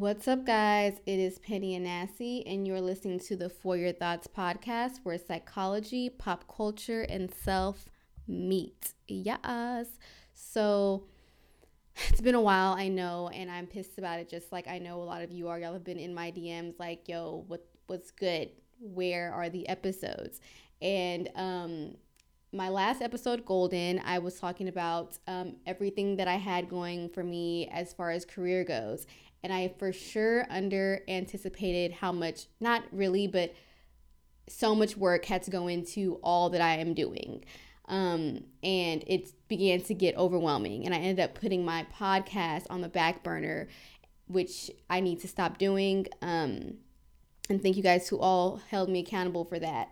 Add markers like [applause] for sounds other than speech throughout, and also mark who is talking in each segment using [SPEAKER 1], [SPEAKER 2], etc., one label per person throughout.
[SPEAKER 1] What's up, guys? It is Penny and Nassie, and you're listening to the For Your Thoughts podcast where psychology, pop culture, and self meet. Yes. So it's been a while, I know, and I'm pissed about it, just like I know a lot of you are. Y'all have been in my DMs like, yo, what what's good? Where are the episodes? And um my last episode, Golden, I was talking about um, everything that I had going for me as far as career goes. And I for sure under anticipated how much, not really, but so much work had to go into all that I am doing. Um, and it began to get overwhelming. And I ended up putting my podcast on the back burner, which I need to stop doing. Um, and thank you guys who all held me accountable for that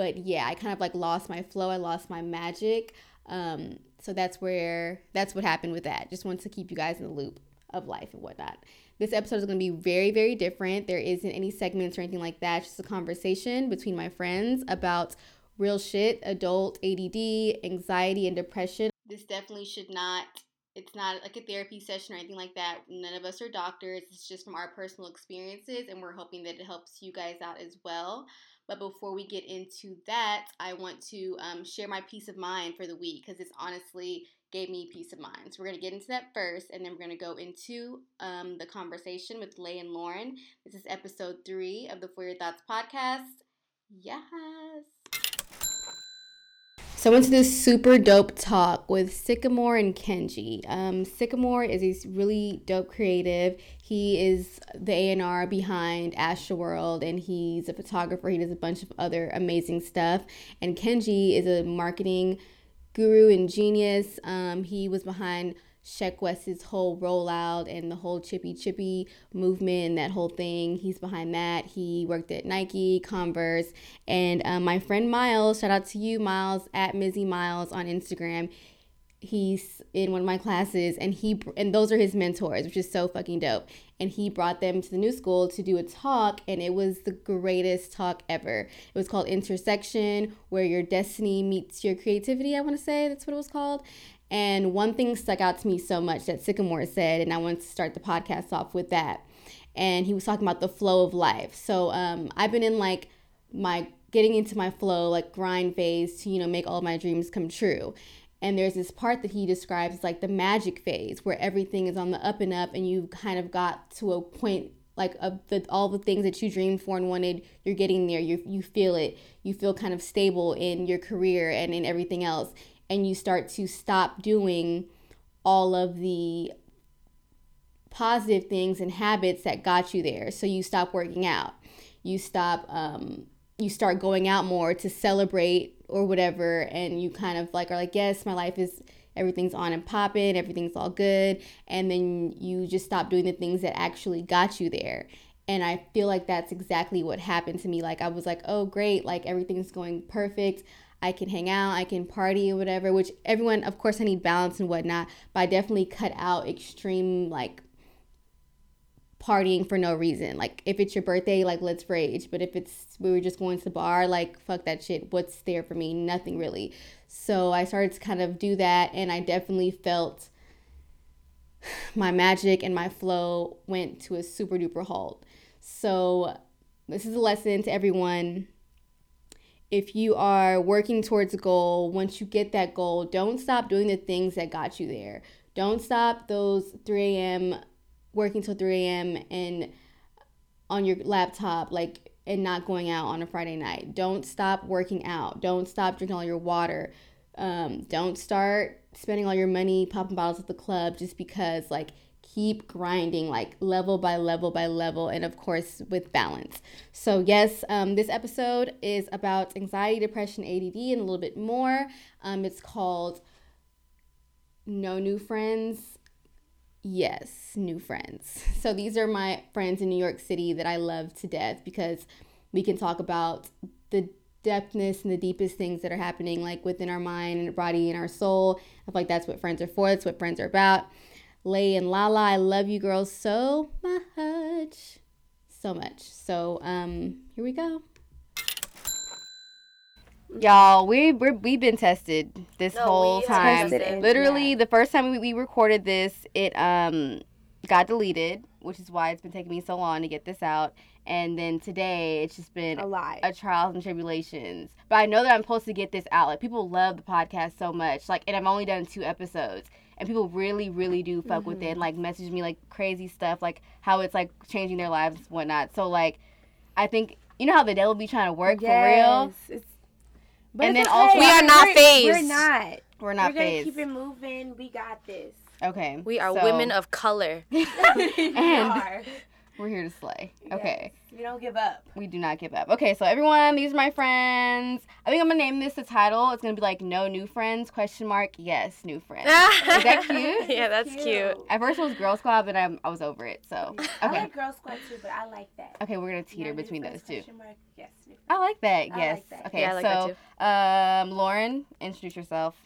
[SPEAKER 1] but yeah, I kind of like lost my flow. I lost my magic. Um, so that's where that's what happened with that. Just wanted to keep you guys in the loop of life and whatnot. This episode is going to be very, very different. There isn't any segments or anything like that. It's just a conversation between my friends about real shit, adult ADD, anxiety, and depression. This definitely should not. It's not like a therapy session or anything like that. None of us are doctors. It's just from our personal experiences, and we're hoping that it helps you guys out as well. But before we get into that, I want to um, share my peace of mind for the week because it's honestly gave me peace of mind. So we're going to get into that first, and then we're going to go into um, the conversation with Lay and Lauren. This is episode three of the For Your Thoughts podcast. Yes. So I went to this super dope talk with Sickamore and Kenji. Um, Sickamore is a really dope creative. He is the A&R behind Astroworld and he's a photographer. He does a bunch of other amazing stuff. And Kenji is a marketing guru and genius. Um, he was behind Sheck Wes's whole rollout and the whole Chippy Chippy movement and that whole thing. He's behind that. He worked at Nike, Converse, and um, my friend Miles. Shout out to you, Miles at Mizzy Miles on Instagram. He's in one of my classes, and he and those are his mentors, which is so fucking dope. And he brought them to the new school to do a talk, and it was the greatest talk ever. It was called Intersection, where your destiny meets your creativity. I want to say that's what it was called and one thing stuck out to me so much that Sickamore said, and I wanted to start the podcast off with that. And he was talking about the flow of life. So um, I've been in like my getting into my flow, like grind phase to, you know, make all my dreams come true. And there's this part that he describes like the magic phase where everything is on the up and up and you kind of got to a point like of the all the things that you dreamed for and wanted you're getting there you you feel it you feel kind of stable in your career and in everything else and you start to stop doing all of the positive things and habits that got you there. So you stop working out. You stop um you start going out more to celebrate or whatever and you kind of like are like yes, my life is everything's on and popping, everything's all good, and then you just stop doing the things that actually got you there. And I feel like that's exactly what happened to me. Like I was like, "Oh, great, like everything's going perfect. I can hang out, I can party or whatever, which everyone, of course, I need balance and whatnot, but I definitely cut out extreme, like, partying for no reason. Like, if it's your birthday, like, let's rage. But if it's, we were just going to the bar, like, fuck that shit. What's there for me? Nothing really. So I started to kind of do that, and I definitely felt [sighs] my magic and my flow went to a super duper halt. So, this is a lesson to everyone if you are working towards a goal, once you get that goal, don't stop doing the things that got you there. Don't stop those 3 a.m. working till 3 a.m. and on your laptop, like, and not going out on a Friday night. Don't stop working out. Don't stop drinking all your water. Um, don't start spending all your money popping bottles at the club just because, like, keep grinding like level by level by level and of course with balance so yes um, this episode is about anxiety depression add and a little bit more um, it's called no new friends yes new friends so these are my friends in new york city that i love to death because we can talk about the depthness and the deepest things that are happening like within our mind and body and our soul i feel like that's what friends are for that's what friends are about Lay and Lala. I love you girls so much. So much. So um here we go. Y'all, we we we've been tested this no, whole time. Literally, the first time we, we recorded this, it um got deleted which is why it's been taking me so long to get this out. And then today, it's just been
[SPEAKER 2] A lot,
[SPEAKER 1] a trials and tribulations. But I know that I'm supposed to get this out. Like people love the podcast so much. Like, and I've only done two episodes, and people really, really do fuck with it. And, like message me like crazy stuff, like how it's like changing their lives, and whatnot. So like, I think you know how the devil be trying to work for real.
[SPEAKER 2] It's, but
[SPEAKER 1] And
[SPEAKER 2] it's
[SPEAKER 1] then also- We
[SPEAKER 3] are not
[SPEAKER 2] We're-
[SPEAKER 3] phased.
[SPEAKER 2] We're not.
[SPEAKER 1] We're not
[SPEAKER 2] We're gonna
[SPEAKER 1] phased.
[SPEAKER 2] keep it moving. We got this.
[SPEAKER 1] Okay.
[SPEAKER 3] We are
[SPEAKER 1] so
[SPEAKER 3] women of color. [laughs] [laughs]
[SPEAKER 2] we
[SPEAKER 1] And-
[SPEAKER 2] are.
[SPEAKER 1] We're here to slay. Okay.
[SPEAKER 2] Yes, we don't give up.
[SPEAKER 1] We do not give up. Okay, so everyone, these are my friends. I think I'm gonna name this the title. It's gonna be like no new friends question mark yes new friends. Is that [laughs] cute?
[SPEAKER 3] Yeah, that's cute.
[SPEAKER 1] At first it was Girl Squad, but I'm, I was over it. So
[SPEAKER 2] I like Girl Squad too, but I like that.
[SPEAKER 1] okay, we're gonna teeter
[SPEAKER 2] No
[SPEAKER 1] between
[SPEAKER 2] friends,
[SPEAKER 1] those two.
[SPEAKER 2] question mark, Yes. new
[SPEAKER 1] I like that.
[SPEAKER 2] I
[SPEAKER 1] Yes.
[SPEAKER 2] like that.
[SPEAKER 1] Okay,
[SPEAKER 3] Yeah, I like that
[SPEAKER 1] so
[SPEAKER 3] too.
[SPEAKER 1] um, Lauren, introduce yourself.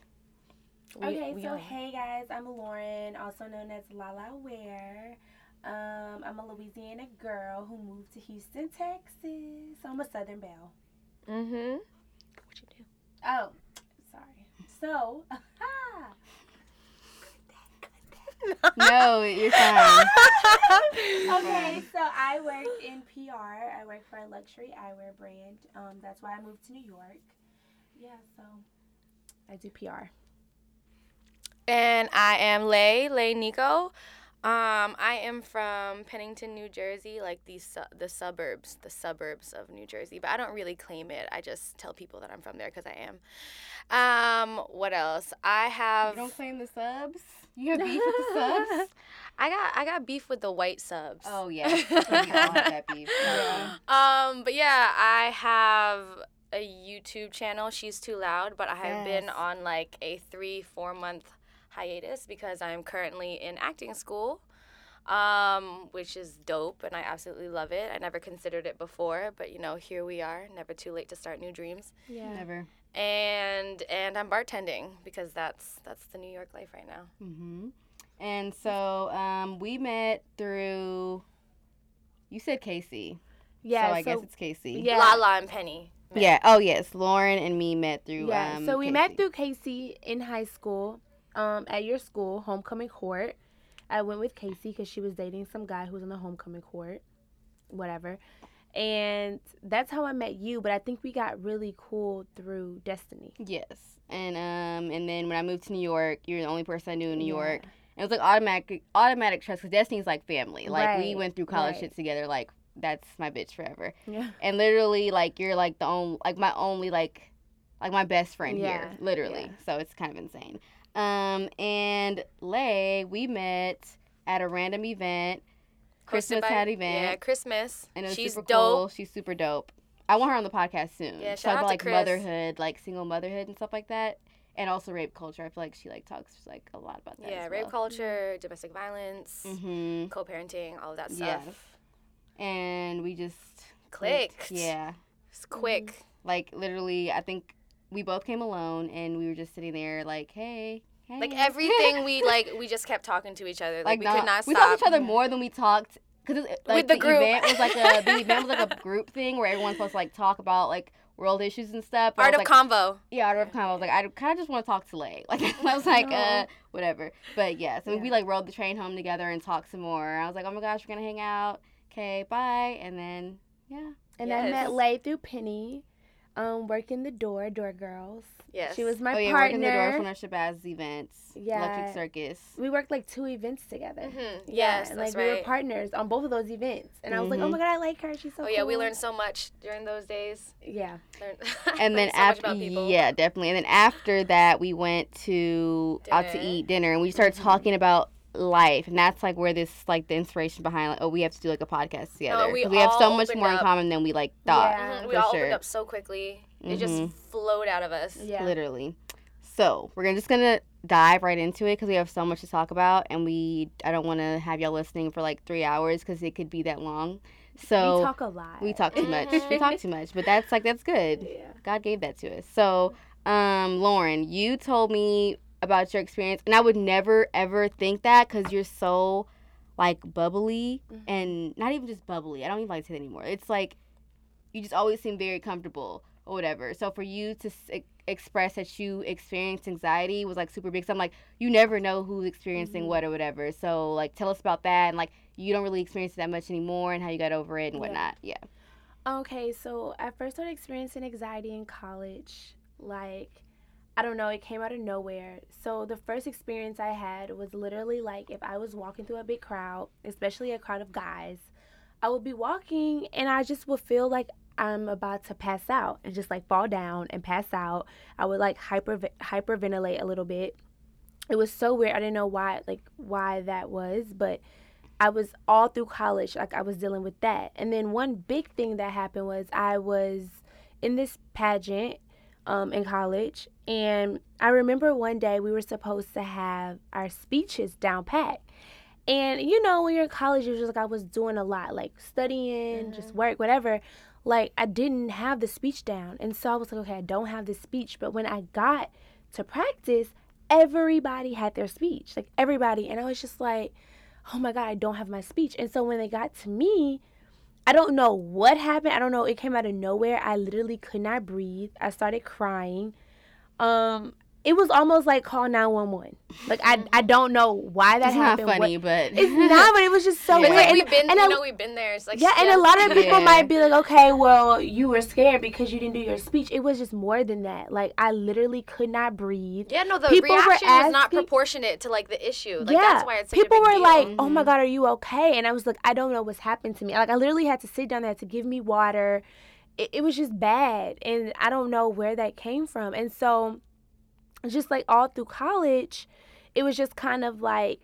[SPEAKER 3] We-
[SPEAKER 2] Okay,
[SPEAKER 3] we
[SPEAKER 2] so
[SPEAKER 3] are-
[SPEAKER 2] hey guys, I'm Lauren, also known as Lala Ware. Um, I'm a Louisiana girl who moved to Houston, Texas. So I'm a Southern Belle.
[SPEAKER 3] Mm-hmm. What you do?
[SPEAKER 2] Oh, sorry. So,
[SPEAKER 1] no, you're fine. [laughs]
[SPEAKER 2] okay, so I work in PR. I work for a luxury eyewear brand. Um, that's why I moved to New York. Yeah, so I do PR.
[SPEAKER 3] And I am Lay, Lay Nico. Um, I am from Pennington, New Jersey, like the su- the suburbs, the suburbs of New Jersey. But I don't really claim it. I just tell people that I'm from there because I am. Um, what else? I
[SPEAKER 1] You
[SPEAKER 3] have.
[SPEAKER 1] don't claim the subs. You have beef with the [laughs] subs.
[SPEAKER 3] I got I got beef with the white subs.
[SPEAKER 1] Oh yeah, [laughs] we all have that beef. Yeah.
[SPEAKER 3] Um, but yeah, I have a YouTube channel. She's too loud, but I have been on like a three four month hiatus because I'm currently in acting school, um, which is dope, and I absolutely love it. I never considered it before, but you know, here we are. Never too late to start new dreams.
[SPEAKER 2] Yeah.
[SPEAKER 1] Never.
[SPEAKER 3] And and I'm bartending because that's that's the New York life right now.
[SPEAKER 1] Mm-hmm. And so um, we met through. You said Casey.
[SPEAKER 2] Yeah,
[SPEAKER 1] So I guess it's Casey.
[SPEAKER 2] Yeah.
[SPEAKER 3] Lala and Penny. met.
[SPEAKER 1] Yeah. Oh yes, Lauren and me met through.
[SPEAKER 2] Yeah,
[SPEAKER 1] Um,
[SPEAKER 2] so we
[SPEAKER 1] Casey.
[SPEAKER 2] met through Casey in high school, um, at your school, homecoming court. I went with Casey because she was dating some guy who was in the homecoming court, whatever. And that's how I met you. But I think we got really cool through Destiny.
[SPEAKER 1] Yes, and um, and then when I moved to New York, you're the only person I knew in New
[SPEAKER 2] Yeah.
[SPEAKER 1] York. And it was like automatic, automatic trust because Destiny's like family. Like we went through college
[SPEAKER 2] right.
[SPEAKER 1] shit together. Like that's my bitch forever.
[SPEAKER 2] Yeah.
[SPEAKER 1] And literally, like you're like the only, like my only, like, like my best friend here.
[SPEAKER 2] Yeah,
[SPEAKER 1] Literally.
[SPEAKER 2] yeah.
[SPEAKER 1] So it's kind of insane. Um, and Lay, we met at a random event. Christmas
[SPEAKER 3] by-
[SPEAKER 1] had event.
[SPEAKER 3] Yeah, Christmas.
[SPEAKER 1] And it was
[SPEAKER 3] She's
[SPEAKER 1] super
[SPEAKER 3] dope.
[SPEAKER 1] cool. She's super dope. I want her on the podcast soon.
[SPEAKER 3] Yeah, shout out
[SPEAKER 1] about like
[SPEAKER 3] Chris.
[SPEAKER 1] motherhood, like single motherhood and stuff like that, and also rape culture. I feel like she like talks like a lot about that.
[SPEAKER 3] Yeah, rape
[SPEAKER 1] well.
[SPEAKER 3] culture, domestic violence,
[SPEAKER 1] Mhm.
[SPEAKER 3] co-parenting, all of that stuff.
[SPEAKER 1] Yes. And we just
[SPEAKER 3] Clicked.
[SPEAKER 1] Yeah,
[SPEAKER 3] It's quick.
[SPEAKER 1] like literally, I think we both came alone, and we were just sitting there like, hey. Hey.
[SPEAKER 3] Like everything we [laughs] like, we just kept talking to each other. Like,
[SPEAKER 1] like
[SPEAKER 3] we
[SPEAKER 1] not,
[SPEAKER 3] could not
[SPEAKER 1] we
[SPEAKER 3] stop.
[SPEAKER 1] talked to each other more than we talked because like,
[SPEAKER 3] With the group.
[SPEAKER 1] event was like a the event was like a [laughs] group thing where everyone's supposed to like talk about like world issues and stuff. but I
[SPEAKER 3] Art
[SPEAKER 1] was
[SPEAKER 3] of
[SPEAKER 1] like,
[SPEAKER 3] convo.
[SPEAKER 1] Yeah, out of kind was like I kind of just want to talk to Lay. [laughs] Like I was like, uh, whatever. But yeah, so we like rode the train home together and talked some more. I was like, oh my gosh, we're gonna hang out. Okay, bye. And then yeah,
[SPEAKER 2] And I
[SPEAKER 3] Yes.
[SPEAKER 2] met Lay through Penny, um, working the door, door girls.
[SPEAKER 3] Yes.
[SPEAKER 2] She was my
[SPEAKER 1] oh yeah,
[SPEAKER 2] partner.
[SPEAKER 1] working the door for Narsha Baz events.
[SPEAKER 2] Yeah.
[SPEAKER 1] Electric Circus.
[SPEAKER 2] we worked like two events together.
[SPEAKER 3] Mhm.
[SPEAKER 2] Yeah,
[SPEAKER 3] Yes,
[SPEAKER 2] and
[SPEAKER 3] that's
[SPEAKER 2] like we were partners on both of those events, and I was like, "Oh
[SPEAKER 1] Mhm.
[SPEAKER 2] my god, I like her. She's so."
[SPEAKER 3] Oh yeah, we learned so much during those days.
[SPEAKER 2] Yeah,
[SPEAKER 3] Learned, [laughs] [laughs]
[SPEAKER 1] And then
[SPEAKER 3] so
[SPEAKER 1] after, yeah, definitely. And then after that, we went to out to eat dinner, and we started talking about life, and that's like where this like the inspiration behind like, oh, we have to do like a podcast together.
[SPEAKER 3] we
[SPEAKER 1] 'Cause we have so much
[SPEAKER 3] opened
[SPEAKER 1] more in common than we like thought.
[SPEAKER 2] Yeah.
[SPEAKER 3] Mhm, We all
[SPEAKER 1] sure.
[SPEAKER 3] opened up so quickly. It just
[SPEAKER 1] Mhm.
[SPEAKER 3] flowed out of us.
[SPEAKER 2] yeah.
[SPEAKER 1] literally. So we're gonna just gonna dive right into it because we have so much to talk about, and we I don't want to have y'all listening for like three hours because it could be that long. So
[SPEAKER 2] we talk a lot.
[SPEAKER 1] we talk too much. We talk too much, but that's like that's good. [laughs]
[SPEAKER 2] Yeah.
[SPEAKER 1] God gave that to us. So, um, Lauren, you told me about your experience, and I would never ever think that because you're so like bubbly
[SPEAKER 2] Mhm.
[SPEAKER 1] and not even just bubbly. I don't even like to say that anymore. It's like you just always seem very comfortable. or whatever. So for you to s- express that you experienced anxiety was like super big. So I'm like, you never know who's experiencing
[SPEAKER 2] Mhm.
[SPEAKER 1] what or whatever. So like, tell us about that and like, you don't really experience it that much anymore and how you got over it and
[SPEAKER 2] Yeah.
[SPEAKER 1] whatnot. Yeah.
[SPEAKER 2] Okay, so I first started experiencing anxiety in college. Like, I don't know, it came out of nowhere. So the first experience I had was literally like if I was walking through a big crowd, especially a crowd of guys, I would be walking and I just would feel like I'm about to pass out and just like fall down and pass out. I would like hyper hyperventilate a little bit. It was so weird. I didn't know why like why that was, but I was all through college, like I was dealing with that. And then one big thing that happened was I was in this pageant um, in college, and I remember one day we were supposed to have our speeches down pat. And you know, when you're in college, you're just like I was doing a lot, like studying, just work, whatever. Like I didn't have the speech down, and so I was like, okay, I don't have the speech. But when I got to practice, everybody had their speech, like everybody, and I was just like oh my god i don't have my speech and so when they got to me i don't know what happened. I don't know. It came out of nowhere. I literally could not breathe. I started crying. Um it was almost like call 911 like i i don't know why that
[SPEAKER 1] It's not
[SPEAKER 2] happened what-
[SPEAKER 1] funny, but
[SPEAKER 2] it's not but it was just so [laughs]
[SPEAKER 1] Yeah.
[SPEAKER 2] Weird
[SPEAKER 3] like
[SPEAKER 2] And-
[SPEAKER 3] we've been,
[SPEAKER 2] and
[SPEAKER 3] you
[SPEAKER 2] I-
[SPEAKER 3] know, we've been there. It's like
[SPEAKER 2] yeah, and a lot of people
[SPEAKER 1] Yeah.
[SPEAKER 2] might be like, okay, well, you were scared because you didn't do your speech. It was just more than that. Like, I literally could not breathe.
[SPEAKER 3] Yeah, no, the
[SPEAKER 2] People were
[SPEAKER 3] reaction was not proportionate to like the issue. Like
[SPEAKER 2] yeah,
[SPEAKER 3] that's why it's such
[SPEAKER 2] people were
[SPEAKER 3] deal.
[SPEAKER 2] like, "Oh my
[SPEAKER 1] Mhm.
[SPEAKER 2] god, are you okay?" And I was like, "I don't know what's happened to me." Like I literally had to sit down there to give me water. It, it was just bad, and I don't know where that came from. And so, just like all through college, it was just kind of like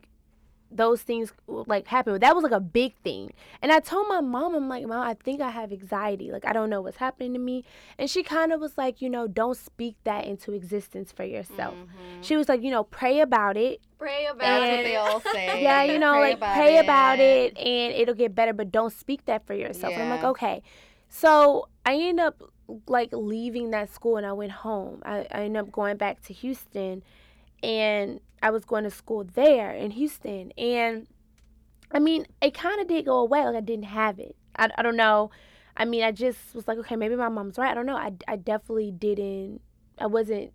[SPEAKER 2] those things like happened. That was like a big thing. And I told my mom, I'm like, Mom, I think I have anxiety. Like I don't know what's happening to me. And she kind of was like, you know, don't speak that into existence for yourself.
[SPEAKER 1] Mhm.
[SPEAKER 2] She was like, you know, pray about it
[SPEAKER 3] pray about
[SPEAKER 1] That's what they all say. [laughs]
[SPEAKER 2] yeah, you know,
[SPEAKER 1] Pray
[SPEAKER 2] like
[SPEAKER 1] about
[SPEAKER 2] pray
[SPEAKER 1] it.
[SPEAKER 2] about it and it'll get better, but don't speak that for yourself. And I'm like, okay. So I end up like leaving that school and I went home. I, I ended up going back to Houston and I was going to school there in Houston. And I mean, it kind of did go away. Like I didn't have it. I, I don't know. I mean, I just was like, okay, maybe my mom's right. I don't know. I, I definitely didn't, I wasn't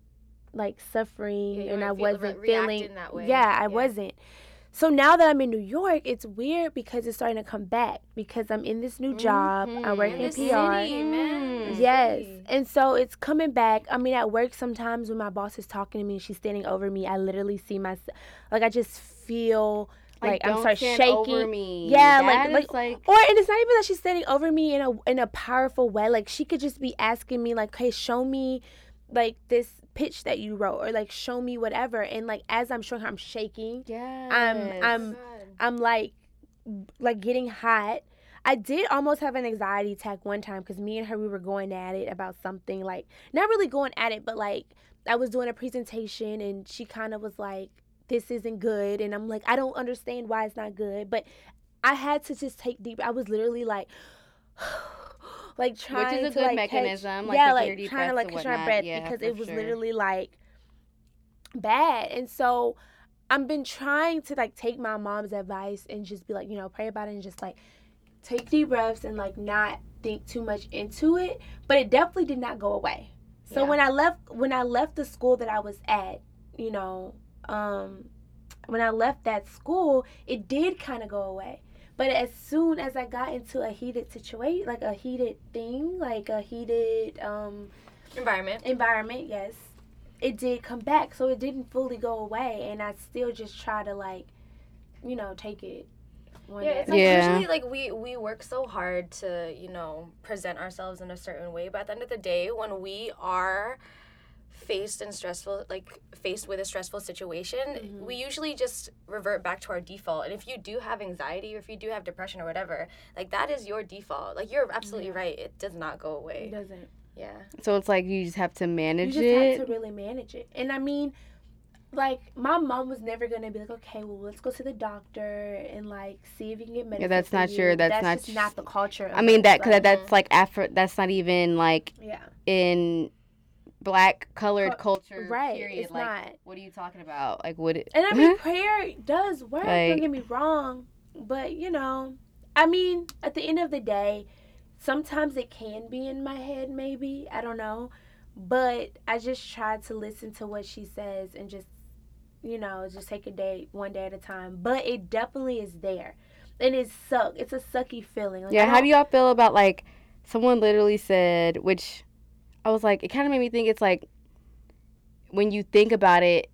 [SPEAKER 2] like suffering
[SPEAKER 3] Yeah,
[SPEAKER 2] and I wasn't feeling
[SPEAKER 3] that way.
[SPEAKER 2] Yeah, I
[SPEAKER 3] Yeah.
[SPEAKER 2] wasn't. So now that I'm in New York, it's weird because it's starting to come back because I'm in this new job. I
[SPEAKER 1] Mhm.
[SPEAKER 2] work
[SPEAKER 3] In
[SPEAKER 2] in PR.
[SPEAKER 3] city, man.
[SPEAKER 2] Yes. And so it's coming back. I mean, at work sometimes when my boss is talking to me and she's standing over me, I literally see myself like I just feel like, I'm
[SPEAKER 1] don't
[SPEAKER 2] start shaking.
[SPEAKER 1] over me.
[SPEAKER 2] Yeah,
[SPEAKER 1] That
[SPEAKER 2] like-
[SPEAKER 1] is like
[SPEAKER 2] Or and it's not even that she's standing over me in a in a powerful way. Like she could just be asking me like, "Hey, show me like this pitch that you wrote or like show me whatever." And like as I'm showing her, I'm shaking.
[SPEAKER 1] yeah
[SPEAKER 2] I'm i'm God. I'm like like getting hot. I did almost have an anxiety attack one time because me and her we were going at it about something like not really going at it, but like I was doing a presentation and she kind of was like, "This isn't good," and I'm like, "I don't understand why it's not good," but I had to just take deep. I was literally like. [sighs] like trying which is
[SPEAKER 1] a
[SPEAKER 2] to
[SPEAKER 1] good
[SPEAKER 2] like
[SPEAKER 1] mechanism,
[SPEAKER 2] catch,
[SPEAKER 1] like
[SPEAKER 2] yeah, like trying to like catch my breath
[SPEAKER 1] Yeah,
[SPEAKER 2] because it was
[SPEAKER 1] sure.
[SPEAKER 2] literally like bad, and so I've been trying to like take my mom's advice and just be like, you know, pray about it and just like take deep breaths and like not think too much into it. But it definitely did not go away. So
[SPEAKER 3] Yeah.
[SPEAKER 2] when I left when I left the school that I was at, you know, um when I left that school, it did kind of go away. But as soon as I got into a heated situation, like a heated thing, like a heated um
[SPEAKER 3] environment.
[SPEAKER 2] environment, yes, it did come back. So it didn't fully go away, and I still just try to like, you know, take it. One
[SPEAKER 3] Yeah,
[SPEAKER 2] day
[SPEAKER 3] it's like
[SPEAKER 1] Yeah.
[SPEAKER 3] usually like we we work so hard to you know present ourselves in a certain way, but at the end of the day, when we are faced and stressful like faced with a stressful situation,
[SPEAKER 2] Mhm.
[SPEAKER 3] we usually just revert back to our default. And if you do have anxiety or if you do have depression or whatever, like that is your default. Like you're absolutely
[SPEAKER 2] Yeah.
[SPEAKER 3] right. It does not go
[SPEAKER 2] It
[SPEAKER 3] away.
[SPEAKER 2] doesn't.
[SPEAKER 3] Yeah.
[SPEAKER 1] so it's like you just have to manage
[SPEAKER 2] You
[SPEAKER 1] manage
[SPEAKER 2] just
[SPEAKER 1] it.
[SPEAKER 2] have to really manage it. And I mean, like my mom was never gonna be like, okay, well, let's go to the doctor and like see if you can get medicine.
[SPEAKER 1] Yeah,
[SPEAKER 2] that's
[SPEAKER 1] not
[SPEAKER 2] you."
[SPEAKER 1] your- that's not
[SPEAKER 2] just not the culture.
[SPEAKER 1] I mean that because
[SPEAKER 2] like,
[SPEAKER 1] that's like Afro. That's not even like
[SPEAKER 2] yeah,
[SPEAKER 1] in black colored
[SPEAKER 2] Cul-
[SPEAKER 1] culture.
[SPEAKER 2] right,
[SPEAKER 1] Period.
[SPEAKER 2] it's
[SPEAKER 1] like,
[SPEAKER 2] not.
[SPEAKER 1] what are you talking about? Like, what? It,
[SPEAKER 2] And I mean, uh-huh. prayer does work.
[SPEAKER 1] Like-
[SPEAKER 2] don't get me wrong, but you know, I mean, at the end of the day, sometimes it can be in my head, maybe. I don't know. But I just try to listen to what she says and just, you know, just take a day, one day at a time. But it definitely is there. And it suck. It's a sucky feeling. Like,
[SPEAKER 1] yeah, how do y'all feel about like someone literally said, which I was like, it kind of made me think it's like when you think about it,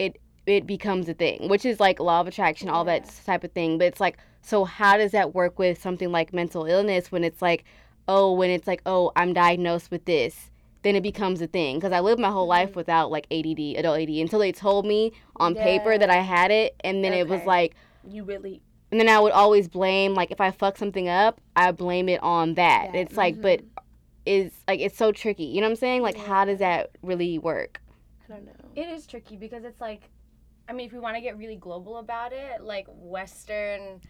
[SPEAKER 1] it it becomes a thing, which is like law of attraction, all
[SPEAKER 2] Yeah.
[SPEAKER 1] that type of thing. But it's like, so how does that work with something like mental illness when it's like, oh, when it's like, oh, I'm diagnosed with this, then it becomes a thing. Because I lived my whole life without like ADD, adult ADD, until they told me on paper that I had it, and then it was like,
[SPEAKER 2] You really.
[SPEAKER 1] and then I would always blame like if I fuck something up, I blame it on that.
[SPEAKER 2] That,
[SPEAKER 1] It's like, but
[SPEAKER 2] mhm.
[SPEAKER 1] Is like it's so tricky. You know what I'm saying? Like, how does that really work?
[SPEAKER 2] I don't know.
[SPEAKER 3] It is tricky because it's like, I mean, if we want to get really global about it, like Western,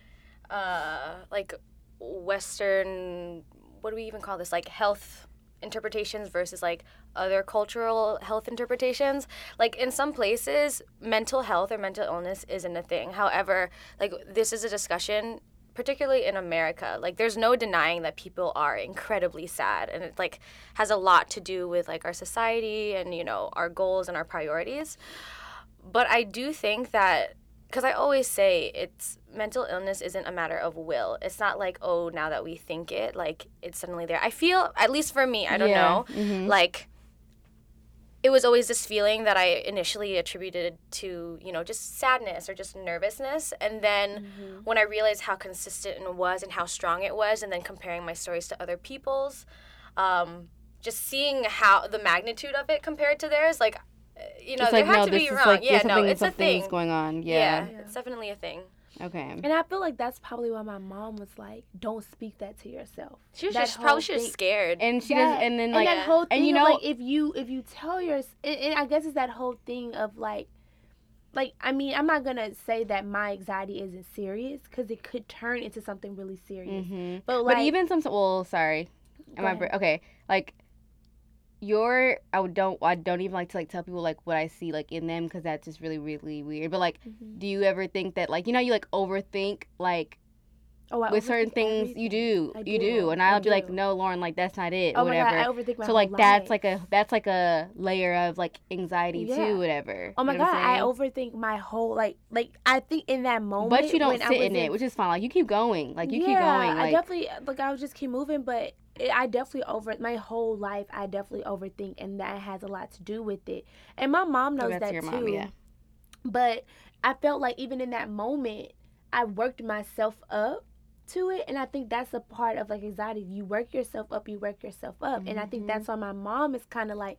[SPEAKER 3] uh, like Western, what do we even call this? Like health interpretations versus like other cultural health interpretations. Like in some places, mental health or mental illness isn't a thing. However, like this is a discussion particularly in America, like there's no denying that people are incredibly sad and it like has a lot to do with like our society and you know our goals and our priorities. But I do think that because I always say it's mental illness isn't a matter of will. It's not like oh now that we think it like it's suddenly there. I feel at least for me, I don't
[SPEAKER 1] Yeah.
[SPEAKER 3] know,
[SPEAKER 1] Mhm.
[SPEAKER 3] like it was always this feeling that I initially attributed to, you know, just sadness or just nervousness. And then
[SPEAKER 2] Mm-hmm.
[SPEAKER 3] when I realized how consistent it was and how strong it was, and then comparing my stories to other people's, um, just seeing how the magnitude of it compared to theirs, like, uh, you know,
[SPEAKER 1] It's
[SPEAKER 3] there
[SPEAKER 1] like
[SPEAKER 3] had
[SPEAKER 1] no,
[SPEAKER 3] to
[SPEAKER 1] this
[SPEAKER 3] be
[SPEAKER 1] is
[SPEAKER 3] wrong.
[SPEAKER 1] like
[SPEAKER 3] yeah,
[SPEAKER 1] there's
[SPEAKER 3] no, it's a thing.
[SPEAKER 1] going on.
[SPEAKER 3] Yeah.
[SPEAKER 1] Yeah.
[SPEAKER 3] it's definitely a thing.
[SPEAKER 1] Okay.
[SPEAKER 2] And I feel like that's probably why my mom was like, "Don't speak that to yourself."
[SPEAKER 3] She was
[SPEAKER 2] That
[SPEAKER 3] just probably
[SPEAKER 2] whole
[SPEAKER 3] she was scared.
[SPEAKER 1] And she
[SPEAKER 2] That-
[SPEAKER 1] does, and then like,
[SPEAKER 2] and that whole thing
[SPEAKER 1] and you
[SPEAKER 2] of,
[SPEAKER 1] know,
[SPEAKER 2] like if you if you tell your and, and I guess it's that whole thing of like like I mean I'm not gonna say that my anxiety isn't serious because it could turn into something really serious.
[SPEAKER 1] hmm
[SPEAKER 2] But like
[SPEAKER 1] but even some, well, sorry, am I okay? Like your, I would don't, I don't even like to like tell people like what I see like in them because that's just really really weird. But like,
[SPEAKER 2] Mhm.
[SPEAKER 1] do you ever think that like you know you like overthink like
[SPEAKER 2] oh, I
[SPEAKER 1] with certain things you
[SPEAKER 2] everything.
[SPEAKER 1] do, you
[SPEAKER 2] do.
[SPEAKER 1] do, and I'll be like, no, Lauren, like that's not it,
[SPEAKER 2] Oh
[SPEAKER 1] or
[SPEAKER 2] my
[SPEAKER 1] whatever.
[SPEAKER 2] god, I overthink my
[SPEAKER 1] so
[SPEAKER 2] whole
[SPEAKER 1] like that's like a that's like a layer of like anxiety
[SPEAKER 2] Yeah.
[SPEAKER 1] too, whatever.
[SPEAKER 2] Oh my
[SPEAKER 1] You know
[SPEAKER 2] god, I overthink my whole like like I think in that moment.
[SPEAKER 1] But you don't sit
[SPEAKER 2] was
[SPEAKER 1] in it, which is fine. Like you keep going, like you
[SPEAKER 2] yeah,
[SPEAKER 1] keep going.
[SPEAKER 2] I definitely like I would just keep moving, but I definitely over my whole life. I definitely overthink, and that has a lot to do with it. And my mom knows
[SPEAKER 1] Go back
[SPEAKER 2] that too.
[SPEAKER 1] mom, yeah.
[SPEAKER 2] But I felt like even in that moment, I worked myself up to it, and I think that's a part of like anxiety. You work yourself up, you work yourself up, and I think that's why my mom is kind of like.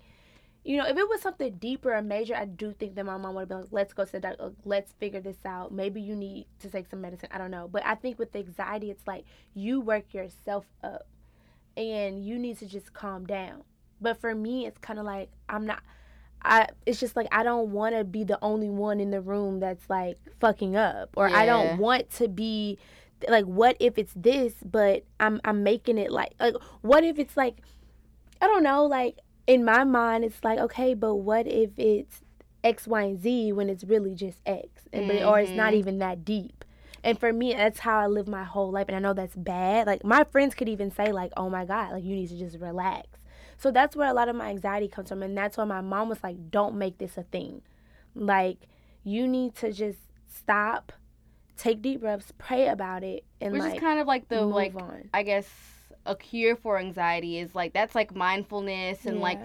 [SPEAKER 2] You know, if it was something deeper or major, I do think that my mom would have been like, let's go to the doctor, let's figure this out. Maybe you need to take some medicine. I don't know. But I think with the anxiety, it's like you work yourself up and you need to just calm down. But for me, it's kind of like I'm not. I it's just like I don't want to be the only one in the room that's like fucking up, or I don't want to be like what if it's this, but I'm I'm making it like like what if it's like I don't know like in my mind it's like okay, but what if it's X, Y, and Z when it's really just X, and but or it's not
[SPEAKER 1] Mhm.
[SPEAKER 2] even that deep. And for me, that's how I live my whole life. And I know that's bad. Like my friends could even say, like, "Oh my God, like you need to just relax." So that's where a lot of my anxiety comes from, and that's why my mom was like, "Don't make this a thing. Like you need to just stop, take deep breaths, pray about it, and
[SPEAKER 1] which
[SPEAKER 2] like
[SPEAKER 1] is kind of like the like
[SPEAKER 2] on."
[SPEAKER 1] I guess a cure for anxiety is like that's like mindfulness and like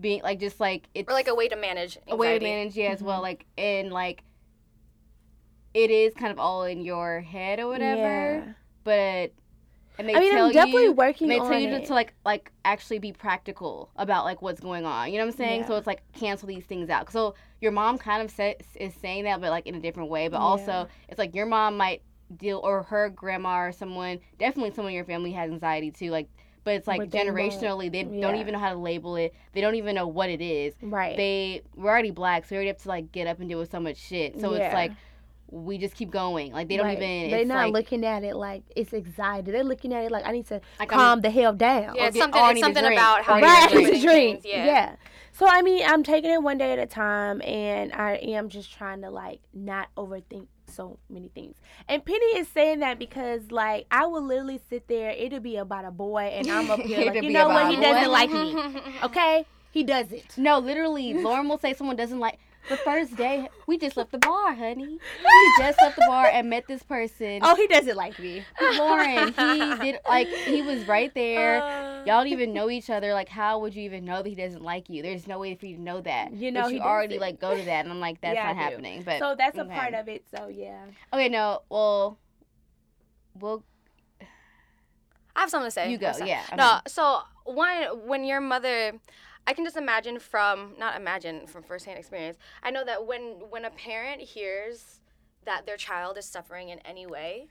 [SPEAKER 1] being like just like it's
[SPEAKER 3] Or like a way to manage anxiety.
[SPEAKER 1] a way to manage yeah as well
[SPEAKER 2] Mm-hmm.
[SPEAKER 1] like and like it is kind of all in your head or whatever
[SPEAKER 2] Yeah.
[SPEAKER 1] but and they
[SPEAKER 2] I mean,
[SPEAKER 1] tell
[SPEAKER 2] I'm definitely
[SPEAKER 1] you
[SPEAKER 2] working
[SPEAKER 1] they
[SPEAKER 2] on
[SPEAKER 1] tell you to,
[SPEAKER 2] it.
[SPEAKER 1] to like like actually be practical about like what's going on you know what i'm saying so it's like cancel these things out so your mom kind of sa- is saying that but like in a different way but
[SPEAKER 2] Yeah.
[SPEAKER 1] also it's like your mom might deal or her grandma or someone definitely someone in your family has anxiety too like but it's like
[SPEAKER 2] But they
[SPEAKER 1] generationally they don't even know how to label it they don't even know what it is
[SPEAKER 2] right.
[SPEAKER 1] they we're already black, so we already have to like get up and deal with so much shit. So
[SPEAKER 2] Yeah.
[SPEAKER 1] it's like we just keep going. Like they don't
[SPEAKER 2] Right.
[SPEAKER 1] even.
[SPEAKER 2] They're
[SPEAKER 1] it's
[SPEAKER 2] not
[SPEAKER 1] like,
[SPEAKER 2] looking at it like it's anxiety. They're looking at it like I need to
[SPEAKER 1] like I'm-
[SPEAKER 2] calm the hell down.
[SPEAKER 3] Yeah,
[SPEAKER 1] Or
[SPEAKER 3] it's
[SPEAKER 1] get-
[SPEAKER 3] something. It's something about how
[SPEAKER 1] I
[SPEAKER 3] you're [laughs]
[SPEAKER 2] right,
[SPEAKER 1] drink.
[SPEAKER 3] doing
[SPEAKER 2] to Yeah.
[SPEAKER 3] Yeah.
[SPEAKER 2] So I mean, I'm taking it one day at a time, and I am just trying to like not overthink so many things. And Penny is saying that because like I will literally sit there, it'll be about a boy and I'm up here [laughs] like, you know what, he doesn't like me. [laughs] Okay? He doesn't.
[SPEAKER 1] No, literally, Lauren will say someone doesn't like the first day. We just left the bar, honey. We just left the bar and met this person.
[SPEAKER 2] Oh, he doesn't like me.
[SPEAKER 1] Lauren, he did like he was right there.
[SPEAKER 3] Uh,
[SPEAKER 1] Y'all don't even know each other. Like, how would you even know that he doesn't like you? There's no way for you to know that.
[SPEAKER 2] You know
[SPEAKER 1] but
[SPEAKER 2] he
[SPEAKER 1] you already like go to that, and I'm like, that's
[SPEAKER 2] Yeah,
[SPEAKER 1] not happening. But
[SPEAKER 2] so that's a part of it. So yeah.
[SPEAKER 1] okay, no, well, we'll
[SPEAKER 3] I have something to say.
[SPEAKER 1] you go.
[SPEAKER 3] I'm.
[SPEAKER 1] Yeah.
[SPEAKER 3] No, so one when your mother I can just imagine from not imagine from firsthand experience. I know that when when a parent hears that their child is suffering in any way,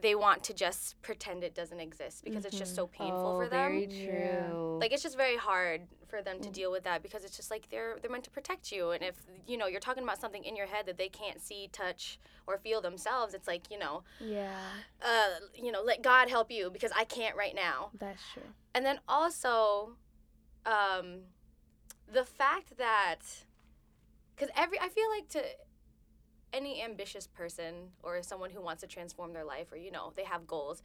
[SPEAKER 3] they want to just pretend it doesn't exist because it's just so painful
[SPEAKER 1] oh,
[SPEAKER 3] for them.
[SPEAKER 1] very true.
[SPEAKER 3] Like it's just very hard for them to deal with that because it's just like they're they're meant to protect you and if you know you're talking about something in your head that they can't see, touch or feel themselves, it's like, you know,
[SPEAKER 2] Yeah.
[SPEAKER 3] uh, you know, let God help you because I can't right now.
[SPEAKER 2] That's true.
[SPEAKER 3] And then also, um, the fact that, because every, I feel like to any ambitious person or someone who wants to transform their life or, you know, they have goals,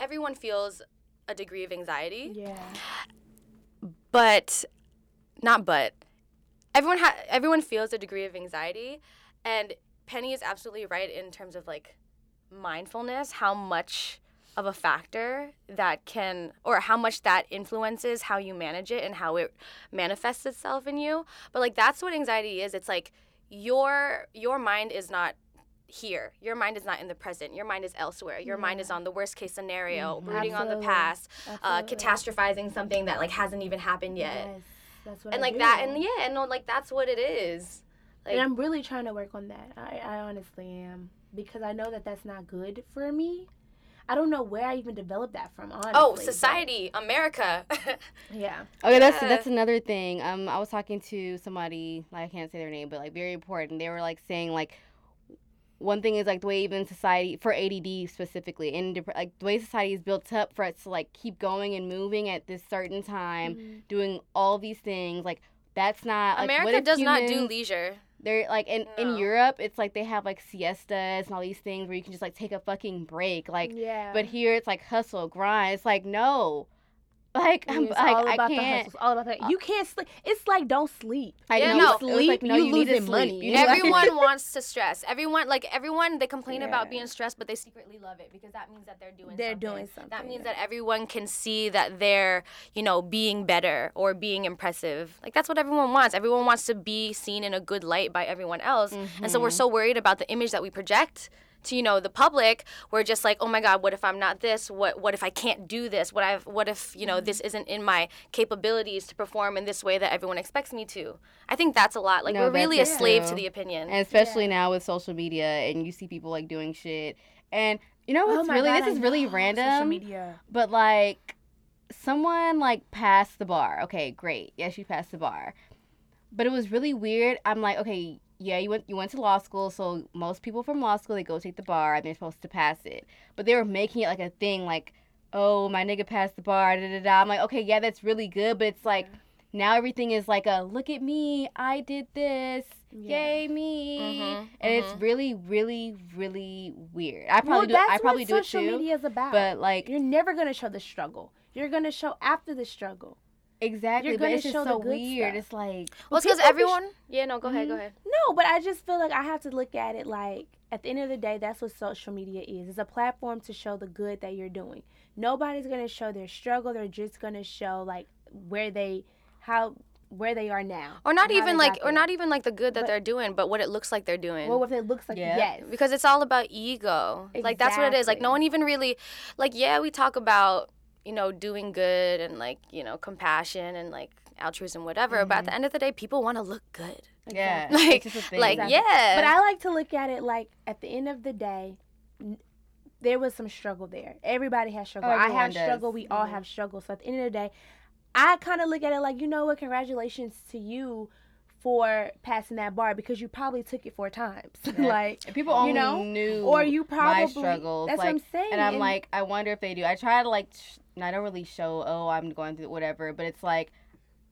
[SPEAKER 3] everyone feels a degree of anxiety.
[SPEAKER 2] Yeah.
[SPEAKER 3] But, not but, everyone, ha- everyone feels a degree of anxiety. And Penny is absolutely right in terms of like mindfulness, how much of a factor that can or how much that influences how you manage it and how it manifests itself in you. But like that's what anxiety is. It's like your your mind is not here. Your mind is not in the present. Your mind is elsewhere. Your mind is on the worst case scenario brooding on the past uh, catastrophizing something that like hasn't even happened yet.
[SPEAKER 2] Yes. That's what
[SPEAKER 3] and
[SPEAKER 2] I
[SPEAKER 3] like
[SPEAKER 2] do.
[SPEAKER 3] that and yeah and no like that's what it is. Like
[SPEAKER 2] and I'm really trying to work on that. I, I honestly am. Because I know that that's not good for me. I don't know where I even developed that from. Honestly,
[SPEAKER 3] oh
[SPEAKER 2] but-
[SPEAKER 3] society america [laughs]
[SPEAKER 2] Yeah.
[SPEAKER 1] Okay, that's
[SPEAKER 3] Yeah.
[SPEAKER 1] that's another thing. Um, I was talking to somebody, like, I can't say their name, but like very important. They were like saying like one thing is like the way even society for ADD specifically, and like the way society is built up for us to like keep going and moving at this certain time,
[SPEAKER 2] Mm-hmm.
[SPEAKER 1] doing all these things. Like that's not like, what
[SPEAKER 3] america
[SPEAKER 1] if
[SPEAKER 3] does not do leisure
[SPEAKER 1] They're like in
[SPEAKER 3] No.
[SPEAKER 1] in Europe, it's like they have like siestas and all these things where you can just like take a fucking break. Like,
[SPEAKER 2] yeah.
[SPEAKER 1] but here it's like hustle, grind. It's like no, like I'm
[SPEAKER 2] it's
[SPEAKER 1] like
[SPEAKER 2] all
[SPEAKER 1] I
[SPEAKER 2] about the
[SPEAKER 1] can't.
[SPEAKER 2] hustle. It's all about that. You uh, can't sleep. It's like don't sleep.
[SPEAKER 1] I
[SPEAKER 3] Yeah,
[SPEAKER 1] know.
[SPEAKER 3] no.
[SPEAKER 1] It like, no,
[SPEAKER 2] you
[SPEAKER 1] you, need to
[SPEAKER 2] losing
[SPEAKER 1] sleep.
[SPEAKER 2] money.
[SPEAKER 1] You
[SPEAKER 3] Everyone [laughs] wants to stress. Everyone like everyone they complain about being stressed, but they secretly love it because that means that they're doing
[SPEAKER 2] They're
[SPEAKER 3] something.
[SPEAKER 2] doing
[SPEAKER 3] That means
[SPEAKER 2] yeah.
[SPEAKER 3] that everyone can see that they're, you know, being better or being impressive. Like that's what everyone wants. Everyone wants to be seen in a good light by everyone else. And so we're mm-hmm. so worried about the image that we project to you know the public we're just like oh my god what if i'm not this? What what if i can't do this? What i've what if you know this mm-hmm. isn't in my capabilities to perform in this way that everyone expects me to? I think that's a lot. Like
[SPEAKER 1] No,
[SPEAKER 3] we're really a
[SPEAKER 1] that's
[SPEAKER 3] slave to the opinion.
[SPEAKER 1] And especially now with social media and you see people like doing shit. And you know
[SPEAKER 2] Oh
[SPEAKER 1] what's
[SPEAKER 2] my
[SPEAKER 1] really
[SPEAKER 2] God,
[SPEAKER 1] this
[SPEAKER 2] I
[SPEAKER 1] is really
[SPEAKER 2] know, Social
[SPEAKER 1] random
[SPEAKER 2] media.
[SPEAKER 1] but like someone like passed the bar. Okay great. Yeah she passed the bar. But it was really weird. I'm like okay yeah you went you went to law school so most people from law school they go take the bar and they're supposed to pass it but they were making it like a thing like oh my nigga passed the bar da da da i'm like okay yeah that's really good but it's like now everything is like a look at me i did this
[SPEAKER 2] Yeah.
[SPEAKER 1] yay me
[SPEAKER 3] Mhm,
[SPEAKER 1] and it's
[SPEAKER 3] mhm.
[SPEAKER 1] really really really weird i probably
[SPEAKER 2] well,
[SPEAKER 1] do
[SPEAKER 2] that's
[SPEAKER 1] i probably
[SPEAKER 2] what
[SPEAKER 1] do it
[SPEAKER 2] social media is about.
[SPEAKER 1] but like
[SPEAKER 2] you're never gonna show the struggle. You're gonna show after the struggle.
[SPEAKER 1] Exactly,
[SPEAKER 2] You're
[SPEAKER 1] but
[SPEAKER 2] gonna
[SPEAKER 1] it's just
[SPEAKER 2] show the
[SPEAKER 1] so
[SPEAKER 2] good
[SPEAKER 1] weird.
[SPEAKER 2] stuff.
[SPEAKER 1] It's like
[SPEAKER 3] well because
[SPEAKER 2] be sh-
[SPEAKER 3] everyone [laughs] yeah no go ahead go
[SPEAKER 1] Mhm.
[SPEAKER 3] ahead
[SPEAKER 2] No, but I just feel like I have to look at it like at the end of the day, that's what social media is. It's a platform to show the good that you're doing. Nobody's gonna show their struggle. They're just gonna show like where they how where they are now.
[SPEAKER 3] or not even like or not even like the good that
[SPEAKER 2] But-
[SPEAKER 3] they're doing but what it looks like they're doing
[SPEAKER 2] well, if it looks like
[SPEAKER 1] Yeah.
[SPEAKER 2] yes,
[SPEAKER 3] because it's all about ego. Like that's what it is. Like no one even really like yeah, we talk about, you know, doing good and like, you know, compassion and like altruism whatever, but at the end of the day people want to look good.
[SPEAKER 1] yeah, [laughs]
[SPEAKER 3] Like-
[SPEAKER 1] it's just a thing.
[SPEAKER 3] Like
[SPEAKER 2] Exactly.
[SPEAKER 3] yeah.
[SPEAKER 2] But I like to look at it like at the end of the day, n- there was some struggle there. Everybody has struggle.
[SPEAKER 1] Oh,
[SPEAKER 2] I have
[SPEAKER 1] does.
[SPEAKER 2] struggle. We all
[SPEAKER 1] Mhm.
[SPEAKER 2] have struggle. So at the end of the day, I kind of look at it like, you know what? Congratulations to you for passing that bar because you probably took it four times. [laughs]
[SPEAKER 1] Yeah.
[SPEAKER 2] like,
[SPEAKER 1] people only
[SPEAKER 2] you know,
[SPEAKER 1] knew
[SPEAKER 2] or you probably
[SPEAKER 1] my struggles,
[SPEAKER 2] That's
[SPEAKER 1] like,
[SPEAKER 2] what I'm saying.
[SPEAKER 1] and I'm like, I wonder if they do. I try to like, sh- and I don't really show, oh, I'm going through whatever, but it's like,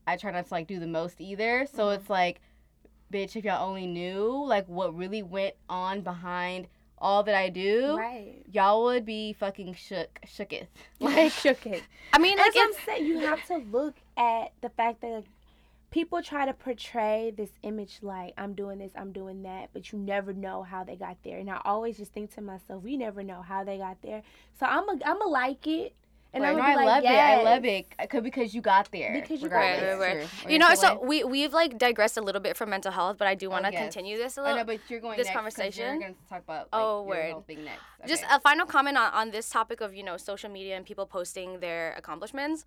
[SPEAKER 1] I try not to like do the most either. So
[SPEAKER 2] Mm-hmm.
[SPEAKER 1] it's like, bitch, if y'all only knew like what really went on behind all that I do,
[SPEAKER 2] Right.
[SPEAKER 1] y'all would be fucking shook, shooketh. [laughs]
[SPEAKER 2] Like [laughs] shook it.
[SPEAKER 3] I mean, like
[SPEAKER 2] As I'm saying, you have to look at the fact that like, people try to portray this image like I'm doing this, I'm doing that, but you never know how they got there. And I always just think to myself, we never know how they got there. So I'm a, I'm a like it, and
[SPEAKER 1] Like,
[SPEAKER 2] I'm
[SPEAKER 1] no, I
[SPEAKER 2] like,
[SPEAKER 1] love it. I love it c- because you got there.
[SPEAKER 2] Because you got there.
[SPEAKER 3] Right, right, right.
[SPEAKER 1] Or
[SPEAKER 3] You know, so we we've like digressed a little bit from mental health, but I do oh, want to
[SPEAKER 1] yes.
[SPEAKER 3] continue this a
[SPEAKER 1] Oh
[SPEAKER 3] little.
[SPEAKER 1] no, but you're going
[SPEAKER 3] this
[SPEAKER 1] next 'cause
[SPEAKER 3] conversation?
[SPEAKER 1] You're gonna talk about like,
[SPEAKER 3] Oh,
[SPEAKER 1] your
[SPEAKER 3] word.
[SPEAKER 1] whole thing next.
[SPEAKER 3] Just a final comment on, on this topic of you know social media and people posting their accomplishments.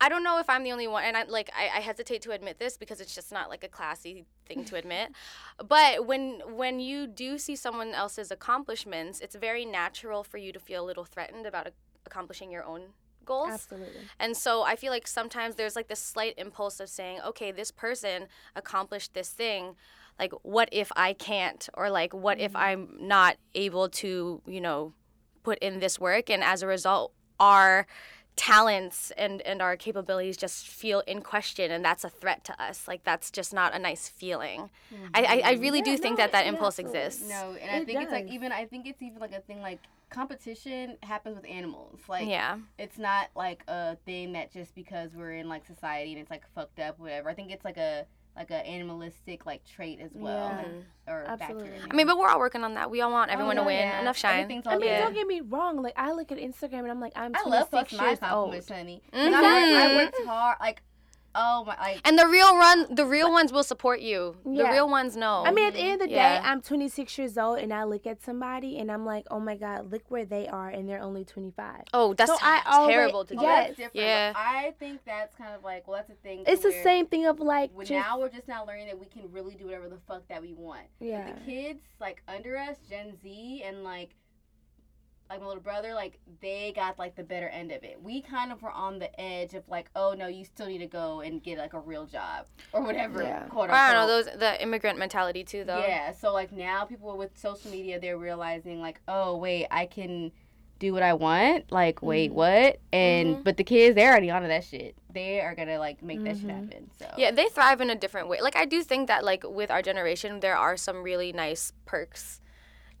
[SPEAKER 3] I don't know if I'm the only one, and I like I, I hesitate to admit this because it's just not like a classy thing to admit. But when when you do see someone else's accomplishments, it's very natural for you to feel a little threatened about a- accomplishing your own goals.
[SPEAKER 2] Absolutely.
[SPEAKER 3] And so I feel like sometimes there's like this slight impulse of saying, okay, this person accomplished this thing. Like, what if I can't? Or like, what if mm-hmm. I'm not able to, you know, put in this work? And as a result, our talents and, and our capabilities just feel in question. And that's a threat to us. Like, that's just not a nice feeling. I, I, I mm-hmm. really do
[SPEAKER 2] Yeah,
[SPEAKER 3] think
[SPEAKER 2] no,
[SPEAKER 3] that that
[SPEAKER 2] it
[SPEAKER 3] impulse
[SPEAKER 2] absolutely-
[SPEAKER 3] exists.
[SPEAKER 1] No, and I
[SPEAKER 2] It
[SPEAKER 1] think it's like even I think it's even like a thing like competition happens with animals. Like
[SPEAKER 3] yeah.
[SPEAKER 1] it's not like a thing that just because we're in like society and it's like fucked up whatever. I think it's like a like a animalistic like trait as well.
[SPEAKER 2] Yeah.
[SPEAKER 1] like, or
[SPEAKER 2] Absolutely.
[SPEAKER 1] bacteria.
[SPEAKER 3] I mean, but we're all working on that. We all want oh, everyone
[SPEAKER 1] Oh,
[SPEAKER 3] to win.
[SPEAKER 1] yeah.
[SPEAKER 3] Enough shine.
[SPEAKER 2] I mean,
[SPEAKER 3] Yeah.
[SPEAKER 2] don't get me wrong. Like I look at Instagram and I'm like, I'm
[SPEAKER 1] I love
[SPEAKER 2] 26
[SPEAKER 1] my
[SPEAKER 2] years old.
[SPEAKER 1] compliments, honey. 'Cause I, I worked mm-hmm. hard. Like, oh my, like
[SPEAKER 3] And the real run, the real ones will support you. The real ones know.
[SPEAKER 2] I mean, at the end of the
[SPEAKER 3] Yeah.
[SPEAKER 2] day, I'm 26 years old, and I look at somebody, and I'm like, oh my god, look where they are, and they're only 25.
[SPEAKER 3] oh, that's
[SPEAKER 2] So I always-
[SPEAKER 3] terrible to
[SPEAKER 1] oh,
[SPEAKER 3] do.
[SPEAKER 2] Yes.
[SPEAKER 1] that's different.
[SPEAKER 3] Yeah.
[SPEAKER 1] I think that's kind of like well, that's a thing.
[SPEAKER 2] It's the same thing of like, just,
[SPEAKER 1] now we're just now learning that we can really do whatever the fuck that we want.
[SPEAKER 2] yeah,
[SPEAKER 1] the kids like under us, Gen Z, and like like my little brother, like they got like the better end of it. We kind of were on the edge of like, oh no, you still need to go and get like a real job or whatever.
[SPEAKER 2] Yeah.
[SPEAKER 1] Quote
[SPEAKER 3] I don't know those the immigrant mentality too, though.
[SPEAKER 1] Yeah, so like now people with social media, they're realizing like, oh wait, I can do what I want. Like, wait,
[SPEAKER 2] Mhm.
[SPEAKER 1] what? And
[SPEAKER 3] Mhm.
[SPEAKER 1] but the kids, they're already onto that shit. They are gonna like make that shit
[SPEAKER 2] Mhm.
[SPEAKER 1] happen. So
[SPEAKER 3] Yeah, they thrive in a different way. Like I do think that like with our generation, there are some really nice perks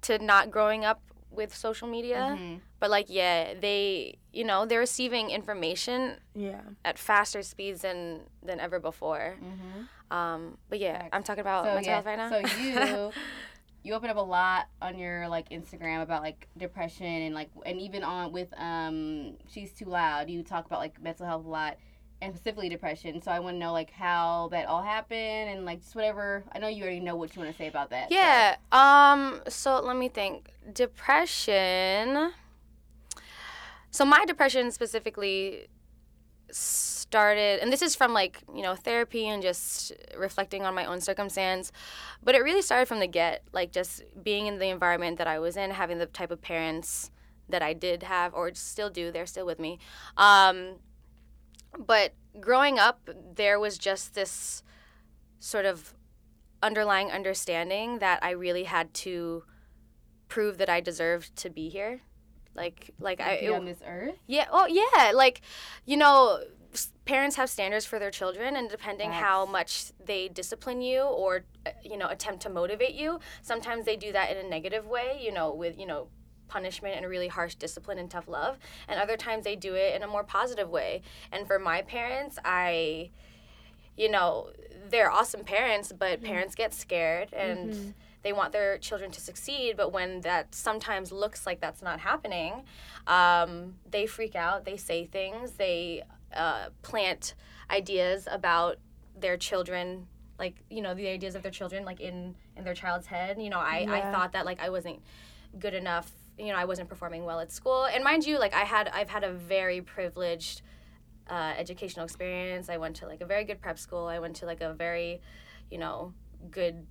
[SPEAKER 3] to not growing up with social media.
[SPEAKER 1] Mhm.
[SPEAKER 3] But like, yeah, they, you know, they're receiving information
[SPEAKER 2] yeah.
[SPEAKER 3] at faster speeds than than ever before.
[SPEAKER 1] Mhm.
[SPEAKER 3] Um, but yeah. I'm talking about
[SPEAKER 1] so
[SPEAKER 3] mental
[SPEAKER 1] yeah,
[SPEAKER 3] health right now.
[SPEAKER 1] so you [laughs] you open up a lot on your like Instagram about like depression and like and even on with um she's too loud. You talk about like mental health a lot and specifically depression. So I want to know like how that all happened and like just whatever. I know you already know what you want to say about that. so-
[SPEAKER 3] Yeah. Um. So let me think. Depression. So my depression specifically started, and this is from like you know therapy and just reflecting on my own circumstance, but it really started from the get, like just being in the environment that I was in, having the type of parents that I did have or still do. They're still with me. Um, but growing up, there was just this sort of underlying understanding that I really had to prove that I deserved to be here. Like, like I,
[SPEAKER 1] Be
[SPEAKER 3] it-
[SPEAKER 1] on this earth.
[SPEAKER 3] yeah, oh yeah, like, you know, parents have standards for their children, and depending how much they discipline you or, uh, you know, attempt to motivate you, sometimes they do that in a negative way, you know, with, you know, punishment and really harsh discipline and tough love. And other times they do it in a more positive way. And for my parents, I, you know, they're awesome parents, but parents get scared and they want their children to succeed. But when that sometimes looks like that's not happening, um, they freak out. They say things. They uh, plant ideas about their children, like you know, the ideas of their children, like in in their child's head. You know, I I thought that like I wasn't good enough. You know, I wasn't performing well at school. And mind you, like I had I've had a very privileged uh, educational experience. I went to like a very good prep school. I went to like a very, you know, good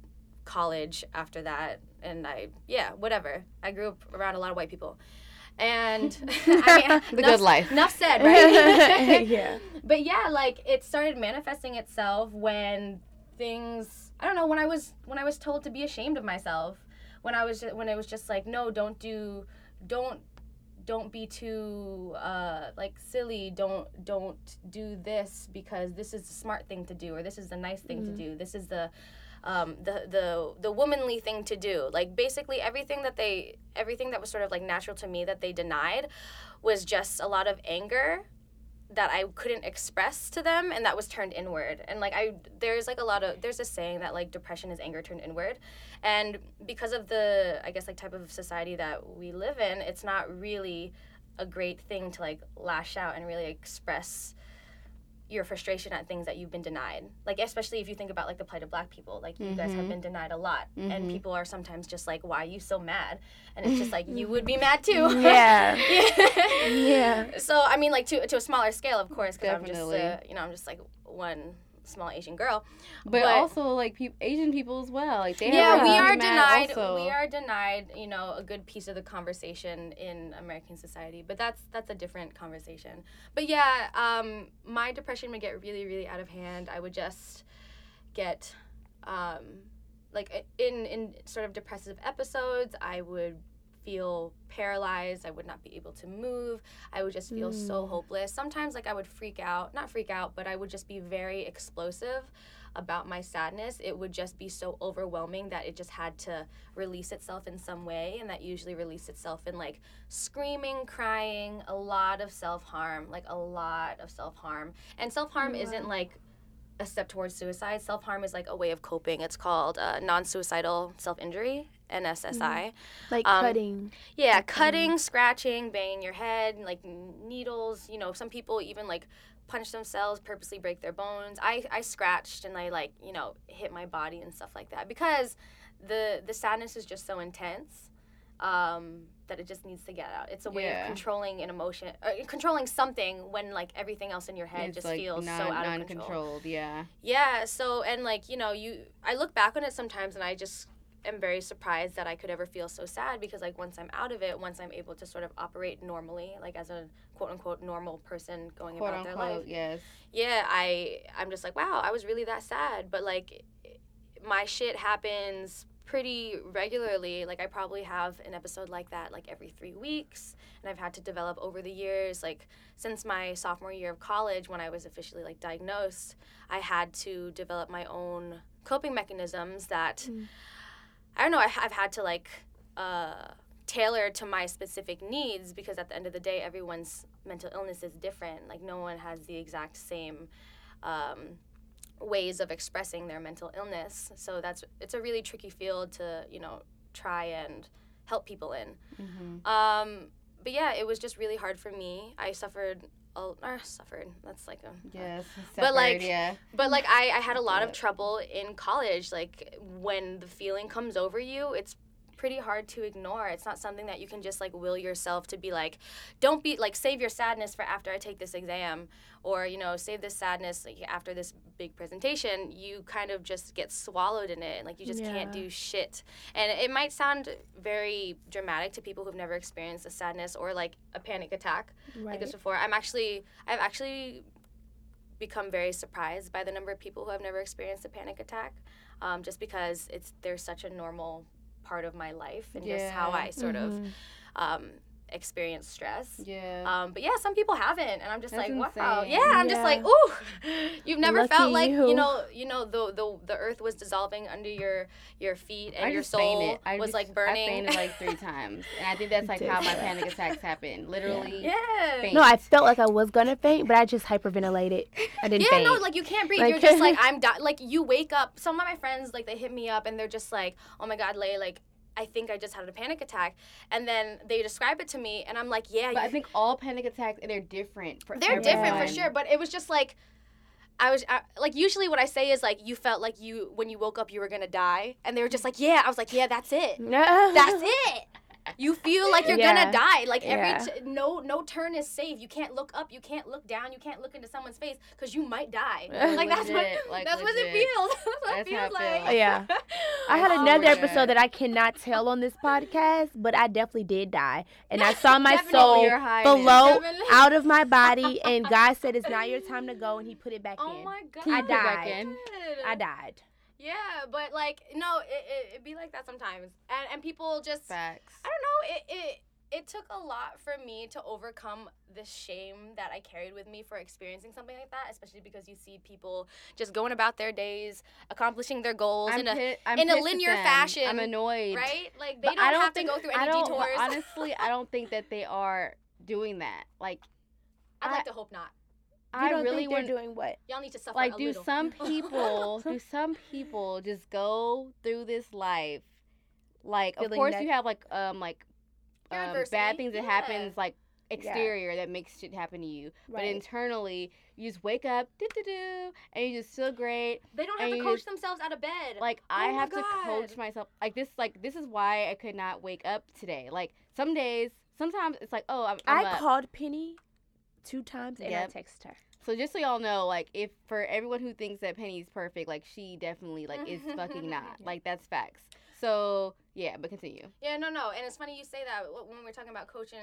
[SPEAKER 3] college after that. And I, yeah, whatever. I grew up around a lot of white people. And [laughs] I mean, [laughs]
[SPEAKER 1] The
[SPEAKER 3] enough-
[SPEAKER 1] good life.
[SPEAKER 3] Enough said, [laughs] right?
[SPEAKER 2] yeah.
[SPEAKER 3] but yeah, like it started manifesting itself when things I don't know when I was when I was told to be ashamed of myself when I was when it was just like no don't do don't don't be too uh, like silly. Don't don't do this because this is the smart thing to do, or this is the nice thing to do. This is the um, the the the womanly thing to do. Like basically everything that they everything that was sort of like natural to me that they denied was just a lot of anger that I couldn't express to them and that was turned inward. And like I there's like a lot of there's a saying that like depression is anger turned inward. And because of the I guess like type of society that we live in, it's not really a great thing to like lash out and really express your frustration at things that you've been denied. Like especially if you think about like the plight of black people, like you guys have been denied a lot and people are sometimes just like why are you so mad? And it's just [laughs] like you would be mad too.
[SPEAKER 2] Yeah. [laughs]
[SPEAKER 3] yeah.
[SPEAKER 2] Yeah.
[SPEAKER 3] So I mean, like to to a smaller scale, of course, because I'm just uh, you know I'm just like one small Asian girl.
[SPEAKER 1] But, also like peop Asian people as well. Like they
[SPEAKER 3] yeah, we are denied.
[SPEAKER 1] Also.
[SPEAKER 3] We are denied. You know, a good piece of the conversation in American society. But that's that's a different conversation. But yeah, um, my depression would get really really out of hand. I would just get um, like in in sort of depressive episodes. I would feel paralyzed. I would not be able to move. I would just feel so hopeless. Sometimes like I would freak out, not freak out, but I would just be very explosive about my sadness. It would just be so overwhelming that it just had to release itself in some way and that usually released itself in like screaming, crying, a lot of self-harm, like a lot of self-harm. And self-harm isn't like a step towards suicide. Self harm is like a way of coping. It's called uh, non suicidal self injury, NSSI.
[SPEAKER 2] Like
[SPEAKER 3] Um,
[SPEAKER 2] cutting.
[SPEAKER 3] Yeah, cutting, scratching, banging your head, like needles. You know, some people even like punch themselves, purposely break their bones. I, I scratched and I like, you know, hit my body and stuff like that because the the sadness is just so intense um, that it just needs to get out. It's a way
[SPEAKER 1] Yeah.
[SPEAKER 3] of controlling an emotion, uh, controlling something when like everything else in your head
[SPEAKER 1] it's
[SPEAKER 3] just
[SPEAKER 1] like
[SPEAKER 3] feels
[SPEAKER 1] non,
[SPEAKER 3] so out of control.
[SPEAKER 1] Yeah.
[SPEAKER 3] Yeah, so and like, you know, you I look back on it sometimes and I just am very surprised that I could ever feel so sad because like once I'm out of it, once I'm able to sort of operate normally, like as a quote unquote normal person going
[SPEAKER 1] Quote
[SPEAKER 3] about their life.
[SPEAKER 1] Yes.
[SPEAKER 3] Yeah, I I'm just like, wow, I was really that sad, but like my shit happens pretty regularly. Like I probably have an episode like that like every 3 weeks and I've had to develop over the years like since my sophomore year of college when I was officially like diagnosed, I had to develop my own coping mechanisms that mm. I don't know, I, I've had to like uh, tailor to my specific needs because at the end of the day, everyone's mental illness is different. Like, no one has the exact same um, ways of expressing their mental illness. So that's it's a really tricky field to you know try and help people in.
[SPEAKER 1] Mm-hmm.
[SPEAKER 3] Um, but yeah, it was just really hard for me. I suffered. A, uh, suffered. That's like a
[SPEAKER 1] Yes.
[SPEAKER 3] But, like,
[SPEAKER 1] yeah.
[SPEAKER 3] but like I, I had a lot of trouble in college. Like when the feeling comes over you, it's pretty hard to ignore. It's not something that you can just like will yourself to be like, don't be like save your sadness for after I take this exam, or you know save this sadness like, after this big presentation. You kind of just get swallowed in it, and like you just can't do shit. And it might sound very dramatic to people who've never experienced a sadness or like a panic attack like this before. I'm actually I've actually become very surprised by the number of people who have never experienced a panic attack, um, just because it's they're such a normal part of my life and just how I sort
[SPEAKER 2] Mhm.
[SPEAKER 3] of um, experience stress.
[SPEAKER 1] Yeah.
[SPEAKER 3] Um, but yeah, some people haven't, and I'm just
[SPEAKER 1] That's
[SPEAKER 3] like, wow, yeah. I'm just like, ooh, [laughs] you've never
[SPEAKER 2] Lucky
[SPEAKER 3] felt like you
[SPEAKER 2] you.
[SPEAKER 3] know, you know, the the the earth was dissolving under your your feet, and
[SPEAKER 1] I
[SPEAKER 3] your soul.
[SPEAKER 1] I
[SPEAKER 3] was
[SPEAKER 1] just-
[SPEAKER 3] like burning.
[SPEAKER 1] I fainted like three [laughs] times, and I think that's like how my panic [laughs] attacks happen. Literally.
[SPEAKER 3] yeah.
[SPEAKER 1] faint.
[SPEAKER 2] No, I felt like I was gonna faint, but I just hyperventilated. I didn't
[SPEAKER 3] Yeah,
[SPEAKER 2] faint.
[SPEAKER 3] no, like you can't breathe.
[SPEAKER 2] Like-
[SPEAKER 3] You're just like I'm di- like you wake up. Some of my friends like they hit me up and they're just like, "Oh my god, Lay, like I think I just had a panic attack." And then they describe it to me and I'm like, "Yeah,
[SPEAKER 1] But I think all panic attacks they're different. For
[SPEAKER 3] they're different for sure." But it was just like I was I, like usually what I say is like you felt like you when you woke up you were to die and they were just like, "Yeah." I was like, "Yeah, that's it." [laughs]
[SPEAKER 2] no.
[SPEAKER 3] That's it. You feel like you're
[SPEAKER 2] Yeah.
[SPEAKER 3] gonna die. Like every t- no no turn is safe. You can't look up. You can't look down. You can't look into someone's face because you might die. Like that's what
[SPEAKER 1] like,
[SPEAKER 3] that's what it feels. [laughs] That's what
[SPEAKER 1] That's
[SPEAKER 3] it feels like.
[SPEAKER 1] feels.
[SPEAKER 2] Yeah. [laughs] I had
[SPEAKER 3] Oh
[SPEAKER 2] another episode that I cannot tell on this podcast, but I definitely did die. And I [laughs] saw my soul below out of my body and God said it's not your time to go and he put it back
[SPEAKER 3] Oh
[SPEAKER 2] in.
[SPEAKER 3] my god.
[SPEAKER 2] I died.
[SPEAKER 1] in.
[SPEAKER 2] I died.
[SPEAKER 3] Yeah, but like no, it it, it be like that sometimes, and and people just
[SPEAKER 1] Facts.
[SPEAKER 3] I don't know it it it took a lot for me to overcome the shame that I carried with me for experiencing something like that, especially because you see people just going about their days, accomplishing their goals
[SPEAKER 1] I'm
[SPEAKER 3] in a
[SPEAKER 1] pi- I'm
[SPEAKER 3] in a linear fashion,
[SPEAKER 1] I'm annoyed.
[SPEAKER 3] right? Like they don't,
[SPEAKER 1] don't
[SPEAKER 3] have
[SPEAKER 1] think,
[SPEAKER 3] to go through any detours.
[SPEAKER 1] honestly, I don't think that they are doing that. Like,
[SPEAKER 3] I'd
[SPEAKER 1] I-
[SPEAKER 3] like to hope not.
[SPEAKER 2] You
[SPEAKER 1] I
[SPEAKER 2] don't
[SPEAKER 1] really
[SPEAKER 2] think they're doing what?
[SPEAKER 3] Y'all need to suffer
[SPEAKER 1] Like,
[SPEAKER 3] a
[SPEAKER 1] do
[SPEAKER 3] little.
[SPEAKER 1] some [laughs] people, [laughs] do some people just go through this life? Like, of course,
[SPEAKER 2] that-
[SPEAKER 1] you have like, um, like, um, bad things that
[SPEAKER 3] yeah.
[SPEAKER 1] happens, like exterior that makes shit happen to you, but internally, you just wake up, do do do, and you just feel great.
[SPEAKER 3] they don't have to coach
[SPEAKER 1] just-
[SPEAKER 3] themselves out of bed.
[SPEAKER 1] Like I
[SPEAKER 3] Oh my
[SPEAKER 1] have to coach myself. Like this, like this is why I could not wake up today. Like some days, sometimes it's like, oh, I'm, I'm
[SPEAKER 2] I
[SPEAKER 1] up.
[SPEAKER 2] called Penny two times and
[SPEAKER 1] Yep.
[SPEAKER 2] I texted her.
[SPEAKER 1] So just so y'all know, like if for everyone who thinks that Penny's perfect, like she definitely like is [laughs] fucking not.
[SPEAKER 2] Yeah.
[SPEAKER 1] Like that's facts. So yeah, but continue.
[SPEAKER 3] Yeah, no, no. And it's funny you say that when we're talking about coaching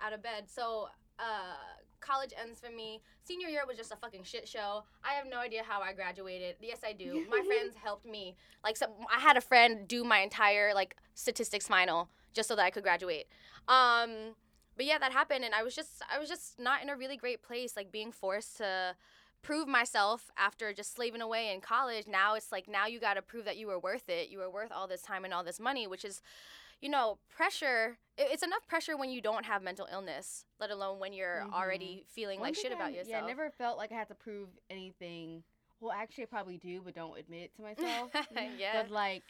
[SPEAKER 3] out of bed. So, uh, college ends for me. Senior year was just a fucking shit show. I have no idea how I graduated. Yes, I do. [laughs] My friends helped me. Like, so I had a friend do my entire like statistics final just so that I could graduate. Um, but yeah, that happened, and I was just, I was just not in a really great place. Like being forced to prove myself after just slaving away in college. Now it's like now you got to prove that you were worth it. You were worth all this time and all this money, which is, you know, pressure. It's enough pressure when you don't have mental illness, let alone when you're
[SPEAKER 1] Mhm.
[SPEAKER 3] already feeling
[SPEAKER 1] One
[SPEAKER 3] like shit about yourself.
[SPEAKER 1] Yeah, I never felt like I had to prove anything. Well, actually, I probably do, but don't admit it to myself. [laughs]
[SPEAKER 3] yeah.
[SPEAKER 1] But like,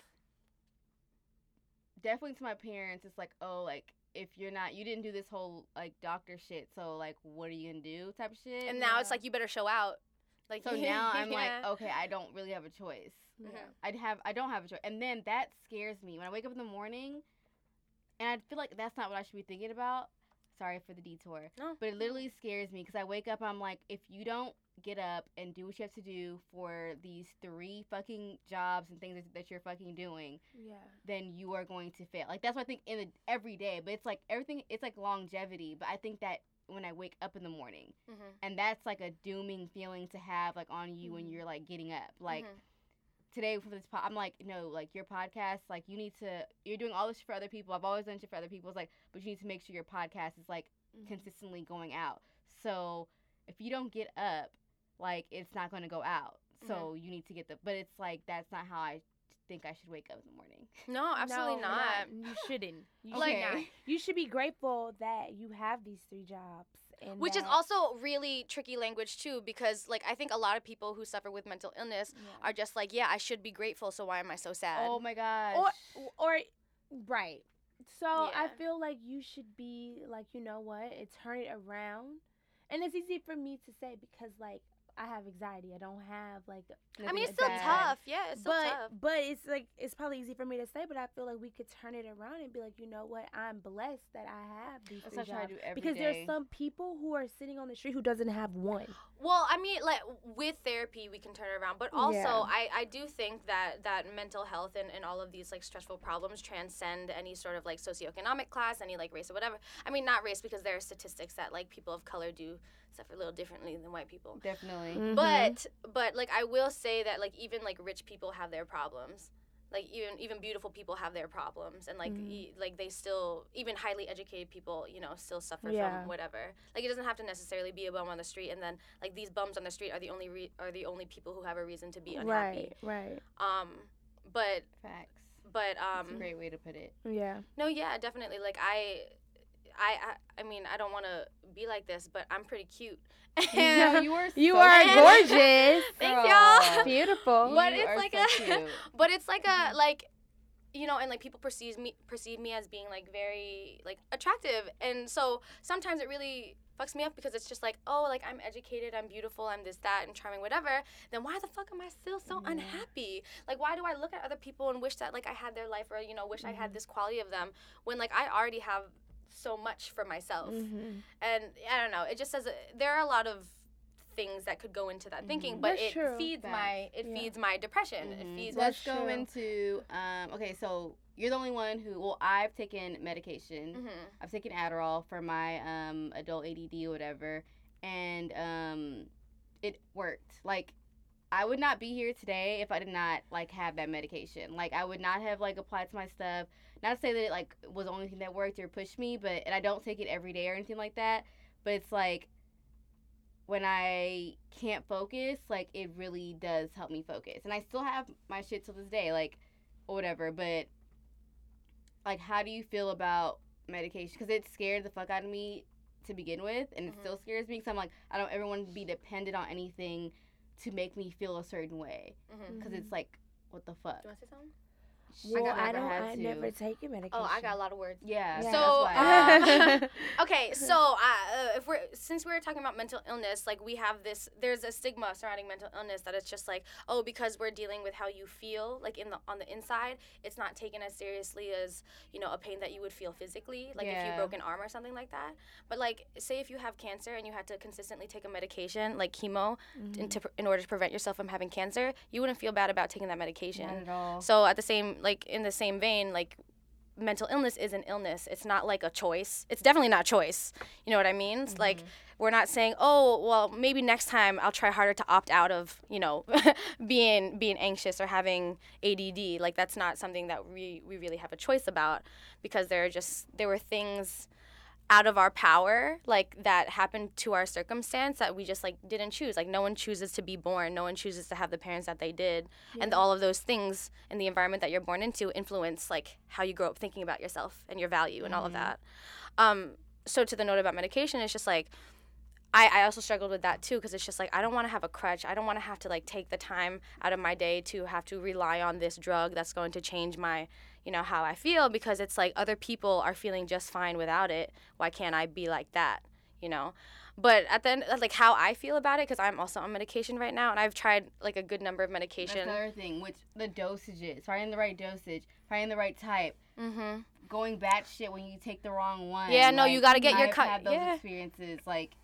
[SPEAKER 1] definitely to my parents, it's like, oh, like if you're not, you didn't do this whole like doctor shit, so like, what are you gonna do? Type of shit.
[SPEAKER 3] and now it's like you better show out. Like
[SPEAKER 1] So [laughs] now I'm
[SPEAKER 3] yeah.
[SPEAKER 1] like, okay, I don't really have a choice.
[SPEAKER 3] Mhm.
[SPEAKER 1] I'd have, I don't have a choice, and then that scares me when I wake up in the morning, and I feel like that's not what I should be thinking about. Sorry for the detour,
[SPEAKER 3] No.
[SPEAKER 1] but it literally scares me because I wake up, I'm like, if you don't get up and do what you have to do for these three fucking jobs and things that, that you're fucking doing,
[SPEAKER 2] Yeah.
[SPEAKER 1] then you are going to fail. Like that's what I think in the, every day. But it's like everything. It's like longevity. But I think that when I wake up in the morning,
[SPEAKER 3] Mhm.
[SPEAKER 1] and that's like a dooming feeling to have like on you when
[SPEAKER 2] Mhm.
[SPEAKER 1] you're like getting up. Like
[SPEAKER 3] Mhm.
[SPEAKER 1] Today for this, po- I'm like, no, like your podcast, like you need to. You're doing all this for other people. I've always done shit for other people. It's like, but you need to make sure your podcast is like
[SPEAKER 2] Mhm.
[SPEAKER 1] consistently going out. So if you don't get up, like it's not going to go out. So you need to get the. But it's like that's not how I think I should wake up in the morning. [laughs]
[SPEAKER 3] No, absolutely
[SPEAKER 2] No,
[SPEAKER 3] not.
[SPEAKER 2] You shouldn't. You
[SPEAKER 1] Okay.
[SPEAKER 2] should not. You should be grateful that you have these three jobs. And
[SPEAKER 3] Which is also really tricky language too, because like I think a lot of people who suffer with mental illness
[SPEAKER 2] Yeah.
[SPEAKER 3] are just like, yeah, I should be grateful, so why am I so sad?
[SPEAKER 1] Oh my gosh.
[SPEAKER 2] or or right. So I feel like you should be like, you know what? It turn it around. And it's easy for me to say because like I have anxiety. I don't have like
[SPEAKER 3] I mean, it's still
[SPEAKER 1] bad.
[SPEAKER 3] tough. Yeah, it's still
[SPEAKER 2] but
[SPEAKER 3] tough.
[SPEAKER 2] but it's like it's probably easy for me to say, but I feel like we could turn it around and be like, you know what? I'm blessed that I have these
[SPEAKER 1] That's
[SPEAKER 2] three
[SPEAKER 1] what I try to
[SPEAKER 2] jobs.
[SPEAKER 1] do every
[SPEAKER 2] because
[SPEAKER 1] day.
[SPEAKER 2] there's some people who are sitting on the street who doesn't have one.
[SPEAKER 3] Well, I mean, like with therapy, we can turn it around. But also,
[SPEAKER 2] Yeah.
[SPEAKER 3] I, I do think that that mental health and, and all of these like stressful problems transcend any sort of like socioeconomic class, any like race or whatever. I mean, not race because there are statistics that like people of color do suffer a little differently than white people.
[SPEAKER 1] Definitely.
[SPEAKER 2] Mm-hmm.
[SPEAKER 3] But but like I will say that like even like rich people have their problems. Like even even beautiful people have their problems, and like
[SPEAKER 2] Mhm.
[SPEAKER 3] e- like they still even highly educated people, you know, still suffer
[SPEAKER 2] Yeah.
[SPEAKER 3] from whatever. Like it doesn't have to necessarily be a bum on the street, and then like these bums on the street are the only re- are the only people who have a reason to be unhappy.
[SPEAKER 2] right, right,
[SPEAKER 3] Um, but
[SPEAKER 1] Facts.
[SPEAKER 3] but
[SPEAKER 1] That's a
[SPEAKER 3] um,
[SPEAKER 1] great way to put it.
[SPEAKER 2] yeah.
[SPEAKER 3] no, yeah, definitely. Like I. I, I, I mean, I don't want to be like this, but I'm pretty cute. [laughs]
[SPEAKER 1] No, you are.
[SPEAKER 2] You are gorgeous. [laughs]
[SPEAKER 3] Thanks,
[SPEAKER 1] Girl.
[SPEAKER 3] y'all. [laughs]
[SPEAKER 2] Beautiful.
[SPEAKER 3] But
[SPEAKER 1] You
[SPEAKER 3] it's
[SPEAKER 1] are
[SPEAKER 3] like
[SPEAKER 1] so
[SPEAKER 3] a-
[SPEAKER 1] cute.
[SPEAKER 3] but it's like a like you know and like people perceive me perceive me as being like very like attractive and so sometimes it really fucks me up because it's just like oh like i'm educated i'm beautiful i'm this that and charming whatever then why the fuck am i still so
[SPEAKER 2] Yeah.
[SPEAKER 3] unhappy like why do i look at other people and wish that like i had their life or you know wish i
[SPEAKER 2] Mm-hmm.
[SPEAKER 3] had this quality of them when like i already have so much for myself
[SPEAKER 2] Mhm.
[SPEAKER 3] and i don't know it just says uh, there are a lot of things that could go into that thinking
[SPEAKER 1] Mhm.
[SPEAKER 3] but
[SPEAKER 2] That's
[SPEAKER 3] it
[SPEAKER 2] true.
[SPEAKER 3] feeds my it
[SPEAKER 2] Yeah.
[SPEAKER 3] feeds my depression it
[SPEAKER 1] Mhm.
[SPEAKER 3] feeds
[SPEAKER 1] So let's go
[SPEAKER 2] true.
[SPEAKER 1] into. Um, okay, so you're the only one who. Well, I've taken medication.
[SPEAKER 3] Mhm.
[SPEAKER 1] I've taken Adderall for my um, adult ADD or whatever, and um, it worked. Like I would not be here today if I did not like have that medication. Like I would not have like applied to my stuff. Not to say that it like was the only thing that worked or pushed me, but and I don't take it every day or anything like that. But it's like when I can't focus, like it really does help me focus. And I still have my shit to this day, like or whatever. But like, how do you feel about medication? Because it scared the fuck out of me to begin with, and it
[SPEAKER 3] Mhm.
[SPEAKER 1] still scares me. Because I'm like, I don't ever want to be dependent on anything to make me feel a certain way.
[SPEAKER 3] Mm-hmm.
[SPEAKER 1] Because it's like, what the fuck?
[SPEAKER 3] Do you want to say something?
[SPEAKER 2] Well,
[SPEAKER 1] got-
[SPEAKER 2] I
[SPEAKER 1] never
[SPEAKER 2] don't. I
[SPEAKER 1] to.
[SPEAKER 2] never take your medication.
[SPEAKER 3] Oh, I got a lot of words.
[SPEAKER 1] Yeah.
[SPEAKER 2] Yeah.
[SPEAKER 3] So,
[SPEAKER 1] that's
[SPEAKER 3] uh, [laughs] [laughs] okay, so uh, if we're since we were talking about mental illness, like we have this, there's a stigma surrounding mental illness that it's just like, oh, because we're dealing with how you feel, like in the on the inside, it's not taken as seriously as you know a pain that you would feel physically, like if you broke an arm or something like that. But like, say if you have cancer and you had to consistently take a medication like chemo in, to, in order to prevent yourself from having cancer, you wouldn't feel bad about taking that medication.
[SPEAKER 1] Not at all.
[SPEAKER 3] So at the same like in the same vein, like mental illness is an illness. It's not like a choice. It's definitely not choice. You know what I mean? It's Like mm-hmm. we're not saying, "Oh, well, maybe next time I'll try harder to opt out of, you know, [laughs] being being anxious or having ADD." Like that's not something that we we really have a choice about because there are just there were things out of our power like that happened to our circumstance that we just like didn't choose. Like no one chooses to be born. No one chooses to have the parents that they did. And all of those things in the environment that you're born into influence like how you grow up thinking about yourself and your value and all of that. Um, so to the note about medication it's just like I, I also struggled with that too because it's just like I don't want to have a crutch. I don't want to have to like take the time out of my day to have to rely on this drug that's going to change my, you know, how I feel because it's like other people are feeling just fine without it. Why can't I be like that? You know? But at the end, like how I feel about it, because I'm also on medication right now, and I've tried like a good number of
[SPEAKER 1] That's
[SPEAKER 3] medication.
[SPEAKER 1] the other thing, which the dosages, finding the right dosage, finding the right type,
[SPEAKER 3] Mm-hmm.
[SPEAKER 1] going when you take the wrong one.
[SPEAKER 3] Yeah, no, you gotta get your
[SPEAKER 1] I've
[SPEAKER 3] co-
[SPEAKER 1] had those
[SPEAKER 3] yeah.
[SPEAKER 1] experiences. Like,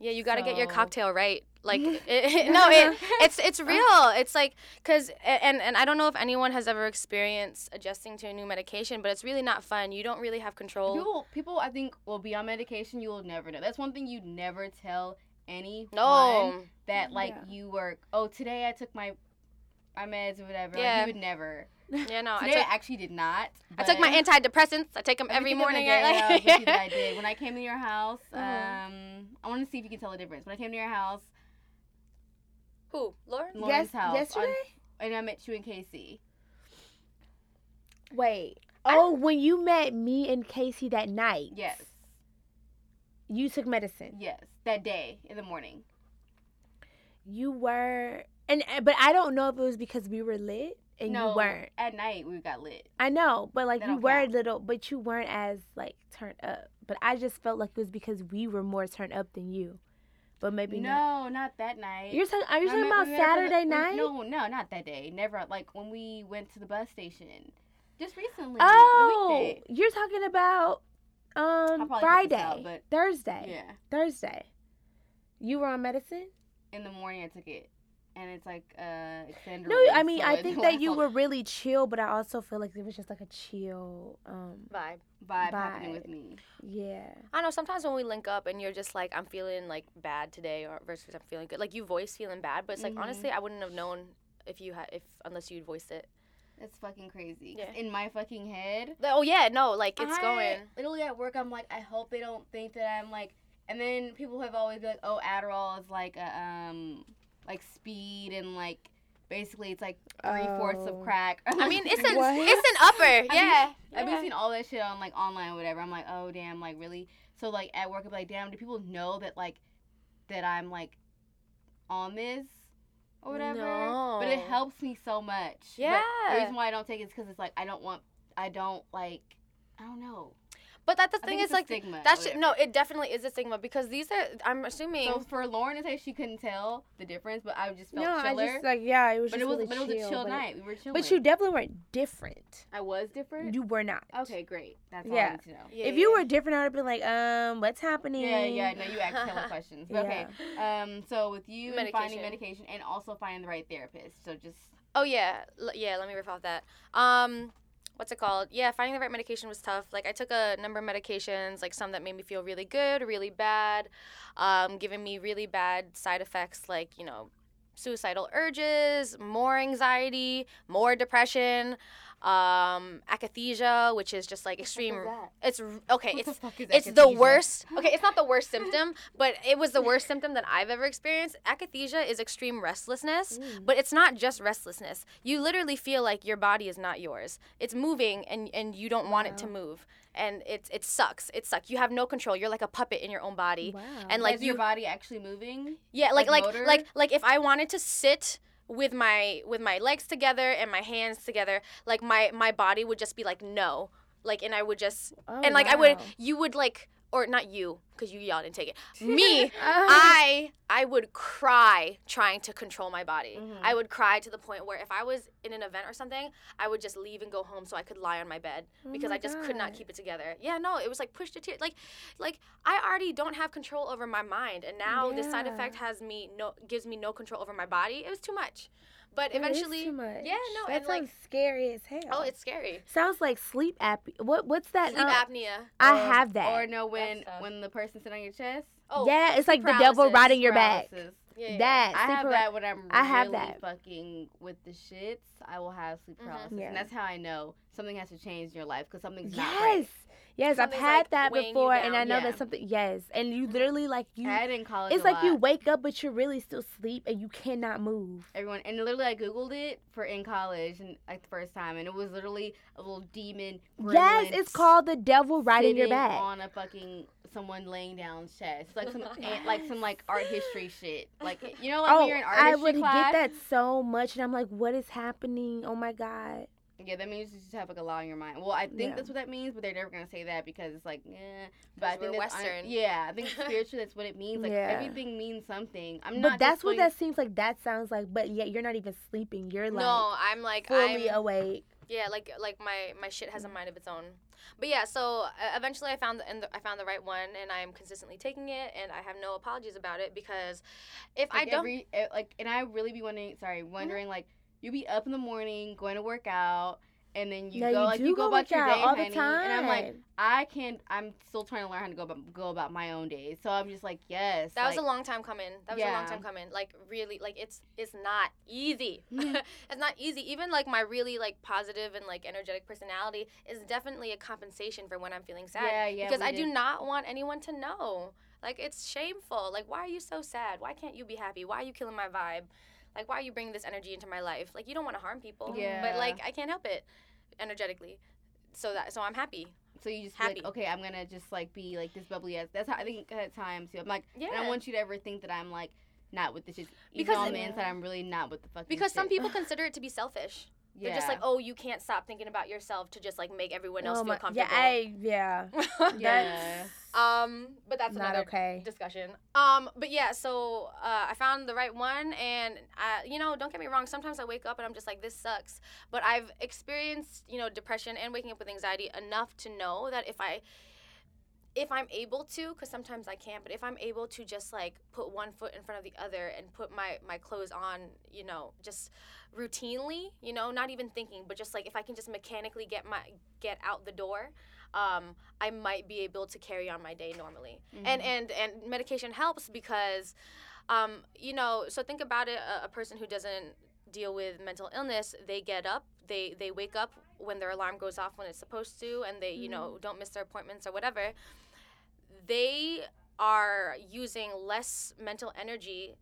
[SPEAKER 3] Yeah, you got to get your cocktail right. Like [laughs] it, it- no, it [laughs] it's it's real. It's like cuz and and I don't know if anyone has ever experienced adjusting to a new medication, but it's really not fun. You don't really have control.
[SPEAKER 1] people, people, I think will be on medication. You will never know. That's one thing you'd never tell anyone.
[SPEAKER 3] no.
[SPEAKER 1] that like
[SPEAKER 2] Yeah.
[SPEAKER 1] you were. Oh, today I took my my meds or whatever.
[SPEAKER 3] Yeah.
[SPEAKER 1] Like, you would never. [laughs]
[SPEAKER 3] Yeah, no. I
[SPEAKER 1] Today I,
[SPEAKER 3] took
[SPEAKER 1] actually did not.
[SPEAKER 3] I took my antidepressants. I take them every
[SPEAKER 1] think the
[SPEAKER 3] morning.
[SPEAKER 1] day
[SPEAKER 3] I-
[SPEAKER 1] of with you that I did. When I came to your house,
[SPEAKER 3] Uh-huh.
[SPEAKER 1] um, I want to see if you can tell the difference. When I came to your house,
[SPEAKER 3] Who? Lauren?
[SPEAKER 1] Lauren's
[SPEAKER 2] yes,
[SPEAKER 1] house, on-
[SPEAKER 2] yesterday.
[SPEAKER 1] and I met you and Casey.
[SPEAKER 2] Wait. Oh, when you met me and Casey that night.
[SPEAKER 1] Yes,
[SPEAKER 2] You took medicine.
[SPEAKER 1] yes, that day in the morning.
[SPEAKER 2] You were, and uh, but I don't know if it was because we were lit and
[SPEAKER 1] no,
[SPEAKER 2] you weren't.
[SPEAKER 1] At night we got lit.
[SPEAKER 2] I know, but like
[SPEAKER 1] That
[SPEAKER 2] you were
[SPEAKER 1] count.
[SPEAKER 2] little, but you weren't as like turned up. But I just felt like it was because we were more turned up than you. But maybe not.
[SPEAKER 1] no, not that night.
[SPEAKER 2] You're talking. Are you talking about
[SPEAKER 1] we met up for the-
[SPEAKER 2] Saturday
[SPEAKER 1] we-
[SPEAKER 2] night?
[SPEAKER 1] No, no, not that day. Never. Like when we went to the bus station, just recently.
[SPEAKER 2] Oh, you're talking about um Friday,
[SPEAKER 1] out, but-
[SPEAKER 2] Thursday,
[SPEAKER 1] Yeah.
[SPEAKER 2] Thursday. You were on medicine?
[SPEAKER 1] In the morning I took it, and it's like uh extended.
[SPEAKER 2] No, I mean
[SPEAKER 1] so
[SPEAKER 2] I think [laughs] that you were really chill, but I also feel like it was just like a chill. Um,
[SPEAKER 3] Vibe.
[SPEAKER 1] vibe happening with me.
[SPEAKER 2] yeah.
[SPEAKER 3] I know sometimes when we link up and you're just like I'm feeling like bad today or versus I'm feeling good. Like you voice feeling bad, but it's like
[SPEAKER 1] Mhm.
[SPEAKER 3] honestly I wouldn't have known if you had if unless you'd voiced it.
[SPEAKER 1] That's fucking crazy.
[SPEAKER 3] Yeah.
[SPEAKER 1] In my fucking head,
[SPEAKER 3] Oh yeah, no, like it's
[SPEAKER 1] I-
[SPEAKER 3] going.
[SPEAKER 1] Literally at work, I'm like, I hope they don't think that I'm like. And then people have always been like, oh, Adderall is like a um like speed and like basically it's like three fourths
[SPEAKER 2] Oh.
[SPEAKER 1] of crack.
[SPEAKER 3] I mean, it's [laughs] an
[SPEAKER 2] What?
[SPEAKER 3] it's an upper. Yeah.
[SPEAKER 1] I've been
[SPEAKER 3] Yeah.
[SPEAKER 1] seeing all that shit on like online or whatever. I'm like, oh damn, like really. So like at work, I'm like, damn, do people know that like that I'm like on this or whatever? But it helps me so much. But the
[SPEAKER 3] Yeah.
[SPEAKER 1] reason why I don't take it is because it's like I don't want. I don't like. I don't know.
[SPEAKER 3] But that the
[SPEAKER 1] I
[SPEAKER 3] thing
[SPEAKER 1] think
[SPEAKER 3] is
[SPEAKER 1] it's a
[SPEAKER 3] like
[SPEAKER 1] stigma.
[SPEAKER 3] that's
[SPEAKER 1] or
[SPEAKER 3] no, it definitely is a stigma because these are I'm assuming
[SPEAKER 1] So for Lauren to say she couldn't tell the difference, but I just felt
[SPEAKER 2] No, I
[SPEAKER 1] chiller.
[SPEAKER 2] just like yeah, it was
[SPEAKER 1] but
[SPEAKER 2] just
[SPEAKER 1] it was
[SPEAKER 2] really
[SPEAKER 1] but it was a chill
[SPEAKER 2] but-
[SPEAKER 1] night. We were chilling.
[SPEAKER 2] But you definitely weren't different.
[SPEAKER 1] I was different.
[SPEAKER 2] You were not.
[SPEAKER 1] okay, great. That's all
[SPEAKER 2] Yeah.
[SPEAKER 1] I need to know.
[SPEAKER 3] Yeah,
[SPEAKER 2] if you were different, I would have been like, um, what's happening?
[SPEAKER 1] Yeah, yeah. No, you asked hella [laughs] questions. But
[SPEAKER 2] Yeah.
[SPEAKER 1] okay. Um. So with you and finding
[SPEAKER 3] Medication.
[SPEAKER 1] medication and also finding the right therapist. So just
[SPEAKER 3] Oh yeah, L- yeah. Let me riff off that. Um, what's it called? Yeah, finding the right medication was tough. Like I took a number of medications, like some that made me feel really good, really bad, um, giving me really bad side effects, like you know, suicidal urges, more anxiety, more depression, um, akathisia, which is just like extreme. It's okay.
[SPEAKER 1] What the
[SPEAKER 3] It's
[SPEAKER 1] is
[SPEAKER 3] it's the worst. [gasps] Okay, it's not the worst symptom, but it was the worst symptom that I've ever experienced. Akathisia is extreme restlessness, but it's not just restlessness. You literally feel like your body is not yours. It's moving and and you don't want it to move. And it's it sucks. It sucks. You have no control. You're like a puppet in your own body.
[SPEAKER 2] Wow.
[SPEAKER 3] And
[SPEAKER 1] Like is your body actually moving?
[SPEAKER 3] yeah, like
[SPEAKER 1] like
[SPEAKER 3] like like like if I wanted to sit with my with my legs together and my hands together, like my my body would just be like no. Like and I would just
[SPEAKER 2] Oh,
[SPEAKER 3] and like I would you would like or not you because you y'all didn't take it. [laughs] Me, I I would cry trying to control my body.
[SPEAKER 2] Mm-hmm.
[SPEAKER 3] I would cry to the point where if I was in an event or something, I would just leave and go home so I could lie on my bed because
[SPEAKER 2] Oh my
[SPEAKER 3] I just could not keep it together. Yeah, no, it was like pushed to tears. Like like I already don't have control over my mind and now this side effect has me no gives me no control over my body. It was too much. But
[SPEAKER 2] It is
[SPEAKER 3] eventually
[SPEAKER 2] too much.
[SPEAKER 3] Yeah, no,
[SPEAKER 2] that
[SPEAKER 3] and
[SPEAKER 2] sounds
[SPEAKER 3] like
[SPEAKER 2] scary as hell.
[SPEAKER 3] oh, it's scary.
[SPEAKER 2] sounds like sleep apnea. What what's that?
[SPEAKER 3] Sleep
[SPEAKER 2] uh,
[SPEAKER 3] apnea.
[SPEAKER 2] I
[SPEAKER 1] Or-
[SPEAKER 2] have that.
[SPEAKER 1] Or no, when when the person sit on your chest.
[SPEAKER 3] Oh,
[SPEAKER 2] yeah, it's like
[SPEAKER 3] sleep
[SPEAKER 2] the devil riding your back.
[SPEAKER 1] Paralysis.
[SPEAKER 3] Yeah, yeah.
[SPEAKER 2] That
[SPEAKER 1] I have
[SPEAKER 2] para-
[SPEAKER 1] that when I'm
[SPEAKER 2] I have
[SPEAKER 1] really
[SPEAKER 2] that.
[SPEAKER 1] fucking with the shits. I will have sleep
[SPEAKER 3] Mhm.
[SPEAKER 1] paralysis,
[SPEAKER 2] Yeah.
[SPEAKER 1] and that's how I know something has to change in your life because something's not
[SPEAKER 2] Yes.
[SPEAKER 1] right.
[SPEAKER 2] Yes, I've had
[SPEAKER 3] like,
[SPEAKER 2] that before, and I know
[SPEAKER 1] Yeah.
[SPEAKER 2] that's something. Yes, and you mm-hmm. literally like you.
[SPEAKER 1] I had in college.
[SPEAKER 2] It's like you wake up, but you're really still asleep, and you cannot move.
[SPEAKER 1] Everyone and literally I googled it for in college and like the first time, and it was literally a little demon.
[SPEAKER 2] Yes, it's called the devil riding your
[SPEAKER 1] sitting
[SPEAKER 2] back.
[SPEAKER 1] on a fucking someone laying down chest, like some like some like art history shit. Like you know, like
[SPEAKER 2] oh,
[SPEAKER 1] when you're in art
[SPEAKER 2] I
[SPEAKER 1] history
[SPEAKER 2] would
[SPEAKER 1] class.
[SPEAKER 2] get that so much, and I'm like, what is happening? Oh my god.
[SPEAKER 1] Yeah, that means you just have like a lot on your mind. Well, I think
[SPEAKER 2] Yeah.
[SPEAKER 1] that's what that means, but they're never gonna say that because it's like, eh. But I
[SPEAKER 3] 'Cause
[SPEAKER 1] think
[SPEAKER 3] we're
[SPEAKER 1] that's un-
[SPEAKER 3] Western.
[SPEAKER 1] yeah, I think [laughs] spiritually that's what it means. Like
[SPEAKER 2] Yeah.
[SPEAKER 1] everything means something. I'm
[SPEAKER 2] But
[SPEAKER 1] not.
[SPEAKER 2] But that's
[SPEAKER 1] just
[SPEAKER 2] what
[SPEAKER 1] doing-
[SPEAKER 2] that seems like. That sounds like, but yet you're not even sleeping. You're like
[SPEAKER 3] no, I'm like
[SPEAKER 2] fully
[SPEAKER 3] I'm
[SPEAKER 2] awake.
[SPEAKER 3] yeah, like like my my shit has a mind of its own. But yeah, so uh, eventually I found the, and the, I found the right one, and I'm consistently taking it, and I have no apologies about it because if
[SPEAKER 1] like
[SPEAKER 3] I don't,
[SPEAKER 1] every eh, like, and I really be wondering. Sorry, wondering like you be up in the morning going to work out. And then you
[SPEAKER 2] no,
[SPEAKER 1] go
[SPEAKER 2] you
[SPEAKER 1] like you go, about your day,
[SPEAKER 2] all
[SPEAKER 1] honey,
[SPEAKER 2] the time.
[SPEAKER 1] and I'm like, I can't. I'm still trying to learn how to go about go about my own days. So I'm just like, yes.
[SPEAKER 3] that was a long time coming. That was a long time coming. Like really, like it's it's not easy. [laughs] [laughs] it's not easy. Even like my really like positive and like energetic personality is definitely a compensation for when I'm feeling sad.
[SPEAKER 1] Yeah, yeah.
[SPEAKER 3] because
[SPEAKER 1] we
[SPEAKER 3] I do not want anyone to know. Like it's shameful. Like why are you so sad? Why can't you be happy? Why are you killing my vibe? Like why are you bringing this energy into my life? Like you don't want to harm people.
[SPEAKER 1] Yeah.
[SPEAKER 3] But like I can't help it energetically. So that so I'm happy.
[SPEAKER 1] So you just be like,
[SPEAKER 3] Happy.
[SPEAKER 1] okay, I'm gonna just like be like this bubbly ass. That's how I think at times too. I'm like, and i
[SPEAKER 3] don't
[SPEAKER 1] want you to ever think that I'm like not with the shit.
[SPEAKER 3] Because
[SPEAKER 1] on
[SPEAKER 3] it-
[SPEAKER 1] the inside, I'm really not with the fucking.
[SPEAKER 3] Because some people [laughs] consider it to be selfish.
[SPEAKER 1] Yeah.
[SPEAKER 3] They're just like, oh, you can't stop thinking about yourself to just like make everyone else
[SPEAKER 2] oh
[SPEAKER 3] feel
[SPEAKER 2] my,
[SPEAKER 3] comfortable.
[SPEAKER 2] yeah, [laughs] I, yeah.
[SPEAKER 1] Yeah.
[SPEAKER 3] um, but that's
[SPEAKER 2] Not
[SPEAKER 3] another
[SPEAKER 2] okay.
[SPEAKER 3] discussion. Um, but yeah, so uh, I found the right one, and I, you know, don't get me wrong. Sometimes I wake up and I'm just like, this sucks. But I've experienced, you know, depression and waking up with anxiety enough to know that if I if I'm able to, because sometimes I can't, but if I'm able to just like put one foot in front of the other and put my my clothes on, you know, just routinely, you know, not even thinking, but just like if I can just mechanically get my get out the door, um, I might be able to carry on my day normally. And and and medication helps because, um, you know, so think about it: a, a person who doesn't deal with mental illness, they get up, they they wake up when their alarm goes off when it's supposed to, and they you know don't miss their appointments or whatever. They are using less mental energy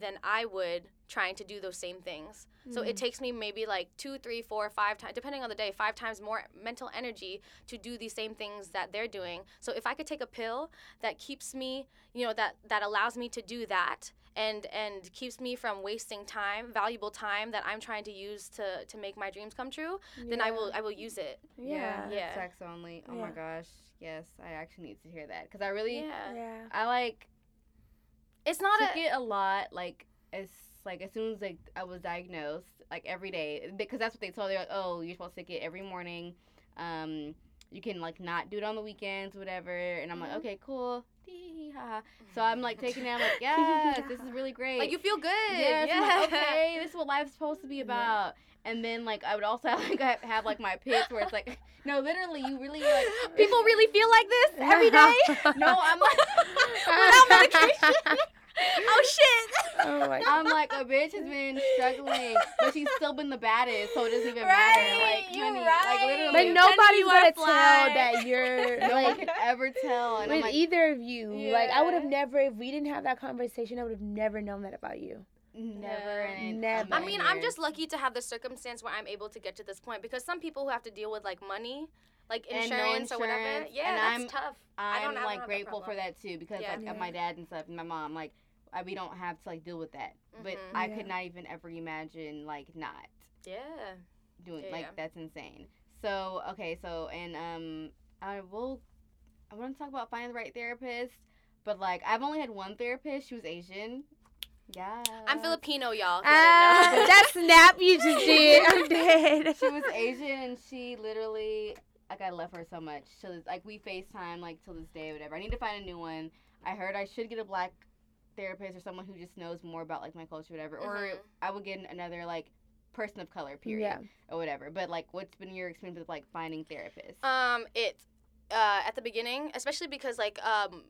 [SPEAKER 3] than I would trying to do those same things. So it hmm. takes me maybe like two, three, four, five times, depending on the day, five times more mental energy to do these same things that they're doing. So if I could take a pill that keeps me, you know, that that allows me to do that and and keeps me from wasting time, valuable time that I'm trying to use to to make my dreams come true, then I will I will use it.
[SPEAKER 1] yeah,
[SPEAKER 2] Yeah.
[SPEAKER 3] Yeah.
[SPEAKER 1] sex only. Oh my gosh, yes, I actually need to hear that because I really,
[SPEAKER 3] Yeah.
[SPEAKER 2] Yeah.
[SPEAKER 1] I like
[SPEAKER 3] It's not
[SPEAKER 1] took
[SPEAKER 3] a
[SPEAKER 1] it a lot. Like it's like as soon as like I was diagnosed, like every day because that's what they told me. Like, oh, you're supposed to take it every morning. Um, you can like not do it on the weekends, whatever. And I'm like,
[SPEAKER 3] Mhm.
[SPEAKER 1] okay, cool. Ha. So I'm like taking it. I'm like, yes, this is really [laughs] great.
[SPEAKER 3] like you feel good.
[SPEAKER 1] Yes,
[SPEAKER 3] yeah.
[SPEAKER 1] like, okay, this is what life's supposed to be about. And then like I would also [laughs] have, like have, have like my pits where it's like [laughs] no, literally you really like
[SPEAKER 3] People really feel like this every day.
[SPEAKER 1] No, I'm like
[SPEAKER 3] without medication. oh shit.
[SPEAKER 2] Oh my
[SPEAKER 1] I'm like a bitch has been struggling, but she's still been the baddest, so it doesn't even matter. Like,
[SPEAKER 3] you're
[SPEAKER 1] honey,
[SPEAKER 3] right.
[SPEAKER 1] like literally,
[SPEAKER 2] But nobody's gonna
[SPEAKER 3] fly.
[SPEAKER 2] tell that you're [laughs]
[SPEAKER 1] no one could ever tell. And I'm
[SPEAKER 2] with
[SPEAKER 1] like,
[SPEAKER 2] either of you. Like I would have never, if we didn't have that conversation, I would have never known that about you.
[SPEAKER 1] never.
[SPEAKER 3] Yeah.
[SPEAKER 2] Never.
[SPEAKER 3] I mean, I'm just lucky to have the circumstance where I'm able to get to this point because some people who have to deal with like money, like
[SPEAKER 1] And no
[SPEAKER 3] insurance, or whatever, yeah,
[SPEAKER 1] and
[SPEAKER 3] that's
[SPEAKER 1] I'm-
[SPEAKER 3] tough.
[SPEAKER 1] I'm
[SPEAKER 3] I don't, I don't
[SPEAKER 1] like
[SPEAKER 3] have
[SPEAKER 1] grateful for that too because
[SPEAKER 3] Yeah.
[SPEAKER 1] like
[SPEAKER 2] Yeah.
[SPEAKER 1] my dad and stuff and my mom like I, we don't have to like deal with that. But
[SPEAKER 3] Mhm.
[SPEAKER 1] I
[SPEAKER 2] Yeah.
[SPEAKER 1] could not even ever imagine like not
[SPEAKER 3] Yeah.
[SPEAKER 1] doing
[SPEAKER 3] Yeah,
[SPEAKER 1] like
[SPEAKER 3] yeah.
[SPEAKER 1] that's insane. So okay, so and um I will I want to talk about finding the right therapist, but like I've only had one therapist. She was Asian. Yeah.
[SPEAKER 3] I'm Filipino, y'all. if y'all
[SPEAKER 2] Ah,
[SPEAKER 3] didn't know.
[SPEAKER 2] that snap you just [laughs] did. I'm dead.
[SPEAKER 1] she was Asian and she literally like I love her so much. Till this, like we FaceTime like till this day whatever. I need to find a new one. I heard I should get a black therapist or someone who just knows more about like my culture whatever. Or
[SPEAKER 3] Mhm.
[SPEAKER 1] I would get another like person of color period
[SPEAKER 2] Yeah.
[SPEAKER 1] or whatever. But like what's been your experience with like finding therapists?
[SPEAKER 3] Um, it uh, at the beginning, especially because like um,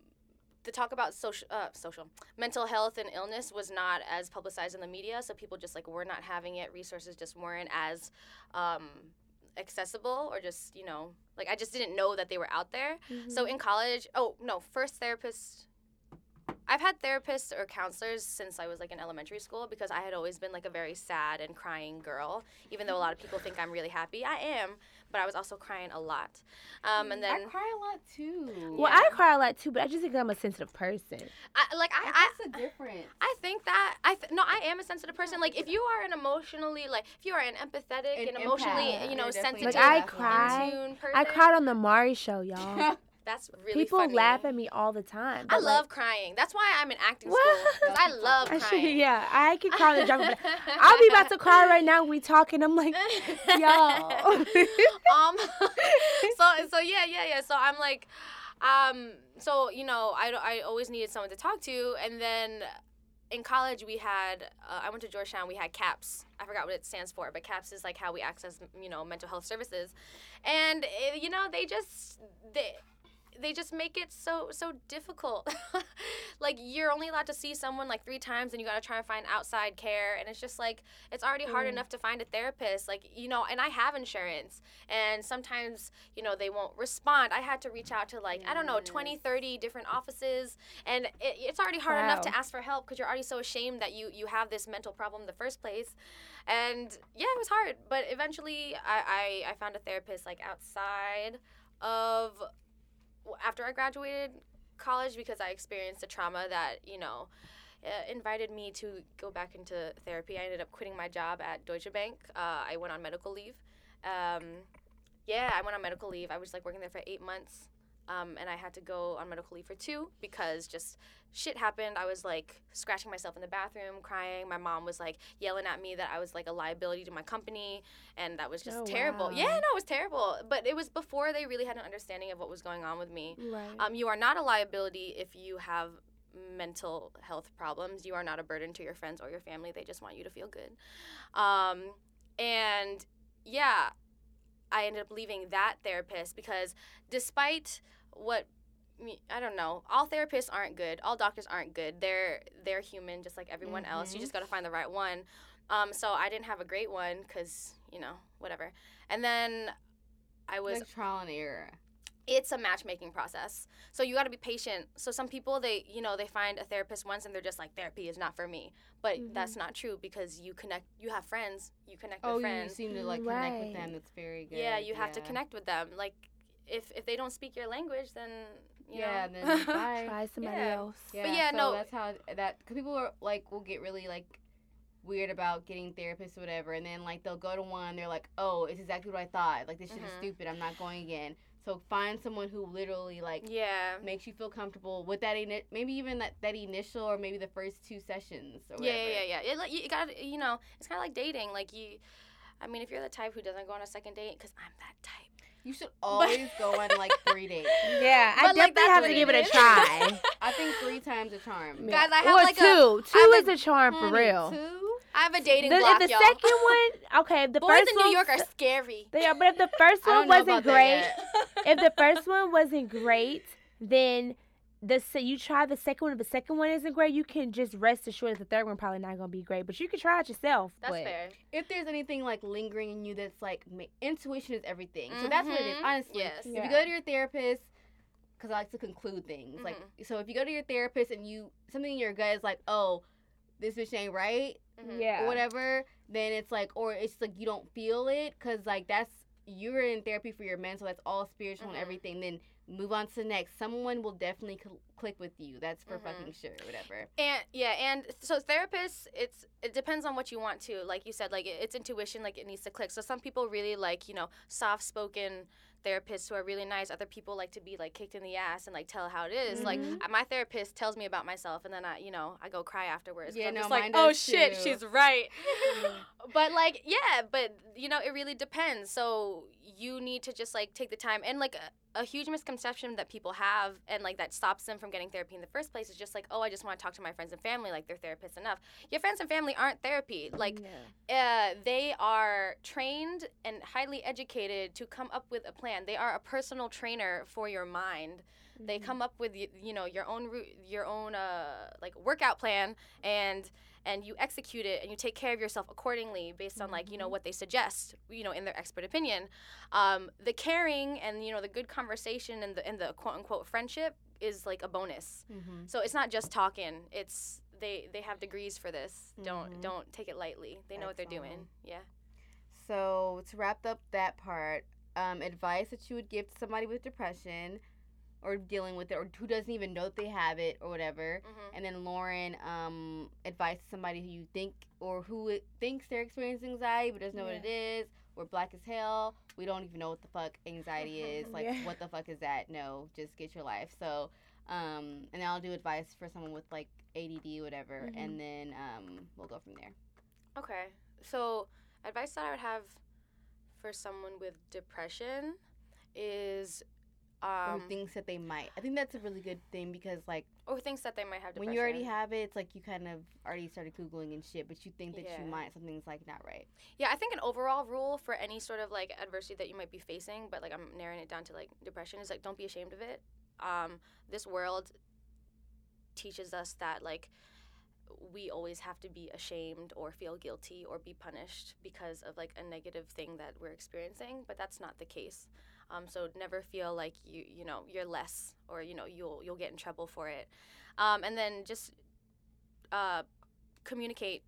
[SPEAKER 3] the talk about social, uh, social mental health and illness was not as publicized in the media, so people just like were not having it. Resources just weren't as um, accessible, or just you know, like I just didn't know that they were out there. So
[SPEAKER 2] Mm-hmm.
[SPEAKER 3] in college, oh no, first therapist. I've had therapists or counselors since I was like in elementary school because I had always been like a very sad and crying girl. Even though a lot of people think I'm really happy, I am, but I was also crying a lot. Um, and
[SPEAKER 1] I
[SPEAKER 3] then
[SPEAKER 1] cry a lot too.
[SPEAKER 2] well, I cry a lot too, but I just think I'm a sensitive person.
[SPEAKER 3] I, like I, I,
[SPEAKER 1] What's the difference?
[SPEAKER 3] I think that I th- no, I am a sensitive person. Like if you are an emotionally like if you are an empathetic
[SPEAKER 1] An
[SPEAKER 3] and emotionally
[SPEAKER 1] empath.
[SPEAKER 3] you know
[SPEAKER 1] You're
[SPEAKER 3] sensitive,
[SPEAKER 2] Like I
[SPEAKER 1] Definitely.
[SPEAKER 2] cry.
[SPEAKER 3] in tune person,
[SPEAKER 2] I cried on the Mari show, y'all. [laughs]
[SPEAKER 3] That's really
[SPEAKER 2] People
[SPEAKER 3] funny.
[SPEAKER 2] laugh at me all the time.
[SPEAKER 3] I
[SPEAKER 2] like,
[SPEAKER 3] love crying. That's why I'm in acting
[SPEAKER 2] What?
[SPEAKER 3] school. I [laughs] love
[SPEAKER 2] I should,
[SPEAKER 3] crying.
[SPEAKER 2] yeah, I can cry the drop of a- I'll be about to cry right now. We talking. And I'm like, [laughs] y'all. [laughs]
[SPEAKER 3] um so so yeah yeah yeah so i'm like um so you know i i always needed someone to talk to and then in college we had uh, i went to georgetown we had caps i forgot what it stands for but caps is like how we access you know mental health services and eh, you know they just they they just make it so so difficult. [laughs] Like you're only allowed to see someone like three times and you got to try and find outside care and it's just like it's already hard
[SPEAKER 2] Mm.
[SPEAKER 3] enough to find a therapist like you know and i have insurance and sometimes you know they won't respond. I had to reach out to like i don't know 20 30 different offices and it, it's already hard enough to ask for help because you're already so ashamed that you you have this mental problem in the first place. And yeah it was hard but eventually i i, I found a therapist like outside of after i graduated college because i experienced a trauma that you know invited me to go back into therapy. I ended up quitting my job at Deutsche Bank. Uh, I went on medical leave. Um, yeah, I went on medical leave. I was like working there for eight months, um, and I had to go on medical leave for two because just shit happened. I was like scratching myself in the bathroom, crying. My mom was like yelling at me that I was like a liability to my company, and that was just
[SPEAKER 2] Oh,
[SPEAKER 3] terrible.
[SPEAKER 2] wow.
[SPEAKER 3] Yeah, no, it was terrible. But it was before they really had an understanding of what was going on with me.
[SPEAKER 2] Right.
[SPEAKER 3] Um, you are not a liability if you have mental health problems. You are not a burden to your friends or your family. They just want you to feel good. Um, and yeah, I ended up leaving that therapist because despite what I don't know. All therapists aren't good. All doctors aren't good. They're they're human, just like everyone else. You just got to find the right one. Um, so I didn't have a great one because you know whatever. And then I was
[SPEAKER 1] like trial and error.
[SPEAKER 3] it's a matchmaking process. So you got to be patient. So some people they, you know, they find a therapist once and they're just like therapy is not for me. But
[SPEAKER 2] Mhm.
[SPEAKER 3] that's not true because you connect you have friends, you connect
[SPEAKER 1] Oh,
[SPEAKER 3] with
[SPEAKER 1] you seem to like connect with them. That's very good.
[SPEAKER 3] yeah, you have to connect with them. Like if if they don't speak your language, then you
[SPEAKER 1] yeah,
[SPEAKER 3] know.
[SPEAKER 1] then [laughs] bye.
[SPEAKER 2] Try somebody
[SPEAKER 3] yeah.
[SPEAKER 2] else.
[SPEAKER 1] Yeah, but
[SPEAKER 3] yeah,
[SPEAKER 1] so
[SPEAKER 3] no-
[SPEAKER 1] that's how that cause people are like will get really like weird about getting therapists or whatever, and then like they'll go to one, they're like, oh, it's exactly what I thought. Like this shit is
[SPEAKER 3] Mhm.
[SPEAKER 1] stupid. I'm not going again. So find someone who literally like
[SPEAKER 3] yeah.
[SPEAKER 1] makes you feel comfortable with that. Ini- maybe even that that initial or maybe the first two sessions. Or
[SPEAKER 3] Yeah,
[SPEAKER 1] whatever.
[SPEAKER 3] yeah, yeah, yeah. It, like, you got you know, it's kind of like dating. Like you I mean, if you're the type who doesn't go on a second date cuz I'm that type.
[SPEAKER 1] You should always go on like three dates. [laughs]
[SPEAKER 2] Yeah, I
[SPEAKER 3] But, like,
[SPEAKER 2] definitely have to give it a try. [laughs]
[SPEAKER 1] I think three times a charm.
[SPEAKER 3] Guys, I have,
[SPEAKER 2] or
[SPEAKER 3] like, a-
[SPEAKER 2] two.
[SPEAKER 3] I
[SPEAKER 2] two is
[SPEAKER 3] a-
[SPEAKER 2] a charm for real.
[SPEAKER 1] Two?
[SPEAKER 3] I have a dating
[SPEAKER 2] The,
[SPEAKER 3] block,
[SPEAKER 2] if the
[SPEAKER 3] y'all.
[SPEAKER 2] second one, [laughs] okay, if the
[SPEAKER 3] Boys
[SPEAKER 2] first
[SPEAKER 3] in New York are scary.
[SPEAKER 2] They are, but if the first one wasn't great, if the first one wasn't great, then the se- you try the second one, if the second one isn't great, you can just rest assured that the third one probably not gonna be great. But you can try it yourself.
[SPEAKER 3] That's
[SPEAKER 2] but-
[SPEAKER 3] fair.
[SPEAKER 1] if there's anything like lingering in you that's like intuition is everything. So that's what it is.
[SPEAKER 3] Mhm.
[SPEAKER 1] Honestly,
[SPEAKER 3] Yes.
[SPEAKER 1] if
[SPEAKER 2] Yeah.
[SPEAKER 1] you go to your therapist, because I like to conclude things. Like,
[SPEAKER 3] Mm-hmm.
[SPEAKER 1] so if you go to your therapist and you something in your gut is like, oh, this bitch ain't right,
[SPEAKER 3] Mhm.
[SPEAKER 2] Yeah.
[SPEAKER 1] or whatever, then it's like, or it's like you don't feel it, because like that's you're in therapy for your mental. That's all spiritual and everything. Then move on to the next. Someone will definitely cl- click with you. That's for
[SPEAKER 3] Mhm.
[SPEAKER 1] fucking sure. Whatever.
[SPEAKER 3] And yeah, and so therapists, it's it depends on what you want to. Like you said, like it- it's intuition, like it needs to click. So some people really like you know soft spoken therapists who are really nice. Other people like to be like kicked in the ass and like tell how it is. Like
[SPEAKER 2] Mhm.
[SPEAKER 3] uh, my therapist tells me about myself, and then I you know I go cry afterwards.
[SPEAKER 1] Yeah,
[SPEAKER 3] I'm
[SPEAKER 1] no,
[SPEAKER 3] just like oh shit,
[SPEAKER 1] too.
[SPEAKER 3] she's right. [laughs] [laughs] but like yeah, but you know it really depends. So you need to just like take the time and like a, a huge misconception that people have and like that stops them from getting therapy in the first place is just like oh I just want to talk to my friends and family like they're therapists enough. Your friends and family aren't therapy. Like
[SPEAKER 2] Yeah.
[SPEAKER 3] uh, they are trained and highly educated to come up with a plan. They are a personal trainer for your mind. They come up with you know your own your own uh, like workout plan, and and you execute it and you take care of yourself accordingly based on like you know what they suggest, you know in their expert opinion. Um, the caring and you know the good conversation and the and the quote unquote friendship is like a bonus.
[SPEAKER 1] Mm-hmm.
[SPEAKER 3] So it's not just talking. It's they they have degrees for this. Don't
[SPEAKER 1] Mhm.
[SPEAKER 3] don't take it lightly. They know what they're doing. Yeah.
[SPEAKER 1] So to wrap up that part, um, advice that you would give to somebody with depression or dealing with it or who doesn't even know that they have it or whatever.
[SPEAKER 3] Mm-hmm.
[SPEAKER 1] And then Lauren, um, advice somebody who you think or who it- thinks they're experiencing anxiety but doesn't know what it is. We're black as hell. We don't even know what the fuck anxiety [laughs] is. Like,
[SPEAKER 2] Yeah.
[SPEAKER 1] what the fuck is that? No, just get your life. So, um, and then I'll do advice for someone with like ADD, whatever,
[SPEAKER 2] Mhm.
[SPEAKER 1] and then um, we'll go from there.
[SPEAKER 3] Okay. So advice that I would have for someone with depression is
[SPEAKER 1] or
[SPEAKER 3] um
[SPEAKER 1] thinks that they might. I think that's a really good thing because like
[SPEAKER 3] or thinks that they might have depression.
[SPEAKER 1] when you already have it, it's like you kind of already started googling and shit, but you think that
[SPEAKER 3] Yeah.
[SPEAKER 1] you might something's like not right.
[SPEAKER 3] Yeah, I think an overall rule for any sort of like adversity that you might be facing, but like I'm narrowing it down to like depression is like don't be ashamed of it. Um, this world teaches us that like we always have to be ashamed or feel guilty or be punished because of like a negative thing that we're experiencing, but that's not the case. Um, so never feel like you you know you're less or you know you'll you'll get in trouble for it, um, and then just uh, communicate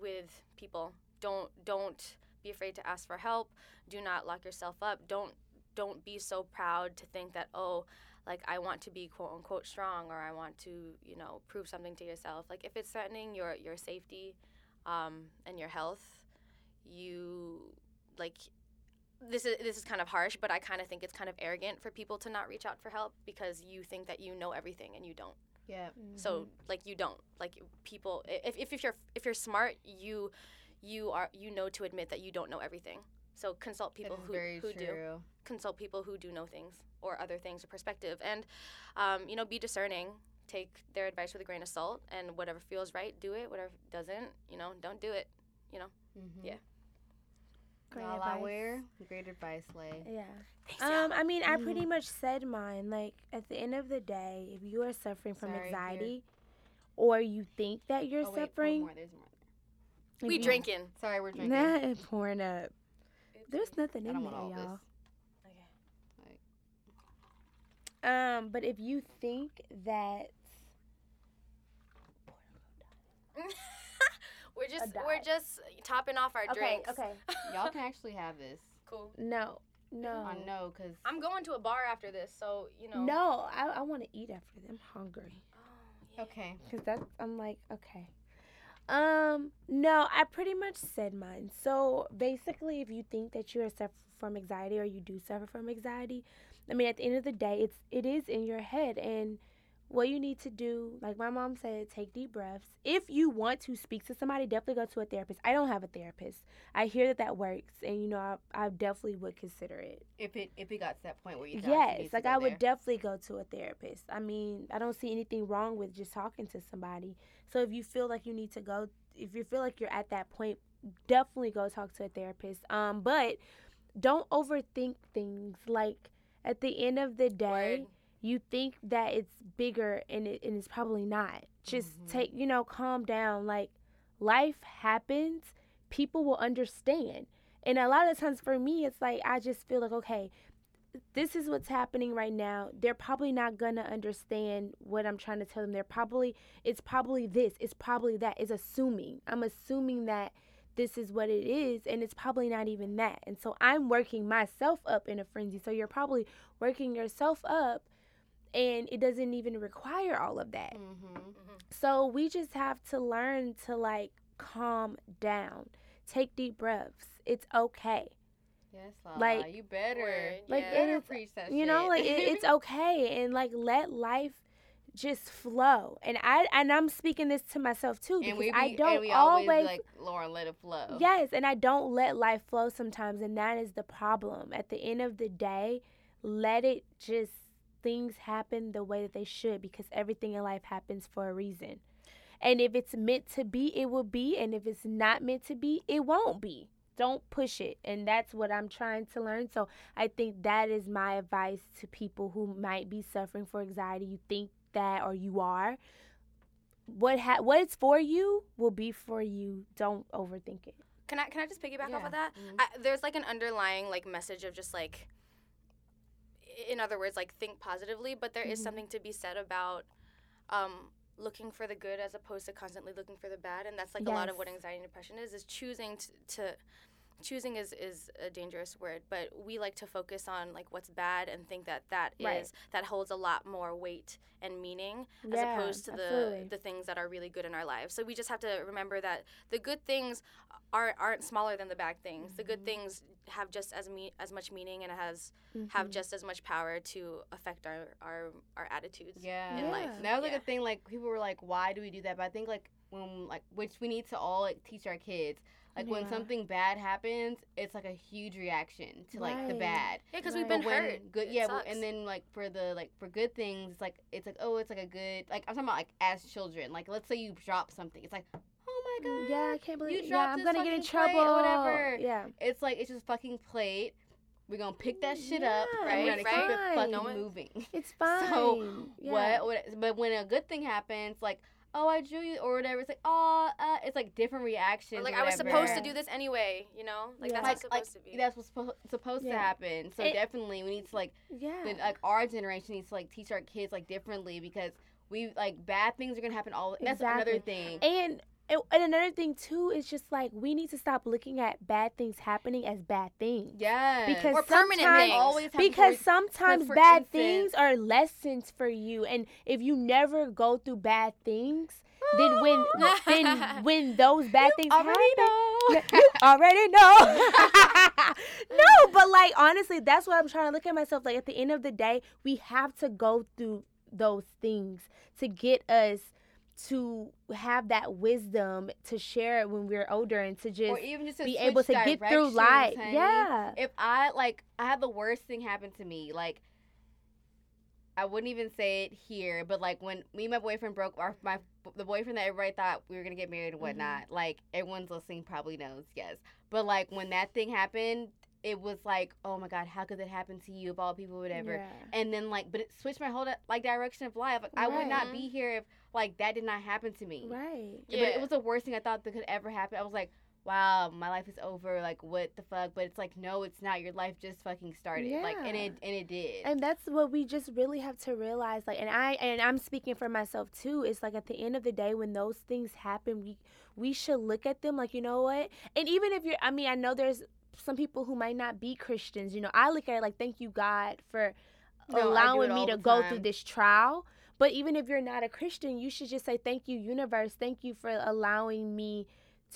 [SPEAKER 3] with people. Don't don't be afraid to ask for help. Do not lock yourself up. Don't don't be so proud to think that oh like I want to be quote unquote strong or I want to you know prove something to yourself. Like if it's threatening your your safety um, and your health, you like this is this is kind of harsh, but I kind of think it's kind of arrogant for people to not reach out for help because you think that you know everything and you don't.
[SPEAKER 1] Yeah.
[SPEAKER 3] So like you don't like people if, if, if you're if you're smart you you are you know to admit that you don't know everything. So consult people
[SPEAKER 1] That is
[SPEAKER 3] who
[SPEAKER 1] very
[SPEAKER 3] who do consult people who do know things or other things or perspective and um, you know be discerning take their advice with a grain of salt and whatever feels right do it whatever doesn't you know don't do it you know
[SPEAKER 1] Mm-hmm.
[SPEAKER 3] Yeah.
[SPEAKER 2] Great
[SPEAKER 1] All
[SPEAKER 2] advice.
[SPEAKER 1] I wear, great advice, Lay.
[SPEAKER 2] Yeah.
[SPEAKER 3] Thanks,
[SPEAKER 2] Um, I mean, I pretty much said mine. Like at the end of the day, if you are suffering from
[SPEAKER 1] Sorry, here.
[SPEAKER 2] anxiety, or you think that you're
[SPEAKER 1] Oh, wait,
[SPEAKER 2] suffering,
[SPEAKER 1] more. There's more.
[SPEAKER 2] if
[SPEAKER 3] we
[SPEAKER 2] you-
[SPEAKER 3] drinking
[SPEAKER 1] Sorry, we're [laughs] drinking.
[SPEAKER 2] Nah, pouring up. There's nothing
[SPEAKER 1] I
[SPEAKER 2] in
[SPEAKER 1] don't
[SPEAKER 2] there,
[SPEAKER 1] want all
[SPEAKER 2] y'all.
[SPEAKER 1] this.
[SPEAKER 2] Um, but if you think that [laughs]
[SPEAKER 3] we're just
[SPEAKER 2] A
[SPEAKER 3] we're just topping off our
[SPEAKER 2] okay,
[SPEAKER 3] drinks
[SPEAKER 2] okay, [laughs]
[SPEAKER 1] Y'all can actually have this.
[SPEAKER 3] cool
[SPEAKER 2] no, no,
[SPEAKER 1] I know, cause
[SPEAKER 3] i'm going to a bar after this so you know
[SPEAKER 2] no, I, I want to eat after them. I'm hungry.
[SPEAKER 3] Oh, yeah.
[SPEAKER 1] okay.
[SPEAKER 2] Cause that's I'm like okay. Um, no, I pretty much said mine. So basically, if you think that you are suffering from anxiety or you do suffer from anxiety, I mean, at the end of the day, it's it is in your head, and what you need to do, like my mom said, take deep breaths. If you want to speak to somebody, definitely go to a therapist. I don't have a therapist. I hear that that works, and you know, I, I definitely would consider it.
[SPEAKER 1] If it if it got to that point where you
[SPEAKER 2] Yes, like I would
[SPEAKER 1] there.
[SPEAKER 2] definitely go to a therapist. I mean, I don't see anything wrong with just talking to somebody. So if you feel like you need to go, if you feel like you're at that point, definitely go talk to a therapist. Um, but don't overthink things. Like at the end of the day,
[SPEAKER 3] Word.
[SPEAKER 2] You think that it's bigger and, it, and it's probably not. Just
[SPEAKER 1] Mhm.
[SPEAKER 2] take, you know, calm down. Like, life happens, people will understand. And a lot of times for me, it's like, I just feel like, okay, this is what's happening right now. They're probably not gonna understand what I'm trying to tell them. They're probably, it's probably this, it's probably that. It's assuming. I'm assuming that this is what it is, and it's probably not even that. And so I'm working myself up in a frenzy. So you're probably working yourself up, and it doesn't even require all of that.
[SPEAKER 1] Mm-hmm.
[SPEAKER 2] So we just have to learn to like calm down, take deep breaths. It's okay.
[SPEAKER 1] Yes, Lala,
[SPEAKER 2] Like-
[SPEAKER 1] you better.
[SPEAKER 2] Like,
[SPEAKER 3] yeah.
[SPEAKER 2] it
[SPEAKER 1] better preach that
[SPEAKER 2] you know like it, [laughs] it's okay and like let life just flow and i and i'm speaking this to myself too because
[SPEAKER 1] and we be,
[SPEAKER 2] i don't
[SPEAKER 1] and we always,
[SPEAKER 2] always,
[SPEAKER 1] like Lauren, let it flow.
[SPEAKER 2] yes and i don't let life flow sometimes and that is the problem at the end of the day let it just things happen the way that they should because everything in life happens for a reason. And if it's meant to be it will be. And if it's not meant to be it won't be. Don't push it. And that's what i'm trying to learn. So i think that is my advice to people who might be suffering for anxiety. You think that or you are. What ha- what is for you will be for you. Don't overthink it.
[SPEAKER 3] Can I can I just piggyback off of that?
[SPEAKER 1] Mhm.
[SPEAKER 3] I, there's like an underlying like message of just like, in other words, like think positively. But there is
[SPEAKER 2] Mhm.
[SPEAKER 3] something to be said about, um, looking for the good as opposed to constantly looking for the bad, and that's like a lot of what anxiety and depression is. Is choosing to, to choosing is is a dangerous word, but we like to focus on like what's bad and think that that is
[SPEAKER 2] Right.
[SPEAKER 3] that holds a lot more weight and meaning as opposed to
[SPEAKER 2] absolutely.
[SPEAKER 3] the the things that are really good in our lives. So we just have to remember that the good things aren't aren't smaller than the bad things. The
[SPEAKER 2] Mm-hmm.
[SPEAKER 3] good things have just as me as much meaning and has have
[SPEAKER 2] Mhm.
[SPEAKER 3] just as much power to affect our our, our attitudes
[SPEAKER 1] Yeah.
[SPEAKER 3] in
[SPEAKER 2] Yeah.
[SPEAKER 3] life.
[SPEAKER 1] That was like
[SPEAKER 3] Yeah.
[SPEAKER 1] a thing. Like people were like, "Why do we do that?" But I think like when like which we need to all like teach our kids. Like when something bad happens, it's like a huge reaction to like the bad.
[SPEAKER 3] Yeah, because
[SPEAKER 2] Right.
[SPEAKER 3] we've been
[SPEAKER 1] But when
[SPEAKER 3] hurt.
[SPEAKER 1] Good,
[SPEAKER 3] It
[SPEAKER 1] yeah,
[SPEAKER 3] sucks.
[SPEAKER 1] and then like for the like for good things, it's like it's like oh, it's like a good like I'm talking about like as children. Like let's say you drop something, it's like oh my mm, god,
[SPEAKER 2] yeah i can't believe yeah
[SPEAKER 1] dropped
[SPEAKER 2] i'm gonna get in trouble
[SPEAKER 1] or whatever.
[SPEAKER 2] yeah
[SPEAKER 1] It's like it's just fucking plate. We're gonna pick that shit up
[SPEAKER 2] Yeah,
[SPEAKER 1] and we're
[SPEAKER 3] it's
[SPEAKER 1] gonna keep it
[SPEAKER 2] fine.
[SPEAKER 1] fucking
[SPEAKER 3] No
[SPEAKER 1] moving.
[SPEAKER 2] it's [laughs] fine
[SPEAKER 1] So,
[SPEAKER 2] yeah.
[SPEAKER 1] What, what? But when a good thing happens, like oh I drew you or whatever, it's like oh uh, it's like different reactions.
[SPEAKER 3] Or, like
[SPEAKER 1] or
[SPEAKER 3] I was supposed to do this anyway, you know? Like
[SPEAKER 2] Yeah.
[SPEAKER 3] that's
[SPEAKER 1] Like,
[SPEAKER 3] what's
[SPEAKER 1] like
[SPEAKER 3] supposed to be.
[SPEAKER 1] that's what's supposed supposed to happen. So
[SPEAKER 2] It-
[SPEAKER 1] definitely we need to like
[SPEAKER 2] yeah
[SPEAKER 1] the, like our generation needs to like teach our kids like differently because we like bad things are gonna happen all. That's another thing.
[SPEAKER 2] And and and another thing too is just like we need to stop looking at bad things happening as bad things.
[SPEAKER 1] Yeah,
[SPEAKER 2] Because
[SPEAKER 3] Or permanent
[SPEAKER 2] sometimes,
[SPEAKER 3] things.
[SPEAKER 1] always
[SPEAKER 2] because
[SPEAKER 1] for-
[SPEAKER 2] sometimes
[SPEAKER 1] for
[SPEAKER 2] bad
[SPEAKER 1] instance-
[SPEAKER 2] things are lessons for you, and if you never go through bad things, then when then [laughs] when those bad things
[SPEAKER 1] already
[SPEAKER 2] happen,
[SPEAKER 1] know. [laughs]
[SPEAKER 2] you already know. [laughs] no, but like honestly, that's what I'm trying to look at myself. Like at the end of the day, we have to go through those things to get us to have that wisdom to share it when we're older and to just
[SPEAKER 1] or even just
[SPEAKER 2] be able to get through life.
[SPEAKER 1] honey.
[SPEAKER 2] Yeah.
[SPEAKER 1] If I like, I had the worst thing happen to me. Like, I wouldn't even say it here, but like when me and my boyfriend broke, our my the boyfriend that everybody thought we were gonna get married and
[SPEAKER 2] Mm-hmm.
[SPEAKER 1] whatnot. Like everyone's listening probably knows, yes. But like when that thing happened, it was like, oh my god, how could that happen to you of all people, whatever.
[SPEAKER 2] Yeah.
[SPEAKER 1] And then like, but it switched my whole like direction of life. Like I would not be here if like that did not happen to me.
[SPEAKER 2] Right.
[SPEAKER 1] But
[SPEAKER 3] Yeah.
[SPEAKER 1] it was the worst thing I thought that could ever happen. I was like, wow, my life is over. Like, what the fuck? But it's like, no, it's not. Your life just fucking started. Like, and it and it did.
[SPEAKER 2] And that's what we just really have to realize. Like, and I and I'm speaking for myself too. It's like at the end of the day, when those things happen, we we should look at them like, you know what? And even if you're, I mean, I know there's some people who might not be Christians. You know, I look at it like, thank you God for
[SPEAKER 1] No, I do it
[SPEAKER 2] allowing me to go through this trial. But even if you're not a Christian, you should just say thank you, universe. Thank you for allowing me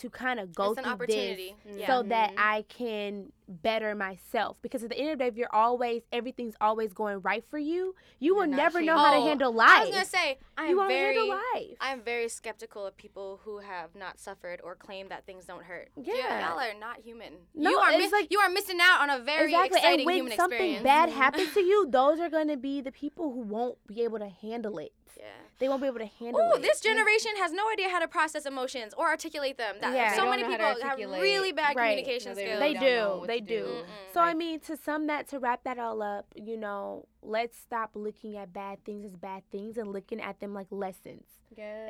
[SPEAKER 2] to kind of go
[SPEAKER 3] it's an
[SPEAKER 2] through this
[SPEAKER 3] opportunity. Yeah.
[SPEAKER 2] so that
[SPEAKER 1] Mhm.
[SPEAKER 2] I can better myself. Because at the end of the day, if you're always everything's always going right for you, you
[SPEAKER 1] You're
[SPEAKER 2] will
[SPEAKER 1] not
[SPEAKER 2] never know
[SPEAKER 1] changing.
[SPEAKER 2] how to
[SPEAKER 3] handle
[SPEAKER 2] handle
[SPEAKER 3] I was gonna say I'm
[SPEAKER 2] won't
[SPEAKER 3] very
[SPEAKER 2] handle life.
[SPEAKER 3] I am very skeptical of people who have not suffered or claim that things don't hurt.
[SPEAKER 2] Yeah.
[SPEAKER 3] y'all are not human.
[SPEAKER 2] No,
[SPEAKER 3] you are
[SPEAKER 2] it's like-
[SPEAKER 3] you are missing out on a very
[SPEAKER 2] exactly.
[SPEAKER 3] exciting
[SPEAKER 2] And when
[SPEAKER 3] human
[SPEAKER 2] something
[SPEAKER 3] experience.
[SPEAKER 2] bad
[SPEAKER 1] Mhm.
[SPEAKER 2] happens to you, those are going to be the people who won't be able to handle it.
[SPEAKER 3] Yeah.
[SPEAKER 2] They won't be able to handle
[SPEAKER 3] Oh,
[SPEAKER 2] it.
[SPEAKER 3] this generation has no idea how to process emotions or articulate them. That,
[SPEAKER 2] Yeah.
[SPEAKER 3] So many
[SPEAKER 1] know how to
[SPEAKER 3] people have really bad
[SPEAKER 2] Right.
[SPEAKER 3] communication
[SPEAKER 1] No, they
[SPEAKER 3] skills.
[SPEAKER 1] really
[SPEAKER 2] They
[SPEAKER 1] don't know
[SPEAKER 2] do.
[SPEAKER 1] what
[SPEAKER 2] They do.
[SPEAKER 1] do.
[SPEAKER 2] So I mean, to sum that, to wrap that all up, you know, let's stop looking at bad things as bad things and looking at them like lessons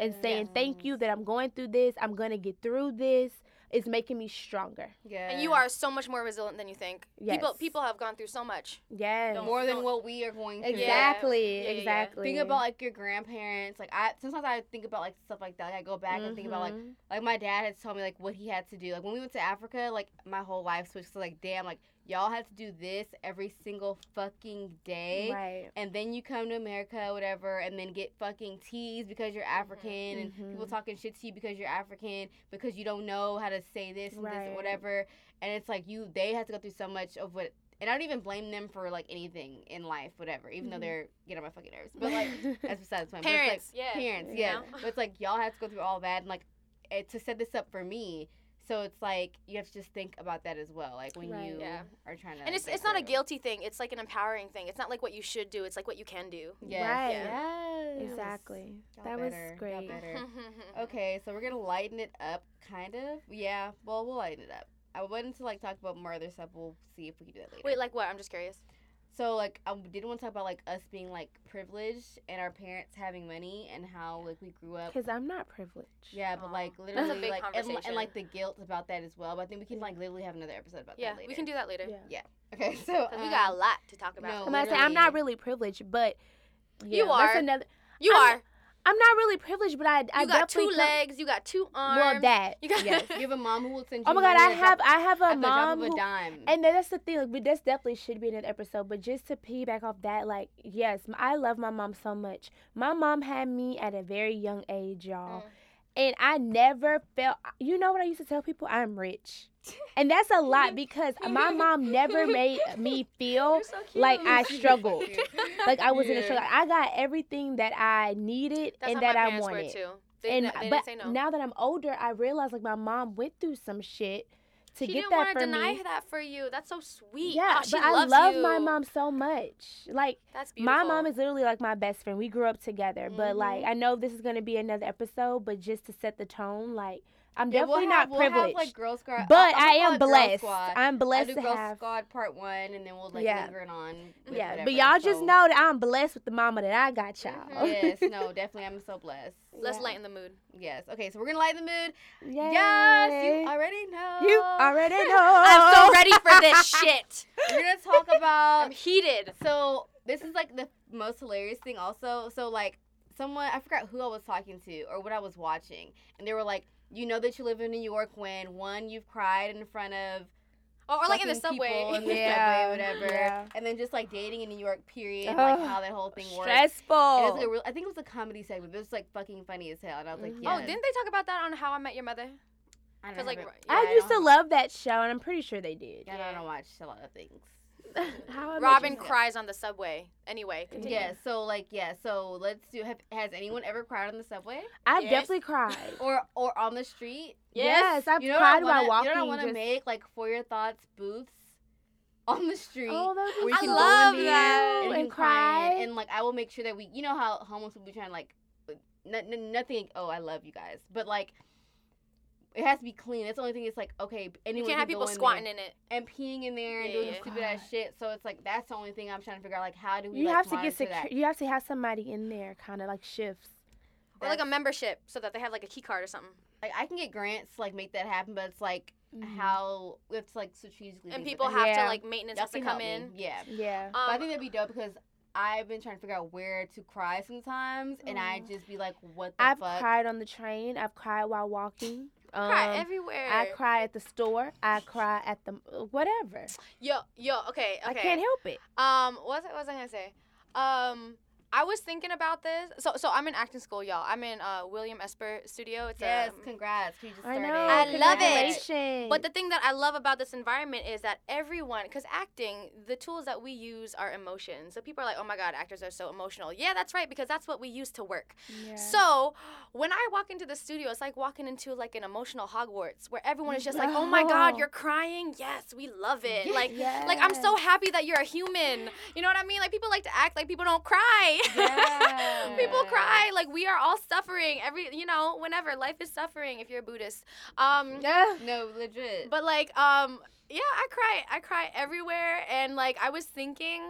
[SPEAKER 2] and saying, "Thank you that I'm going through this. I'm gonna get through this. It's making me stronger."
[SPEAKER 1] Yeah.
[SPEAKER 3] And you are so much more resilient than you think. People
[SPEAKER 2] Yes.
[SPEAKER 3] people have gone through so much.
[SPEAKER 2] Yes.
[SPEAKER 1] more than what we are going through.
[SPEAKER 2] Exactly.
[SPEAKER 3] Yeah, yeah, yeah.
[SPEAKER 2] exactly.
[SPEAKER 1] Think about like your grandparents. Like I sometimes I think about like stuff like that. Like I go back and think about like
[SPEAKER 2] Mhm.
[SPEAKER 1] like my dad has told me like what he had to do. Like when we went to Africa, like my whole life switched to like damn, like y'all have to do this every single fucking day.
[SPEAKER 2] right.
[SPEAKER 1] And then you come to America, whatever, and then get fucking teased because you're African and people
[SPEAKER 2] Mhm.
[SPEAKER 1] talking shit to you because you're African because you don't know how to say this and this
[SPEAKER 2] Right.
[SPEAKER 1] and whatever. And it's like you they have to go through so much of what and I don't even blame them for like anything in life, whatever, even though
[SPEAKER 2] Mhm.
[SPEAKER 1] they're getting on my fucking nerves. But like [laughs] that's besides the point. But
[SPEAKER 3] Parents,
[SPEAKER 1] it's like,
[SPEAKER 3] yeah.
[SPEAKER 1] Parents,
[SPEAKER 2] You
[SPEAKER 1] yeah.
[SPEAKER 3] know?
[SPEAKER 1] But it's like y'all have to go through all that and like it, to set this up for me. So it's like you have to just think about that as well, like when
[SPEAKER 2] Right.
[SPEAKER 1] you
[SPEAKER 3] Yeah.
[SPEAKER 1] are trying to.
[SPEAKER 3] And it's it's not a guilty thing. It's like an empowering thing. It's not like what you should do. It's like what you can do.
[SPEAKER 1] Yes.
[SPEAKER 2] Right.
[SPEAKER 1] Yes.
[SPEAKER 2] Exactly.
[SPEAKER 1] Y'all
[SPEAKER 2] that was
[SPEAKER 1] better. Y'all
[SPEAKER 2] great. [laughs]
[SPEAKER 1] Okay, so we're gonna lighten it up, kind of. Yeah, well, we'll lighten it up. I wanted to like talk about more other stuff. We'll see if we can do that later.
[SPEAKER 3] Wait, like what? I'm just curious.
[SPEAKER 1] So like I did want to talk about like us being like privileged and our parents having money and how like we grew up.
[SPEAKER 2] Because I'm not privileged.
[SPEAKER 1] Yeah, but
[SPEAKER 3] Aw.
[SPEAKER 1] like
[SPEAKER 3] That's a
[SPEAKER 1] literally
[SPEAKER 3] big
[SPEAKER 1] like and, and like the guilt about that as well. But I think we can like literally have another episode about
[SPEAKER 3] Yeah,
[SPEAKER 1] that later.
[SPEAKER 3] we can do that later.
[SPEAKER 2] Yeah.
[SPEAKER 1] Okay, so [laughs]
[SPEAKER 3] 'Cause we got a
[SPEAKER 1] um,
[SPEAKER 3] lot to talk about.
[SPEAKER 1] no,
[SPEAKER 2] I'm about to say I'm not really privileged, but yeah,
[SPEAKER 3] You
[SPEAKER 2] that's
[SPEAKER 3] are.
[SPEAKER 2] another.
[SPEAKER 3] you
[SPEAKER 2] I'm-
[SPEAKER 3] are.
[SPEAKER 2] I'm not really privileged, but I I
[SPEAKER 3] You got two legs. You got two arms.
[SPEAKER 2] Well, that
[SPEAKER 3] You got
[SPEAKER 2] yes. [laughs]
[SPEAKER 1] you have a mom who will send you.
[SPEAKER 2] Oh my god, I have I have a
[SPEAKER 1] at the drop
[SPEAKER 2] mom
[SPEAKER 1] of a
[SPEAKER 2] who,
[SPEAKER 1] dime.
[SPEAKER 2] and that's the thing. Like, we this definitely should be in an episode. But just to piggyback off that, like, yes, I love my mom so much. My mom had me at a very young age, y'all,
[SPEAKER 3] Mm.
[SPEAKER 2] and I never felt. You know what I used to tell people? I'm rich, [laughs] and that's a lot [laughs] because my mom never made me [laughs] feel
[SPEAKER 3] so
[SPEAKER 2] like I struggled. Like I was in a struggle. I got everything that I needed
[SPEAKER 3] That's
[SPEAKER 2] and that
[SPEAKER 3] my
[SPEAKER 2] I wanted.
[SPEAKER 3] were too. They,
[SPEAKER 2] and
[SPEAKER 3] they
[SPEAKER 2] but
[SPEAKER 3] say no.
[SPEAKER 2] now that I'm older, I realize like my mom went through some shit to
[SPEAKER 3] she
[SPEAKER 2] get
[SPEAKER 3] didn't
[SPEAKER 2] that
[SPEAKER 3] want
[SPEAKER 2] for
[SPEAKER 3] to deny
[SPEAKER 2] me.
[SPEAKER 3] that for you. That's so sweet.
[SPEAKER 2] Yeah,
[SPEAKER 3] Oh, she
[SPEAKER 2] but I love
[SPEAKER 3] you.
[SPEAKER 2] my mom so much. Like
[SPEAKER 3] That's beautiful.
[SPEAKER 2] my mom is literally like my best friend. We grew up together. But like
[SPEAKER 3] Mhm.
[SPEAKER 2] I know this is gonna be another episode, but just to set the tone, like I'm
[SPEAKER 1] Yeah, we'll
[SPEAKER 2] definitely
[SPEAKER 1] have-
[SPEAKER 2] not
[SPEAKER 1] we'll have,
[SPEAKER 2] privileged.
[SPEAKER 1] like Girl Squad,
[SPEAKER 2] but
[SPEAKER 1] I'll- I'll
[SPEAKER 2] I
[SPEAKER 1] call
[SPEAKER 2] am blessed. I'm
[SPEAKER 1] I'll
[SPEAKER 2] blessed
[SPEAKER 1] do
[SPEAKER 2] to
[SPEAKER 1] Girl
[SPEAKER 2] have
[SPEAKER 1] Squad part one, and then we'll like
[SPEAKER 2] Yeah.
[SPEAKER 1] linger on. With
[SPEAKER 2] Yeah,
[SPEAKER 1] whatever,
[SPEAKER 2] but y'all just know that I'm blessed with the mama that I got, y'all.
[SPEAKER 3] Mhm.
[SPEAKER 1] yes, no, [laughs] definitely. I'm so blessed.
[SPEAKER 3] Let's
[SPEAKER 2] Yeah.
[SPEAKER 3] lighten the mood.
[SPEAKER 1] Yes. Okay, so we're gonna lighten the mood.
[SPEAKER 2] Yay.
[SPEAKER 1] Yes, you already know.
[SPEAKER 2] You already [laughs] know.
[SPEAKER 3] I'm so ready for this [laughs] shit.
[SPEAKER 1] We're gonna talk about.
[SPEAKER 3] I'm
[SPEAKER 1] about.
[SPEAKER 3] heated.
[SPEAKER 1] So this is like the most hilarious thing. Also, so like someone I forgot who I was talking to or what I was watching, and they were like, "You know that you live in New York when one you've cried in front of
[SPEAKER 3] Or, or like in the subway.
[SPEAKER 1] people in the [laughs]
[SPEAKER 2] Yeah,
[SPEAKER 1] subway, whatever.
[SPEAKER 2] yeah.
[SPEAKER 1] And then just like dating in New York, period. and,
[SPEAKER 2] Ugh,
[SPEAKER 1] like how that whole thing works.
[SPEAKER 2] Stressful.
[SPEAKER 1] It was like a real, I think it was a comedy segment. It was like fucking funny as hell, and I was like,
[SPEAKER 2] Mhm.
[SPEAKER 1] yeah.
[SPEAKER 3] Oh, didn't they talk about that on How I Met Your Mother?
[SPEAKER 1] I don't
[SPEAKER 3] 'cause, like, yeah,
[SPEAKER 2] I
[SPEAKER 1] yeah,
[SPEAKER 2] used to
[SPEAKER 1] don't-
[SPEAKER 2] love that show, and I'm pretty sure they did.
[SPEAKER 1] Yeah, I don't watch a lot of things. [laughs]
[SPEAKER 2] How
[SPEAKER 3] Robin
[SPEAKER 2] Your-
[SPEAKER 3] cries on the subway. Anyway, continue.
[SPEAKER 1] Yeah. So like, yeah. So let's do. Have, has anyone ever cried on the subway
[SPEAKER 2] I've
[SPEAKER 3] Yes.
[SPEAKER 2] definitely cried. [laughs]
[SPEAKER 1] or or on the street?
[SPEAKER 2] Yes, I've
[SPEAKER 1] You know
[SPEAKER 2] cried
[SPEAKER 1] what I
[SPEAKER 2] while walking.
[SPEAKER 1] You know what I want to make like for your thoughts booths on the street.
[SPEAKER 2] Oh, that
[SPEAKER 1] where
[SPEAKER 2] would
[SPEAKER 1] you
[SPEAKER 3] I
[SPEAKER 1] can
[SPEAKER 3] love
[SPEAKER 1] go in
[SPEAKER 3] that.
[SPEAKER 1] and, you
[SPEAKER 2] And
[SPEAKER 1] cry and like I will make sure that we, you know how homeless people be trying to like, n- n- nothing. Oh, I love you guys, but like. It has to be clean. That's the only thing. It's like okay,
[SPEAKER 3] You
[SPEAKER 1] anyone
[SPEAKER 3] can't have
[SPEAKER 1] can go
[SPEAKER 3] people
[SPEAKER 1] in
[SPEAKER 3] squatting in it.
[SPEAKER 1] and peeing in there and
[SPEAKER 3] Yeah,
[SPEAKER 1] doing
[SPEAKER 3] yeah.
[SPEAKER 1] stupid ass [sighs] shit. So it's like that's the only thing I'm trying to figure out. Like, how do we?
[SPEAKER 2] You
[SPEAKER 1] like,
[SPEAKER 2] have to get
[SPEAKER 1] monitor
[SPEAKER 2] secure.
[SPEAKER 1] that?
[SPEAKER 2] You have to have somebody in there, kind of like shifts.
[SPEAKER 3] Or like a membership so that they have like a key card or something.
[SPEAKER 1] like I can get grants to like make that happen, but it's like
[SPEAKER 2] Mhm.
[SPEAKER 1] how it's have to like strategically.
[SPEAKER 3] And people have
[SPEAKER 2] Yeah.
[SPEAKER 3] to like maintenance
[SPEAKER 1] that.
[SPEAKER 3] has to come in.
[SPEAKER 1] me. Yeah,
[SPEAKER 2] Yeah.
[SPEAKER 1] but I
[SPEAKER 3] Um,
[SPEAKER 1] think that'd be dope because I've been trying to figure out where to cry sometimes, and I just be like, "What the fuck?
[SPEAKER 2] I've cried on the train. I've cried while walking. Um,
[SPEAKER 3] cry everywhere.
[SPEAKER 2] I cry at the store. I cry at the whatever.
[SPEAKER 3] Yo, yo, okay, okay.
[SPEAKER 2] I can't help it.
[SPEAKER 3] Um, what was, I- what was I gonna say? Um, I was thinking about this. So, so I'm in acting school, y'all. I'm in uh William Esper Studio. It's
[SPEAKER 1] Yes,
[SPEAKER 3] a,
[SPEAKER 1] congrats. You just
[SPEAKER 2] I
[SPEAKER 1] started.
[SPEAKER 2] know.
[SPEAKER 3] I love it. But the thing that I love about this environment is that everyone, because acting, the tools that we use are emotions. So people are like, oh my God, actors are so emotional. Yeah, that's right, because that's what we use to work.
[SPEAKER 2] Yeah.
[SPEAKER 3] So when I walk into the studio, it's like walking into like an emotional Hogwarts where everyone is just like, oh my God, [laughs] you're crying? Yes, we love it.
[SPEAKER 1] Yes.
[SPEAKER 3] Like, like I'm so happy that you're a human. You know what I mean? Like people like to act like people don't cry. Cry.
[SPEAKER 1] Yeah. [laughs]
[SPEAKER 3] People cry. Like we are all suffering. Every you know, whenever life is suffering. If you're a Buddhist, um,
[SPEAKER 2] Yeah.
[SPEAKER 1] No, legit.
[SPEAKER 3] but like um, yeah, I cry. I cry everywhere. And like I was thinking,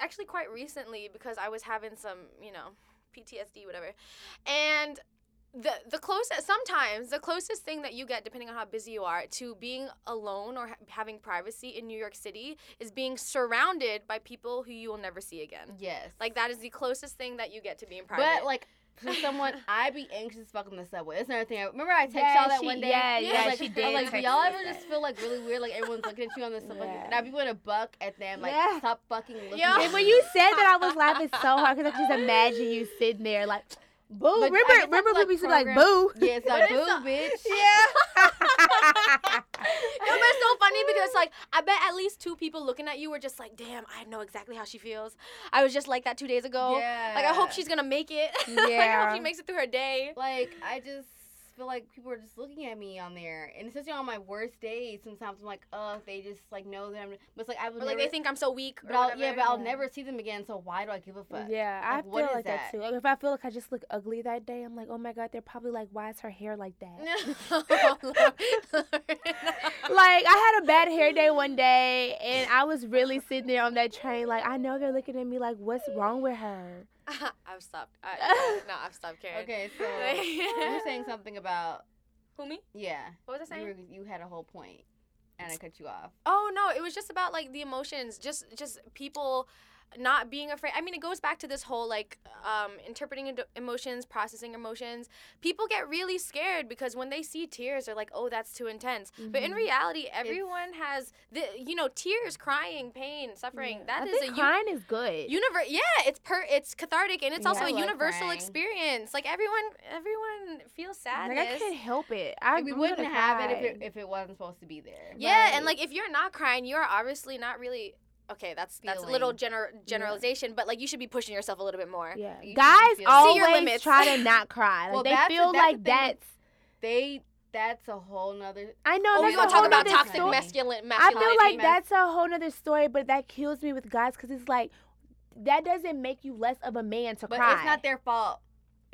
[SPEAKER 3] actually quite recently because I was having some you know PTSD whatever, and the the closest sometimes the closest thing that you get depending on how busy you are to being alone or ha- having privacy in New York City is being surrounded by people who you will never see again.
[SPEAKER 1] yes.
[SPEAKER 3] Like that is the closest thing that you get to being private.
[SPEAKER 1] But like for someone, [laughs] I'd be anxious as fuck on the subway. That's another thing. I remember I texted
[SPEAKER 2] Yeah,
[SPEAKER 1] y'all that
[SPEAKER 2] she-
[SPEAKER 1] one day.
[SPEAKER 2] yeah,
[SPEAKER 1] I was
[SPEAKER 3] yeah,
[SPEAKER 1] like,
[SPEAKER 2] she
[SPEAKER 1] I was
[SPEAKER 2] did
[SPEAKER 1] like, do y'all ever
[SPEAKER 2] that.
[SPEAKER 1] just feel like really weird, like everyone's looking at you on the subway?
[SPEAKER 2] Yeah.
[SPEAKER 1] And I'd be going to buck at them, like
[SPEAKER 2] Yeah.
[SPEAKER 1] stop fucking looking.
[SPEAKER 3] Yeah.
[SPEAKER 1] at
[SPEAKER 2] And when you said that, I was laughing so hard because I just imagine you sitting there like, boo.
[SPEAKER 1] But
[SPEAKER 2] remember, remember
[SPEAKER 1] like,
[SPEAKER 2] people used to be like, boo.
[SPEAKER 1] yeah, it's like boo,
[SPEAKER 3] not-
[SPEAKER 1] bitch. [laughs]
[SPEAKER 2] Yeah. [laughs]
[SPEAKER 3] No, but it's so funny because like I bet at least two people looking at you were just like, "Damn, I know exactly how she feels." I was just like that two days ago. Yeah. Like I hope she's gonna make it. [laughs] like, I hope she makes it through her day.
[SPEAKER 1] Like I just feel like people are just looking at me on there, and especially on my worst days. Sometimes I'm like, oh, they just like know that I'm. But it's like I would
[SPEAKER 3] Or like
[SPEAKER 1] never.
[SPEAKER 3] they think I'm so weak.
[SPEAKER 1] But I'll, yeah, but I'll
[SPEAKER 2] Yeah.
[SPEAKER 1] never see them again. So why do I give a fuck?
[SPEAKER 2] Yeah, I
[SPEAKER 1] Like,
[SPEAKER 2] feel like that?
[SPEAKER 1] that?
[SPEAKER 2] too. Like if I feel like I just look ugly that day, I'm like, oh my god, they're probably like, why is her hair like that? [laughs] like I had a bad hair day one day, and I was really sitting there on that train, like I know they're looking at me like, what's wrong with her? [laughs]
[SPEAKER 3] I've stopped. I, [laughs] yeah, no, I've stopped caring.
[SPEAKER 1] Okay, [laughs] so you're saying something about
[SPEAKER 3] Who me?
[SPEAKER 1] yeah.
[SPEAKER 3] What was I
[SPEAKER 1] You,
[SPEAKER 3] saying?
[SPEAKER 1] were, you had a whole point, and I cut you off.
[SPEAKER 3] Oh no, it was just about like the emotions, just just people not being afraid. I mean, it goes back to this whole like um, interpreting ed- emotions, processing emotions. People get really scared because when they see tears, they're like, "Oh, that's too intense." But in
[SPEAKER 2] Mhm.
[SPEAKER 3] reality, everyone has the you know tears, crying, pain, suffering.
[SPEAKER 2] Yeah.
[SPEAKER 3] That
[SPEAKER 2] I
[SPEAKER 3] is a u-
[SPEAKER 2] crying is good.
[SPEAKER 3] universe. Yeah, it's per it's cathartic and it's
[SPEAKER 2] Yeah,
[SPEAKER 3] also
[SPEAKER 1] I
[SPEAKER 3] a universal
[SPEAKER 1] crying.
[SPEAKER 3] experience. Like everyone, everyone feels sadness.
[SPEAKER 2] like I can't help it. I
[SPEAKER 1] Like, we
[SPEAKER 2] I'm
[SPEAKER 1] wouldn't have it if it if it wasn't supposed to be there.
[SPEAKER 3] Yeah, and like if you're not crying, you're obviously not really okay. That's that's a little
[SPEAKER 1] Feeling.
[SPEAKER 3] gener- generalization, but like you should be pushing yourself a little bit more.
[SPEAKER 2] Yeah,
[SPEAKER 1] You
[SPEAKER 2] guys
[SPEAKER 1] feel-
[SPEAKER 3] See your
[SPEAKER 2] always
[SPEAKER 3] limits.
[SPEAKER 2] try to [laughs] not cry. Like
[SPEAKER 1] Well,
[SPEAKER 2] they feel
[SPEAKER 1] that's
[SPEAKER 2] like
[SPEAKER 1] thing
[SPEAKER 2] that's.
[SPEAKER 1] They that's a whole nother.
[SPEAKER 2] I know.
[SPEAKER 3] Oh,
[SPEAKER 2] that's
[SPEAKER 3] we gonna talk about toxic
[SPEAKER 2] story.
[SPEAKER 3] masculine
[SPEAKER 2] I feel like that's a whole nother story, but that kills me with guys because it's like that doesn't make you less of a man to
[SPEAKER 1] But
[SPEAKER 2] cry.
[SPEAKER 1] But it's not their fault.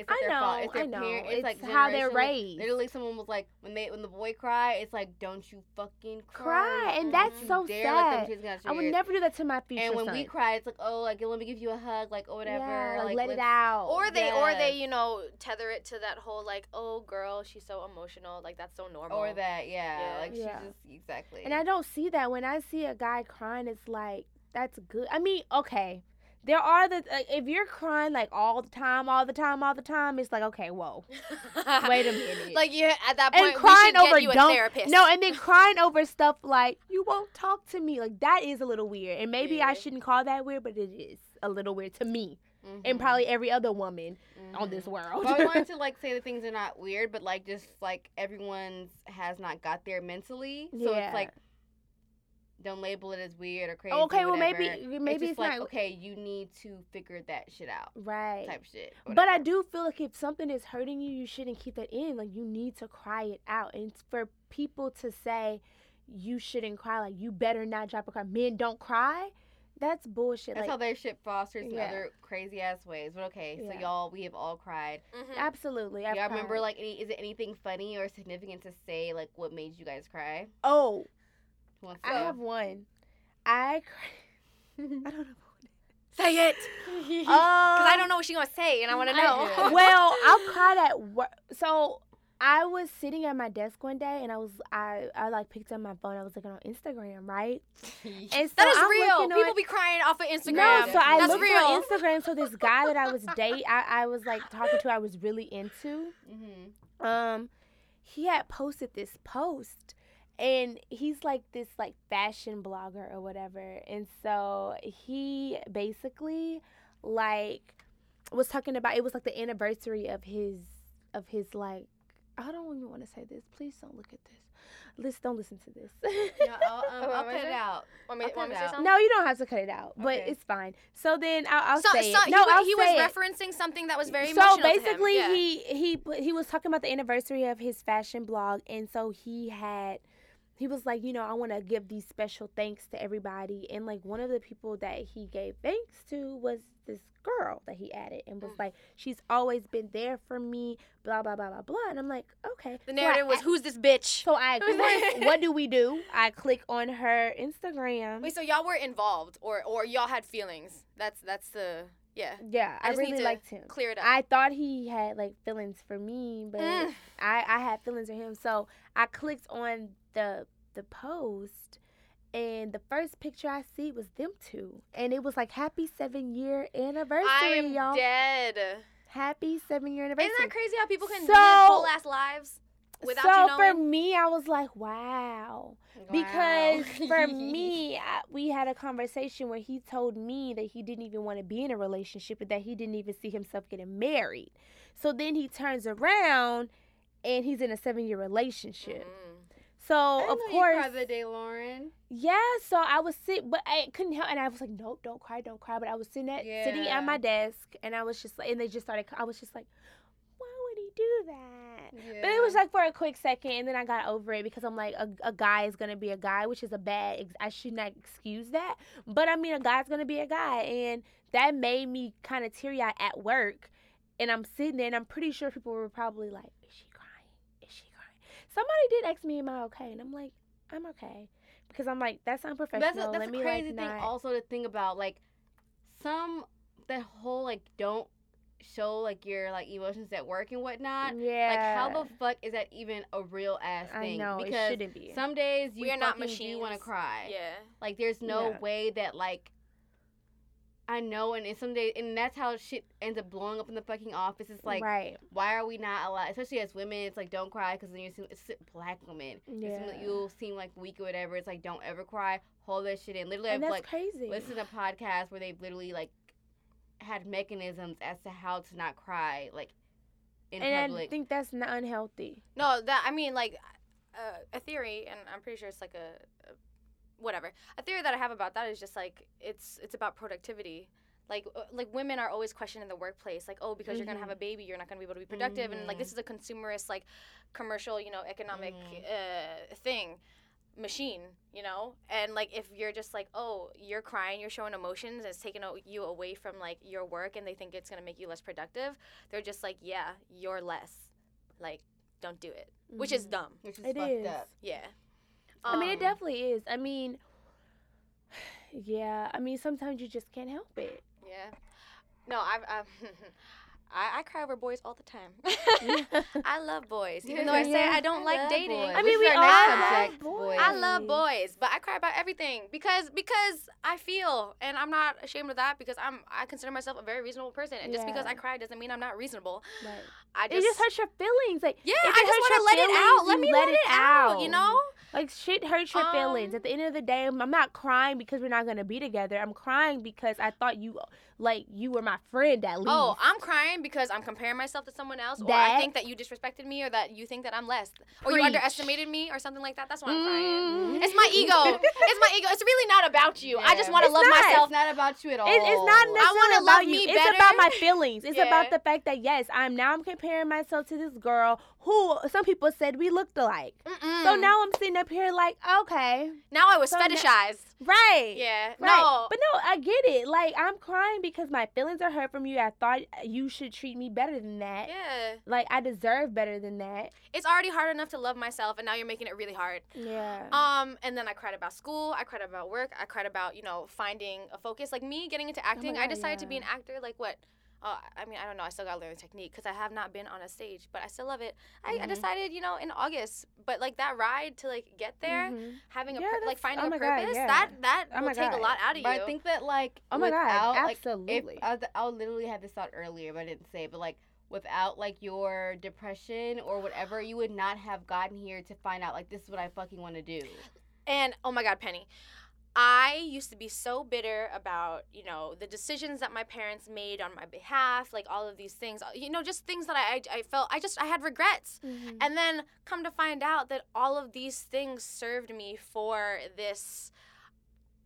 [SPEAKER 1] It's not
[SPEAKER 2] I
[SPEAKER 1] their fault.
[SPEAKER 2] know,
[SPEAKER 1] It's their
[SPEAKER 2] I know.
[SPEAKER 1] parent. It's,
[SPEAKER 2] It's
[SPEAKER 1] like
[SPEAKER 2] how they're
[SPEAKER 1] generational-
[SPEAKER 2] raised.
[SPEAKER 1] Literally, someone was like, when they when the boy cry, it's like, don't you fucking cry,
[SPEAKER 2] Cry, and
[SPEAKER 1] Don't
[SPEAKER 2] that's
[SPEAKER 1] mm-hmm,
[SPEAKER 2] so
[SPEAKER 1] dare let them
[SPEAKER 2] sad.
[SPEAKER 1] tears get out your
[SPEAKER 2] I would
[SPEAKER 1] ears."
[SPEAKER 2] never do that to my future
[SPEAKER 1] And when
[SPEAKER 2] son.
[SPEAKER 1] we cry, it's like, oh, like let me give you a hug, like or whatever,
[SPEAKER 2] yeah, like, let it out.
[SPEAKER 3] or they or they you know tether it to that whole like oh girl she's so emotional like that's so normal.
[SPEAKER 1] or that, yeah,
[SPEAKER 3] Yeah.
[SPEAKER 1] like
[SPEAKER 2] Yeah.
[SPEAKER 1] she just exactly.
[SPEAKER 2] And I don't see that when I see a guy crying. It's like that's good. I mean, okay, there are the like, if you're crying like all the time, all the time, all the time, it's like okay, whoa, [laughs] wait a minute.
[SPEAKER 3] Like you at that point
[SPEAKER 2] and crying over
[SPEAKER 3] you therapist.
[SPEAKER 2] no, and then crying over stuff like you won't talk to me. Like that is a little weird, and maybe
[SPEAKER 3] Yeah.
[SPEAKER 2] I shouldn't call that weird, but it is a little weird to me
[SPEAKER 1] Mhm,
[SPEAKER 2] and probably every other woman on
[SPEAKER 1] mhm.
[SPEAKER 2] this world.
[SPEAKER 1] Well, I wanted to [laughs] like say that things are not weird, but like just like everyone's has not got there mentally, so
[SPEAKER 2] Yeah.
[SPEAKER 1] it's like don't label it as weird or crazy.
[SPEAKER 2] okay, well maybe maybe
[SPEAKER 1] it's
[SPEAKER 2] it's,
[SPEAKER 1] like
[SPEAKER 2] not
[SPEAKER 1] okay, you need to figure that shit out,
[SPEAKER 2] right.
[SPEAKER 1] type shit.
[SPEAKER 2] But I do feel like if something is hurting you, you shouldn't keep that in. Like you need to cry it out. And for people to say you shouldn't cry, like you better not drop a cry. Men don't cry. That's bullshit.
[SPEAKER 1] That's
[SPEAKER 2] like
[SPEAKER 1] how their shit fosters in
[SPEAKER 2] Yeah.
[SPEAKER 1] other crazy ass ways. But okay, so
[SPEAKER 2] Yeah.
[SPEAKER 1] y'all, we have all cried.
[SPEAKER 3] Mhm.
[SPEAKER 2] absolutely. I've
[SPEAKER 1] y'all remember
[SPEAKER 2] cried.
[SPEAKER 1] like any? Is it anything funny or significant to say like what made you guys cry?
[SPEAKER 2] oh, I have one. I cry. [laughs] I don't know.
[SPEAKER 3] Say it. [laughs] Because I don't know what she's gonna say, and I want to know. [laughs]
[SPEAKER 2] well, I'll cry at work. So I was sitting at my desk one day, and I was I I like picked up my phone. I was looking on Instagram, right? And so
[SPEAKER 3] that is
[SPEAKER 2] I'm
[SPEAKER 3] real. People
[SPEAKER 2] on-
[SPEAKER 3] be crying off of Instagram.
[SPEAKER 2] No, so I
[SPEAKER 3] That's
[SPEAKER 2] looked
[SPEAKER 3] real.
[SPEAKER 2] on Instagram. So this guy that I was date, I, I was like talking to, I was really into.
[SPEAKER 1] hmm
[SPEAKER 2] Um, he had posted this post, and he's like this like fashion blogger or whatever. And so he basically like was talking about it was like the anniversary of his of his like I don't even want to say this. Please don't look at this. Listen, don't listen to this.
[SPEAKER 1] No, [laughs] I'll, um, I'll cut it
[SPEAKER 3] it?
[SPEAKER 1] out.
[SPEAKER 3] Want me, want me
[SPEAKER 1] it
[SPEAKER 3] to say
[SPEAKER 1] out.
[SPEAKER 3] something?
[SPEAKER 2] no, you don't have to cut it out, but
[SPEAKER 1] Okay.
[SPEAKER 2] it's fine. So then I'll, I'll
[SPEAKER 3] So,
[SPEAKER 2] say
[SPEAKER 3] so
[SPEAKER 2] it.
[SPEAKER 3] he,
[SPEAKER 2] No,
[SPEAKER 3] wa-
[SPEAKER 2] I'll
[SPEAKER 3] he was
[SPEAKER 2] it.
[SPEAKER 3] referencing something that was very
[SPEAKER 2] so
[SPEAKER 3] emotional to him.
[SPEAKER 2] basically
[SPEAKER 3] Yeah.
[SPEAKER 2] he he he was talking about the anniversary of his fashion blog and so he had he was like, you know, I want to give these special thanks to everybody. And like one of the people that he gave thanks to was this girl that he added and was
[SPEAKER 3] Mm.
[SPEAKER 2] like, she's always been there for me, blah, blah, blah, blah, blah. And I'm like, okay.
[SPEAKER 3] The
[SPEAKER 2] So
[SPEAKER 3] narrative
[SPEAKER 2] I-
[SPEAKER 3] was, "Who's this bitch?"
[SPEAKER 2] So I, [laughs] what, [laughs] do we do? I click on her Instagram.
[SPEAKER 3] Wait, so y'all were involved, or or y'all had feelings? That's that's the yeah.
[SPEAKER 2] yeah,
[SPEAKER 3] I
[SPEAKER 2] I, really liked him.
[SPEAKER 3] Clear it up.
[SPEAKER 2] I thought he had like feelings for me, but
[SPEAKER 3] Mm.
[SPEAKER 2] I, I had feelings for him. So I clicked on the the post and the first picture I see was them two. And it was like happy seven year anniversary,
[SPEAKER 3] I am
[SPEAKER 2] y'all.
[SPEAKER 3] dead.
[SPEAKER 2] Happy seven year anniversary.
[SPEAKER 3] Isn't that crazy how people can
[SPEAKER 2] So-
[SPEAKER 3] live whole ass lives without
[SPEAKER 2] so
[SPEAKER 3] you
[SPEAKER 2] for me, I was like, wow. Because for [laughs] me, I, we had a conversation where he told me that he didn't even want to be in a relationship and that he didn't even see himself getting married. So then he turns around and he's in a seven year relationship.
[SPEAKER 3] Mm.
[SPEAKER 2] So of course,
[SPEAKER 1] the day, Lauren.
[SPEAKER 2] yeah. So I was sit, but I couldn't help, and I was like, "Nope, don't cry, don't cry." But I was sitting at sitting at my desk, and I was just like, and they just started. I was just like, "Why would he do that?" But it was like for a quick second, and then I got over it because I'm like, a, a guy is gonna be a guy, which is a bad. Ex- I should not excuse that, but I mean, a guy's gonna be a guy, and that made me kind of teary eyed at work. And I'm sitting there, and I'm pretty sure people were probably like, "Is she crying? Is she crying?" Somebody did ask me, "Am I okay?" And I'm like, "I'm okay," because I'm like, "That's unprofessional."
[SPEAKER 1] That's a, that's
[SPEAKER 2] Let
[SPEAKER 1] a
[SPEAKER 2] me
[SPEAKER 1] crazy
[SPEAKER 2] like
[SPEAKER 1] thing
[SPEAKER 2] not.
[SPEAKER 1] also to think about. Like some that whole like don't show like your like emotions at work and whatnot.
[SPEAKER 2] yeah.
[SPEAKER 1] Like how the fuck is that even a real ass thing?
[SPEAKER 2] I
[SPEAKER 1] thing?
[SPEAKER 2] know it
[SPEAKER 1] because
[SPEAKER 2] shouldn't be.
[SPEAKER 1] some days you
[SPEAKER 3] are not
[SPEAKER 1] fucking You want to cry.
[SPEAKER 3] Yeah.
[SPEAKER 1] Like there's no
[SPEAKER 2] Yeah.
[SPEAKER 1] way that like I know and, and some days and that's how shit ends up blowing up in the fucking office. It's like
[SPEAKER 2] right.
[SPEAKER 1] why are we not allowed especially as women it's like don't cry because then you seem it's black women. You seem like-
[SPEAKER 2] Yeah.
[SPEAKER 1] You'll seem like weak or whatever. It's like don't ever cry. Hold that shit in. Literally
[SPEAKER 2] And
[SPEAKER 1] I've
[SPEAKER 2] that's
[SPEAKER 1] like
[SPEAKER 2] crazy.
[SPEAKER 1] listened to podcasts where they've literally like had mechanisms as to how to not cry like in
[SPEAKER 2] and
[SPEAKER 1] public.
[SPEAKER 2] I think that's not unhealthy.
[SPEAKER 3] No, that I mean, like uh, a theory, and I'm pretty sure it's like a, a whatever. A theory that I have about that is just like it's it's about productivity. Like uh, like women are always questioned in the workplace, like oh because you're gonna have a baby, you're not gonna be able to be productive, and like this is a consumerist like commercial, you know, economic uh, thing machine you know and like if you're just like oh you're crying you're showing emotions and it's taking you away from like your work and they think it's going to make you less productive they're just like yeah you're less like don't do it which is
[SPEAKER 2] Mhm.
[SPEAKER 3] dumb
[SPEAKER 1] which is
[SPEAKER 2] It
[SPEAKER 1] fucked
[SPEAKER 2] is.
[SPEAKER 1] up.
[SPEAKER 3] yeah
[SPEAKER 2] I mean, it
[SPEAKER 3] Um,
[SPEAKER 2] definitely is. I mean, [sighs] yeah. I mean, sometimes you just can't help it.
[SPEAKER 3] yeah no i've, I've [laughs] I, I cry over boys all the time [laughs] [laughs] i love boys even though i say
[SPEAKER 2] Yeah.
[SPEAKER 3] i don't
[SPEAKER 1] I
[SPEAKER 3] like dating
[SPEAKER 1] boys.
[SPEAKER 2] I mean, we
[SPEAKER 1] our
[SPEAKER 2] all
[SPEAKER 1] next
[SPEAKER 2] love
[SPEAKER 1] subject,
[SPEAKER 2] boys.
[SPEAKER 3] I love boys, but I cry about everything because because I feel, and I'm not ashamed of that because I'm I consider myself a very reasonable person, and just because I cry doesn't mean I'm not reasonable.
[SPEAKER 2] Right.
[SPEAKER 3] I
[SPEAKER 2] It
[SPEAKER 3] just,
[SPEAKER 2] just hurts your feelings. Like
[SPEAKER 3] yeah,
[SPEAKER 2] if
[SPEAKER 3] I
[SPEAKER 2] it
[SPEAKER 3] just want to
[SPEAKER 2] your
[SPEAKER 3] let it out. Let me
[SPEAKER 2] let
[SPEAKER 3] let
[SPEAKER 2] it
[SPEAKER 3] it out. You know?
[SPEAKER 2] Like shit hurts your feelings.
[SPEAKER 3] Um,
[SPEAKER 2] At the end of the day, I'm not crying because we're not gonna be together. I'm crying because I thought you like you were my friend at least.
[SPEAKER 3] Oh, I'm crying because I'm comparing myself to someone else, or
[SPEAKER 2] That-
[SPEAKER 3] I think that you disrespected me, or that you think that I'm less, or you underestimated me, or something like that. That's why I'm crying.
[SPEAKER 2] Mm.
[SPEAKER 3] It's my ego. it's my ego. It's really not about you. I just want to love
[SPEAKER 2] not.
[SPEAKER 3] myself.
[SPEAKER 1] It's not about you at all.
[SPEAKER 2] It, it's not necessarily
[SPEAKER 3] wanna
[SPEAKER 2] about
[SPEAKER 3] love
[SPEAKER 2] you.
[SPEAKER 3] me
[SPEAKER 2] It's about my feelings. It's
[SPEAKER 3] Yeah.
[SPEAKER 2] about the fact that yes, I'm now I'm comparing myself to this girl who some people said we looked alike.
[SPEAKER 3] Mm-mm.
[SPEAKER 2] So now I'm sitting up here like, okay,
[SPEAKER 3] now I was
[SPEAKER 2] so now-
[SPEAKER 3] fetishized.
[SPEAKER 2] right.
[SPEAKER 3] Yeah.
[SPEAKER 2] Right.
[SPEAKER 3] No.
[SPEAKER 2] But no, I get it. Like I'm crying because my feelings are hurt from you. I thought you should treat me better than that.
[SPEAKER 3] yeah.
[SPEAKER 2] Like I deserve better than that.
[SPEAKER 3] It's already hard enough to love myself, and now you're making it really hard.
[SPEAKER 2] Yeah.
[SPEAKER 3] Um, and then I cried about school. I cried about work. I cried about you know finding a focus. Like me getting into acting. I
[SPEAKER 2] God,
[SPEAKER 3] decided to be an actor. Like what? Uh, I mean, I don't know. I still gotta learn the technique because I have not been on a stage, but I still love it. I, I
[SPEAKER 2] Mhm.
[SPEAKER 3] decided, you know, in August. But like that ride to like get there,
[SPEAKER 2] Mhm.
[SPEAKER 3] having a
[SPEAKER 2] Yeah,
[SPEAKER 3] pur- like finding
[SPEAKER 2] oh
[SPEAKER 3] a
[SPEAKER 2] my God,
[SPEAKER 3] purpose,
[SPEAKER 2] yeah.
[SPEAKER 3] that that
[SPEAKER 2] Oh
[SPEAKER 3] will take a lot out of
[SPEAKER 1] But
[SPEAKER 3] you.
[SPEAKER 1] I think that like
[SPEAKER 2] Oh my God,
[SPEAKER 1] without, like,
[SPEAKER 2] absolutely.
[SPEAKER 1] If, I, I literally had this thought earlier, but I didn't say. But like without like your depression or whatever, you would not have gotten here to find out like this is what I fucking want to do.
[SPEAKER 3] And oh my God, Penny. I used to be so bitter about, you know, the decisions that my parents made on my behalf, like all of these things, you know, just things that I, I, I felt, I just, I had regrets.
[SPEAKER 2] Mhm.
[SPEAKER 3] And then come to find out that all of these things served me for this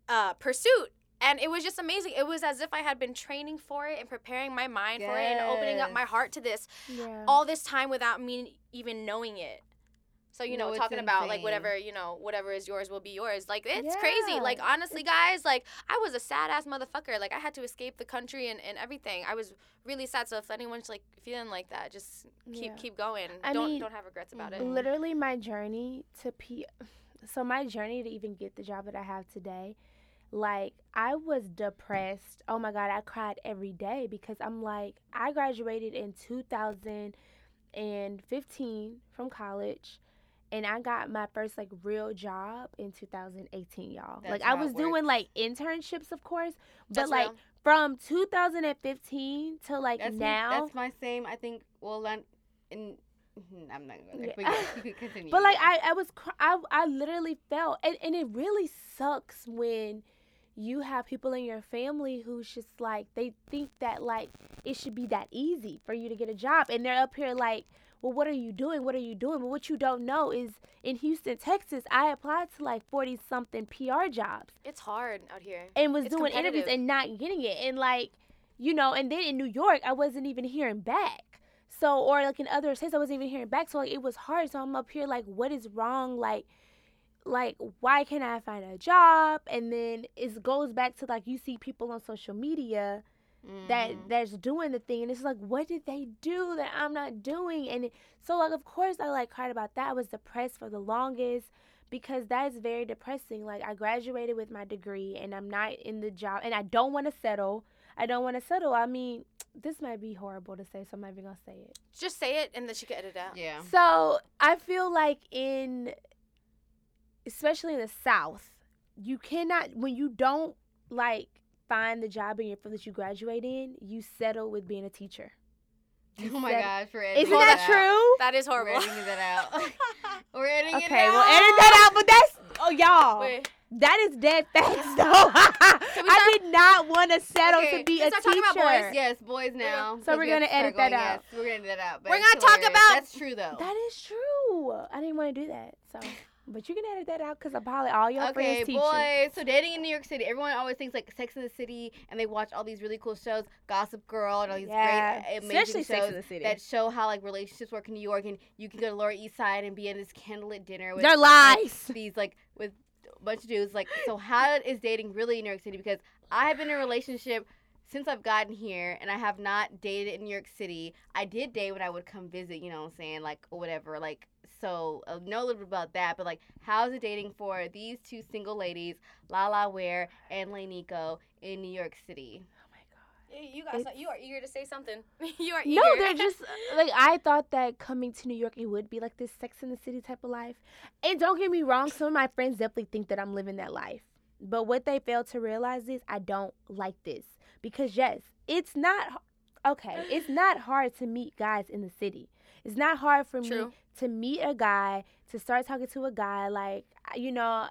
[SPEAKER 3] uh, pursuit. And it was just amazing. It was as if I had been training for it and preparing my mind for it and opening up my heart to this
[SPEAKER 2] yeah.
[SPEAKER 3] all this time without me even knowing it. So you know, talking about like whatever you know, whatever is yours will be yours. Like it's crazy. Like honestly, guys, like I was a sad ass motherfucker. Like I had to escape the country and, and everything. I was really sad. So if anyone's like feeling like that, just keep
[SPEAKER 2] Yeah.
[SPEAKER 3] keep going.
[SPEAKER 2] I
[SPEAKER 3] don't
[SPEAKER 2] mean,
[SPEAKER 3] don't have regrets about it.
[SPEAKER 2] Literally my journey to P so my journey to even get the job that I have today like I was depressed. Oh my god, I cried every day because I'm like I graduated in 2015 from college and I got my first like real job in 2018, y'all.
[SPEAKER 1] That's
[SPEAKER 2] like I was doing like internships of course, but
[SPEAKER 3] That's
[SPEAKER 2] like
[SPEAKER 3] real.
[SPEAKER 2] from 2015 to like
[SPEAKER 1] That's me-
[SPEAKER 2] now
[SPEAKER 1] that's my same. I think. Well, in. mhm, I'm not going to.
[SPEAKER 2] Yeah.
[SPEAKER 1] But yes, you could [laughs] continue.
[SPEAKER 2] But like. I, I was, cr- I, I literally felt, and, and it really sucks when you have people in your family who's just like they think that like it should be that easy for you to get a job, and they're up here like, well, what are you doing? What are you doing? But what you don't know is in Houston, Texas, I applied to like forty something PR jobs
[SPEAKER 3] It's hard out here.
[SPEAKER 2] and was
[SPEAKER 3] It's
[SPEAKER 2] doing interviews and not getting it, and like, you know, and then in New York, I wasn't even hearing back. So, or like in other states, I wasn't even hearing back. So, like, it was hard. So, I'm up here, like, what is wrong? Like, like, why can't I find a job? And then it goes back to like, you see people on social media that
[SPEAKER 1] Mhm.
[SPEAKER 2] that's doing the thing, and it's like, what did they do that I'm not doing? And so, like, of course, I like cried about that. I was depressed for the longest because that is very depressing. Like, I graduated with my degree, and I'm not in the job, and I don't want to settle. I don't want to settle. I mean, [tsk] this might be horrible to say, so I'm not even gonna say it.
[SPEAKER 3] Just say it and then she can edit it out.
[SPEAKER 1] Yeah.
[SPEAKER 2] So I feel like in, especially in the South, you cannot when you don't like find the job in your field that you graduate in, you settle with being a teacher.
[SPEAKER 1] Oh my
[SPEAKER 2] said-
[SPEAKER 1] gosh, we're
[SPEAKER 2] Isn't
[SPEAKER 1] editing
[SPEAKER 2] that
[SPEAKER 1] out.
[SPEAKER 2] true?
[SPEAKER 3] That is [laughs] horrible.
[SPEAKER 1] We're editing that out. we're editing it
[SPEAKER 2] Okay,
[SPEAKER 1] out.
[SPEAKER 2] well edit that out. But that's oh y'all,
[SPEAKER 3] Wait,
[SPEAKER 2] that is dead [laughs] facts though. [laughs] I did not want to settle
[SPEAKER 1] Okay,
[SPEAKER 2] to be a teacher.
[SPEAKER 3] talking about boys.
[SPEAKER 1] Yes, boys now.
[SPEAKER 2] So we're gonna edit that
[SPEAKER 1] going,
[SPEAKER 2] out.
[SPEAKER 1] Yes, we're gonna edit that out. but
[SPEAKER 3] We're gonna talk about-
[SPEAKER 1] That's true though.
[SPEAKER 2] That is true. I didn't want to do that. So, but you can edit that out because probably all your
[SPEAKER 1] Okay,
[SPEAKER 2] friends teach you.
[SPEAKER 1] boys. So dating in New York City, everyone always thinks like Sex in the City, and they watch all these really cool shows, Gossip Girl, and all these
[SPEAKER 2] Yeah,
[SPEAKER 1] great, amazing
[SPEAKER 2] especially
[SPEAKER 1] shows
[SPEAKER 2] Sex the City.
[SPEAKER 1] that show how like relationships work in New York, and you can go to Lower East Side and be in this candlelit dinner with
[SPEAKER 2] They're
[SPEAKER 1] like,
[SPEAKER 2] lies. [laughs]
[SPEAKER 1] these like with a bunch of dudes. Like, so how is dating really in New York City? Because I have been in a relationship since I've gotten here, and I have not dated in New York City. I did date when I would come visit, you know what I'm saying, like or whatever. Like, so I know a little bit about that. But like, how's it dating for these two single ladies, Lala Ware and Lay Nico, in New York City?
[SPEAKER 2] Oh my god.
[SPEAKER 3] You got
[SPEAKER 2] It's-
[SPEAKER 3] some, you are eager to say something. [laughs] you are eager.
[SPEAKER 2] No, they're just uh, like I thought that coming to New York it would be like this Sex in the City type of life. And don't get me wrong, some of my friends definitely think that I'm living that life. But what they fail to realize is I don't like this because yes, it's not okay. It's not hard to meet guys in the city. It's not hard for
[SPEAKER 3] True.
[SPEAKER 2] me to meet a guy to start talking to a guy like you know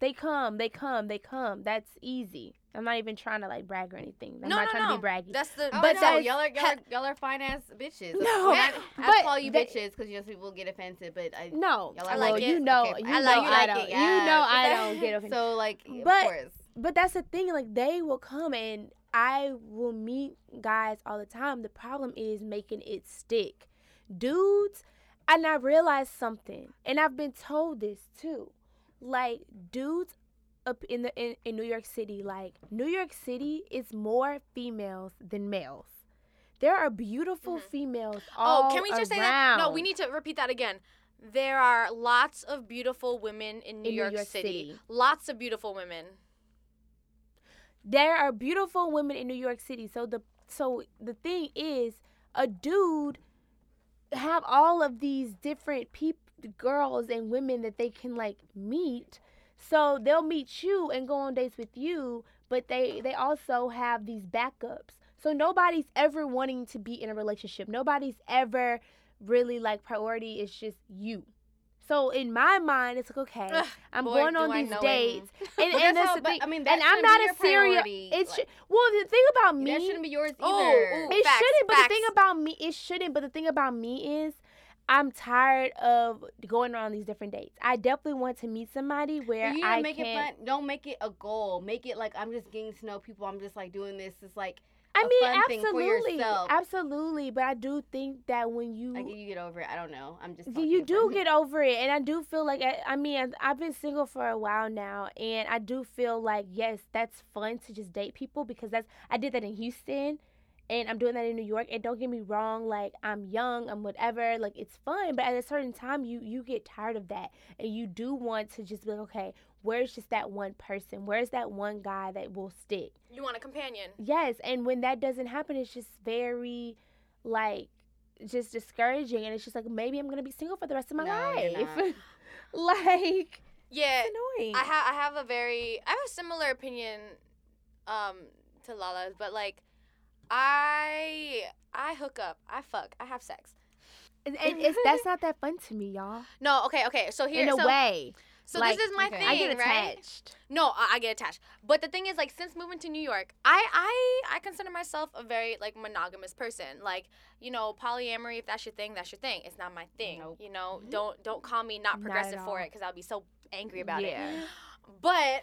[SPEAKER 2] they come, they come, they come. That's easy. I'm not even trying to like brag or anything. I'm
[SPEAKER 3] no,
[SPEAKER 2] not
[SPEAKER 3] no,
[SPEAKER 2] trying
[SPEAKER 3] no.
[SPEAKER 2] to be braggy.
[SPEAKER 3] That's the.
[SPEAKER 1] Oh,
[SPEAKER 2] But
[SPEAKER 1] no,
[SPEAKER 2] that's-
[SPEAKER 1] y'all are y'all are, y'all are fine ass bitches.
[SPEAKER 2] No,
[SPEAKER 1] I, I call you
[SPEAKER 2] they-
[SPEAKER 1] bitches because you know people get offended, but I,
[SPEAKER 2] No,
[SPEAKER 1] Y'all
[SPEAKER 3] I
[SPEAKER 2] well,
[SPEAKER 3] like
[SPEAKER 2] you
[SPEAKER 3] it.
[SPEAKER 2] know,
[SPEAKER 1] Okay,
[SPEAKER 2] you
[SPEAKER 1] I
[SPEAKER 2] know,
[SPEAKER 1] like- you
[SPEAKER 2] I
[SPEAKER 1] like
[SPEAKER 2] don't.
[SPEAKER 1] it,
[SPEAKER 2] You know, I
[SPEAKER 3] yeah.
[SPEAKER 2] don't [laughs] get offended.
[SPEAKER 1] so like
[SPEAKER 2] But-
[SPEAKER 1] of course.
[SPEAKER 2] but that's the thing. Like they will come and I will meet guys all the time. The problem is making it stick, dudes. And I realized something, and I've been told this too. Like dudes up in the in, in New York City, like New York City is more females than males. There are beautiful
[SPEAKER 3] Mhm.
[SPEAKER 2] females all
[SPEAKER 3] Oh, can we just say that? No, we need to repeat that again. There are lots of beautiful women in New,
[SPEAKER 2] In New
[SPEAKER 3] York,
[SPEAKER 2] York
[SPEAKER 3] City.
[SPEAKER 2] City.
[SPEAKER 3] Lots of beautiful women.
[SPEAKER 2] there are beautiful women in New York City. So the so the thing is, a dude have all of these different people, girls and women that they can like meet. So they'll meet you and go on dates with you, but they they also have these backups. So nobody's ever wanting to be in a relationship. Nobody's ever really like priority is just you. So in my mind, it's like okay,
[SPEAKER 3] Ugh,
[SPEAKER 2] I'm
[SPEAKER 1] boy,
[SPEAKER 2] going on these dates, and, and
[SPEAKER 1] that's
[SPEAKER 2] the thing.
[SPEAKER 1] I mean,
[SPEAKER 2] and I'm
[SPEAKER 1] be
[SPEAKER 2] a
[SPEAKER 1] priority,
[SPEAKER 2] It's
[SPEAKER 1] like-
[SPEAKER 2] well, the thing about me,
[SPEAKER 1] that shouldn't be yours oh, either.
[SPEAKER 3] Oh, ooh.
[SPEAKER 2] it
[SPEAKER 3] Facts,
[SPEAKER 2] shouldn't. But the thing about me, it shouldn't. But the thing about me is, I'm tired of going around these different dates. I definitely want to meet somebody where
[SPEAKER 1] you
[SPEAKER 2] I
[SPEAKER 1] make
[SPEAKER 2] can.
[SPEAKER 1] it fun. Don't make it a goal. Make it like I'm just getting to know people. I'm just like doing this. It's like
[SPEAKER 2] I mean,
[SPEAKER 1] fun thing for
[SPEAKER 2] absolutely, absolutely. But I do think that when you
[SPEAKER 1] Like you get over it. I don't know. I'm just
[SPEAKER 2] you, do get over it, and I do feel like I, I mean I've been single for a while now, and I do feel like yes, that's fun to just date people because that's I did that in Houston, and I'm doing that in New York. And don't get me wrong, like I'm young, I'm whatever, like it's fun, but at a certain time you you get tired of that, and you do want to just be like, okay, where's just that one person? Where's that one guy that will stick?
[SPEAKER 3] You want a companion.
[SPEAKER 2] Yes, and when that doesn't happen, it's just very like just discouraging, and it's just like maybe I'm gonna be single for the rest of my
[SPEAKER 1] No,
[SPEAKER 2] life. [laughs] like
[SPEAKER 3] Yeah,
[SPEAKER 2] it's annoying.
[SPEAKER 3] I have I have a very I have a similar opinion um to Lala's, but like I I hook up, I fuck, I have sex.
[SPEAKER 2] and, that's not that fun to me, y'all. [laughs]
[SPEAKER 3] No, okay, okay. So here
[SPEAKER 2] In a
[SPEAKER 3] so,
[SPEAKER 2] way,
[SPEAKER 3] so
[SPEAKER 2] like,
[SPEAKER 3] this is my
[SPEAKER 1] okay.
[SPEAKER 3] thing,
[SPEAKER 2] I get
[SPEAKER 3] right? No, I, I get attached. But the thing is, like, since moving to New York, I, I, I consider myself a very like monogamous person. Like, you know, polyamory. If that's your thing, that's your thing. It's not my thing.
[SPEAKER 1] Nope.
[SPEAKER 3] You know, don't don't call me not
[SPEAKER 2] Not
[SPEAKER 3] progressive
[SPEAKER 2] at
[SPEAKER 3] for it because I'll be so angry about it.
[SPEAKER 2] yeah. [gasps]
[SPEAKER 3] But,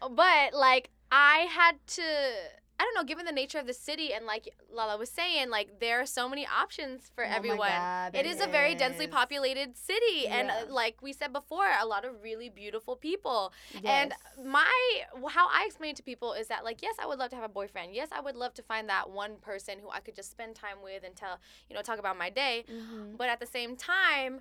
[SPEAKER 3] [laughs] but like, I had to. I don't know, given the nature of the city and like Lala was saying, like there are so many options for
[SPEAKER 1] Oh
[SPEAKER 3] everyone.
[SPEAKER 1] God,
[SPEAKER 3] it
[SPEAKER 1] there
[SPEAKER 3] is a very densely populated city, and uh, like we said before, a lot of really beautiful people.
[SPEAKER 2] Yes.
[SPEAKER 3] And my how I explain it to people is that like yes, I would love to have a boyfriend. Yes, I would love to find that one person who I could just spend time with and tell you know talk about my day.
[SPEAKER 2] Mhm.
[SPEAKER 3] But at the same time,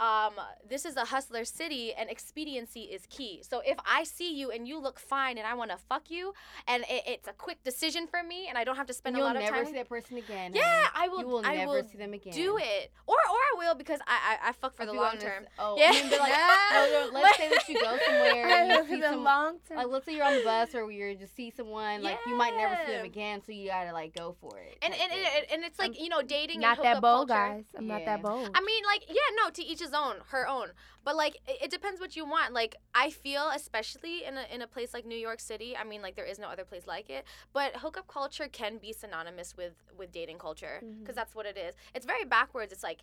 [SPEAKER 3] um, this is a hustler city and expediency is key. So if I see you and you look fine and I want to fuck you and it, it's a quick decision for me and I don't have to spend
[SPEAKER 1] You'll
[SPEAKER 3] a lot of time.
[SPEAKER 1] You'll never
[SPEAKER 3] time.
[SPEAKER 1] see that person again.
[SPEAKER 3] yeah,
[SPEAKER 1] honey.
[SPEAKER 3] I will.
[SPEAKER 1] You will
[SPEAKER 3] I
[SPEAKER 1] never
[SPEAKER 3] will
[SPEAKER 1] see them again.
[SPEAKER 3] do it, or or I will because I I, I fuck for
[SPEAKER 1] I'll
[SPEAKER 3] the long
[SPEAKER 1] honest,
[SPEAKER 3] term.
[SPEAKER 1] Oh,
[SPEAKER 3] Yeah.
[SPEAKER 1] I mean, like, [laughs] no, no, let's say that you go [laughs] somewhere and you see
[SPEAKER 2] the
[SPEAKER 1] some,
[SPEAKER 2] long term.
[SPEAKER 1] like, let's say you're on the bus or you're just see someone, like, you might never see them again, so you gotta, like, go for it.
[SPEAKER 3] And and, and and it's like you know dating
[SPEAKER 2] not
[SPEAKER 3] and
[SPEAKER 2] that bold,
[SPEAKER 3] culture.
[SPEAKER 2] guys. I'm not that bold.
[SPEAKER 3] I mean, like, yeah, no, to each his own, her own. But like, it, it depends what you want. Like, I feel, especially in a in a place like New York City. I mean, like, there is no other place like it. But hookup culture can be synonymous with with dating culture because
[SPEAKER 2] Mhm.
[SPEAKER 3] that's what it is. It's very backwards. It's like,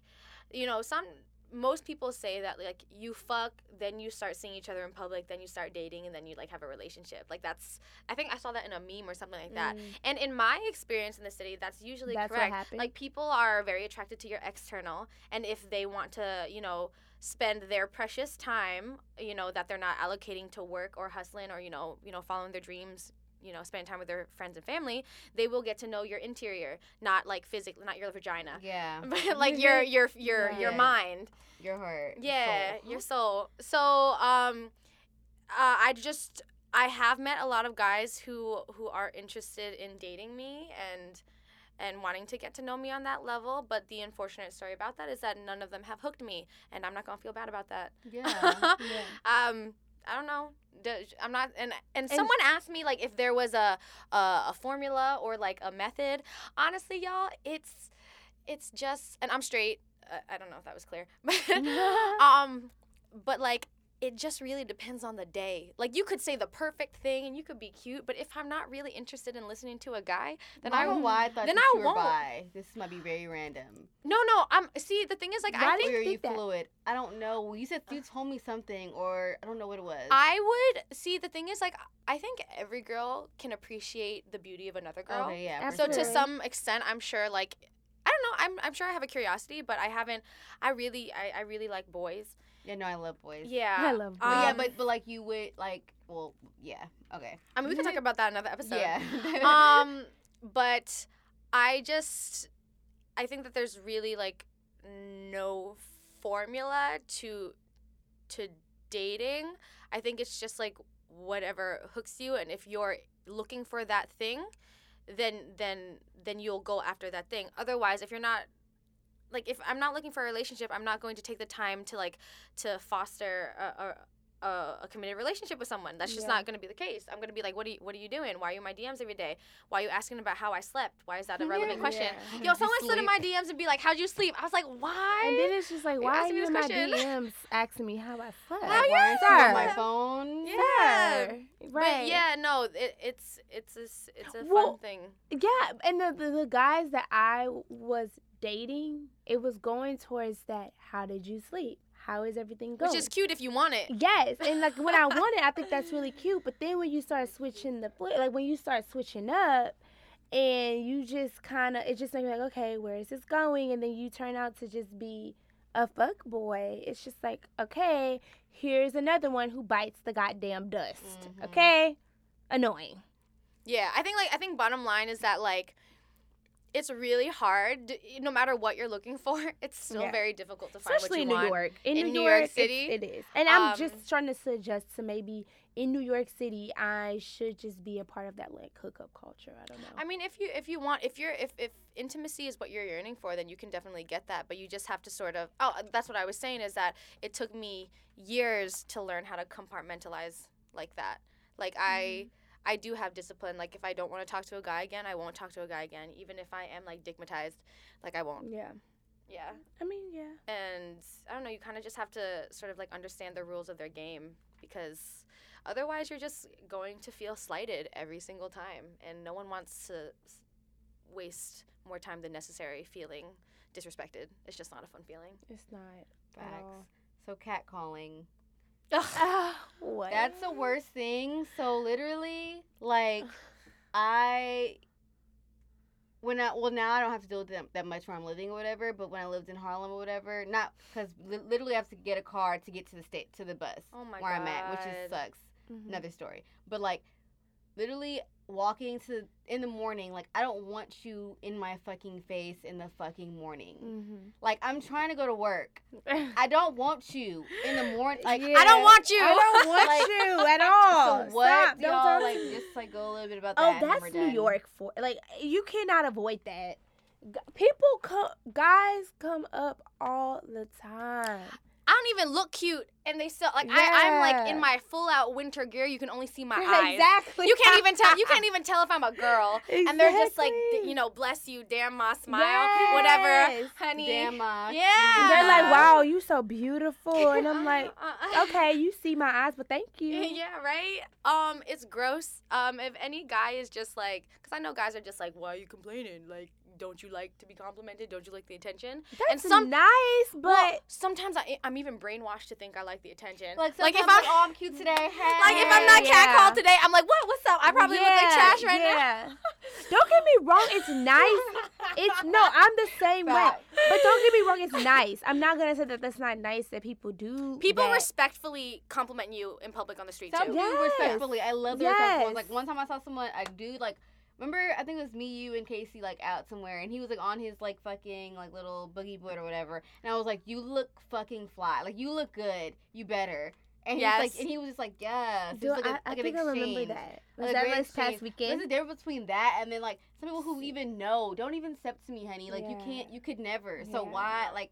[SPEAKER 3] you know, some most people say that like you fuck, then you start seeing each other in public, then you start dating, and then you like have a relationship. Like that's, I think I saw that in a meme or something like that.
[SPEAKER 2] Mm,
[SPEAKER 3] And in my experience in the city, that's usually
[SPEAKER 2] That's
[SPEAKER 3] correct. Like people are very attracted to your external, and if they want to, you know, spend their precious time, you know, that they're not allocating to work or hustling or you know, you know, following their dreams, you know, spend time with their friends and family, they will get to know your interior, not like physically, not your vagina,
[SPEAKER 1] yeah, [laughs]
[SPEAKER 3] but like your your your [laughs] your mind.
[SPEAKER 1] your heart.
[SPEAKER 3] Yeah,
[SPEAKER 1] soul.
[SPEAKER 3] your soul. So, um, uh, I just I have met a lot of guys who who are interested in dating me and and wanting to get to know me on that level. But the unfortunate story about that is that none of them have hooked me, and I'm not gonna feel bad about that.
[SPEAKER 1] Yeah, yeah. [laughs]
[SPEAKER 3] Um, I don't know. I'm not, and and someone asked me like if there was a, a a formula or like a method. Honestly, y'all, it's it's just, and I'm straight. Uh, I don't know if that was clear, [laughs] [laughs] um, but like it just really depends on the day. Like you could say the perfect thing and you could be cute, but if I'm not really interested in listening to a guy, then
[SPEAKER 1] I
[SPEAKER 3] I
[SPEAKER 1] don't
[SPEAKER 3] won't.
[SPEAKER 1] why I thought
[SPEAKER 3] then I
[SPEAKER 1] were
[SPEAKER 3] won't.
[SPEAKER 1] bi. This might be very random.
[SPEAKER 3] No, no. I'm see. The thing is, like,
[SPEAKER 2] Why
[SPEAKER 3] I think
[SPEAKER 1] you
[SPEAKER 2] think that?
[SPEAKER 1] fluid? I don't know. Well, you said you told me something, or I don't know what it was.
[SPEAKER 3] I would see. The thing is, like, I think every girl can appreciate the beauty of another girl.
[SPEAKER 1] Okay, yeah. for
[SPEAKER 3] So to some extent, I'm sure like I don't know. I'm I'm sure I have a curiosity, but I haven't. I really I, I really like boys.
[SPEAKER 1] Yeah, no, I love boys.
[SPEAKER 3] Yeah.
[SPEAKER 2] I love
[SPEAKER 1] But yeah,
[SPEAKER 3] Um,
[SPEAKER 1] but but like you would like, well, yeah, okay.
[SPEAKER 3] I mean we can talk about that another episode.
[SPEAKER 1] Yeah. [laughs]
[SPEAKER 3] um, [laughs] but I just I think that there's really like no formula to to dating. I think it's just like whatever hooks you, and if you're looking for that thing, then then then you'll go after that thing. Otherwise, if you're not like if I'm not looking for a relationship, I'm not going to take the time to like to foster a, a, a, a committed relationship with someone. That's just
[SPEAKER 2] Yeah.
[SPEAKER 3] not going to be the case. I'm going to be like, what are you what are you doing? Why are you in my DMs every day? Why are you asking about how I slept? Why is that a relevant
[SPEAKER 1] Yeah.
[SPEAKER 3] question?
[SPEAKER 2] Yeah.
[SPEAKER 3] Yo, someone slid in my? DMs and be like, how'd you sleep? I was like, why?
[SPEAKER 2] And then it's just like, why are you in my? DMs asking me how I slept?
[SPEAKER 3] How
[SPEAKER 1] Like,
[SPEAKER 3] you
[SPEAKER 1] why aren't you on my phone?
[SPEAKER 3] yeah.
[SPEAKER 2] Sir.
[SPEAKER 3] But
[SPEAKER 2] Right.
[SPEAKER 3] yeah, no, it, it's it's a, s- it's a
[SPEAKER 2] Well,
[SPEAKER 3] fun thing.
[SPEAKER 2] Yeah, and the, the the guys that I was dating, it was going towards that. How did you sleep? How is everything going?
[SPEAKER 3] Which is cute if you want it.
[SPEAKER 2] Yes, and like when I [laughs] want it, I think that's really cute. But then when you start switching the flip, like when you start switching up, and you just kind of it just makes me like okay where is this going and then you turn out to just be a fuck boy it's just like okay here's another one who bites the goddamn dust
[SPEAKER 1] Mhm.
[SPEAKER 2] okay annoying
[SPEAKER 3] Yeah, I think like I think bottom line is that like it's really hard no matter what you're looking [laughs] for. It's still
[SPEAKER 2] Yeah.
[SPEAKER 3] very difficult to find
[SPEAKER 2] especially in New. York. In,
[SPEAKER 3] In
[SPEAKER 2] New,
[SPEAKER 3] New
[SPEAKER 2] York,
[SPEAKER 3] York City,
[SPEAKER 2] it is. And I'm
[SPEAKER 3] um,
[SPEAKER 2] just trying to suggest to maybe in New York City, I should just be a part of that like hookup culture. I don't know.
[SPEAKER 3] I mean, if you if you want if you're if if intimacy is what you're yearning for, then you can definitely get that. But you just have to sort of oh, that's what I was saying is that it took me years to learn how to compartmentalize like that. Like I I do have discipline. Like if I don't want to talk to a guy again, I won't talk to a guy again, even if I am like digmatized. Like I won't.
[SPEAKER 2] yeah.
[SPEAKER 3] Yeah.
[SPEAKER 2] I mean, yeah.
[SPEAKER 3] and I don't know, you kind of just have to sort of like understand the rules of their game because otherwise you're just going to feel slighted every single time, and no one wants to waste more time than necessary feeling disrespected. It's just not a fun feeling.
[SPEAKER 2] It's not. at
[SPEAKER 1] Facts.
[SPEAKER 2] all.
[SPEAKER 1] So catcalling.
[SPEAKER 2] What? [sighs]
[SPEAKER 1] That's the worst thing. So literally, like, [sighs] I when I well now I don't have to deal with that, that much where I'm living or whatever. But when I lived in Harlem or whatever, not because li- literally I have to get a car to get to the state to the bus
[SPEAKER 3] Oh my
[SPEAKER 1] where I'm at, which is
[SPEAKER 3] God.
[SPEAKER 1] sucks.
[SPEAKER 2] Mhm.
[SPEAKER 1] Another story. But like, literally walking to in the morning, like I don't want you in my fucking face in the fucking morning.
[SPEAKER 2] Mhm.
[SPEAKER 1] Like I'm trying to go to work. [laughs] I don't want you in the morning. Like
[SPEAKER 2] Yeah.
[SPEAKER 3] I don't want you.
[SPEAKER 2] I don't want [laughs]
[SPEAKER 1] Like,
[SPEAKER 2] you [laughs] at all.
[SPEAKER 1] So what?
[SPEAKER 2] Stop.
[SPEAKER 1] Y'all like just like go a little bit about
[SPEAKER 2] Oh,
[SPEAKER 1] that. then
[SPEAKER 2] that's New. York for like you cannot avoid that. People come, guys come up all the time.
[SPEAKER 3] I don't even look cute, and they still like I, I'm like in my full out winter gear. You can only see my [laughs] eyes.
[SPEAKER 2] exactly.
[SPEAKER 3] You can't even tell. You [laughs] can't even tell if I'm a girl. Exactly. And they're just like, you know, bless you, damn ma, smile, whatever, honey.
[SPEAKER 1] Damn, uh,
[SPEAKER 3] Yeah.
[SPEAKER 2] And They're like, wow, you so beautiful, and I'm like,
[SPEAKER 3] Uh-uh.
[SPEAKER 2] okay, you see my eyes, but thank [laughs] you.
[SPEAKER 3] Yeah, right. Um, it's gross. Um, if any guy is just like, cause I know guys are just like, why are you complaining? Like, don't you like to be complimented? Don't you like the attention?
[SPEAKER 2] That's
[SPEAKER 3] some-
[SPEAKER 2] nice, but
[SPEAKER 3] Well, sometimes I, I'm even brainwashed to think I like the attention.
[SPEAKER 1] Like,
[SPEAKER 3] like if I'm,
[SPEAKER 1] like, oh, I'm cute today. Hey. [laughs]
[SPEAKER 3] like if I'm not
[SPEAKER 2] Yeah.
[SPEAKER 3] catcalled today, I'm like, what? What's up? I probably look like
[SPEAKER 2] Yeah,
[SPEAKER 3] trash right now. [laughs]
[SPEAKER 2] Don't get me wrong, it's nice. [laughs] It's no, I'm the same way. But don't get me wrong, it's nice. I'm not gonna say that that's not nice that people do.
[SPEAKER 3] People
[SPEAKER 2] that.
[SPEAKER 3] respectfully compliment you in public on the street
[SPEAKER 1] Some
[SPEAKER 3] too.
[SPEAKER 1] do
[SPEAKER 2] Yes.
[SPEAKER 1] respectfully. I love the respectful ones. Like one time I saw someone, a dude, like remember I think it was me, you, and Casey like out somewhere, and he was like on his like fucking like little boogie board or whatever, and I was like, you look fucking fly. Like you look good. You better. And
[SPEAKER 3] Yes.
[SPEAKER 1] he's like, and he was just like, yes. It
[SPEAKER 2] Do,
[SPEAKER 1] was like, a-
[SPEAKER 2] I, I
[SPEAKER 1] like an
[SPEAKER 2] think I remember that. Was
[SPEAKER 1] Like a
[SPEAKER 2] that
[SPEAKER 1] great
[SPEAKER 2] this past weekend?
[SPEAKER 1] There's a difference between that and then like some people who even know don't even step to me, honey. Like you can't, you could never. So why, like,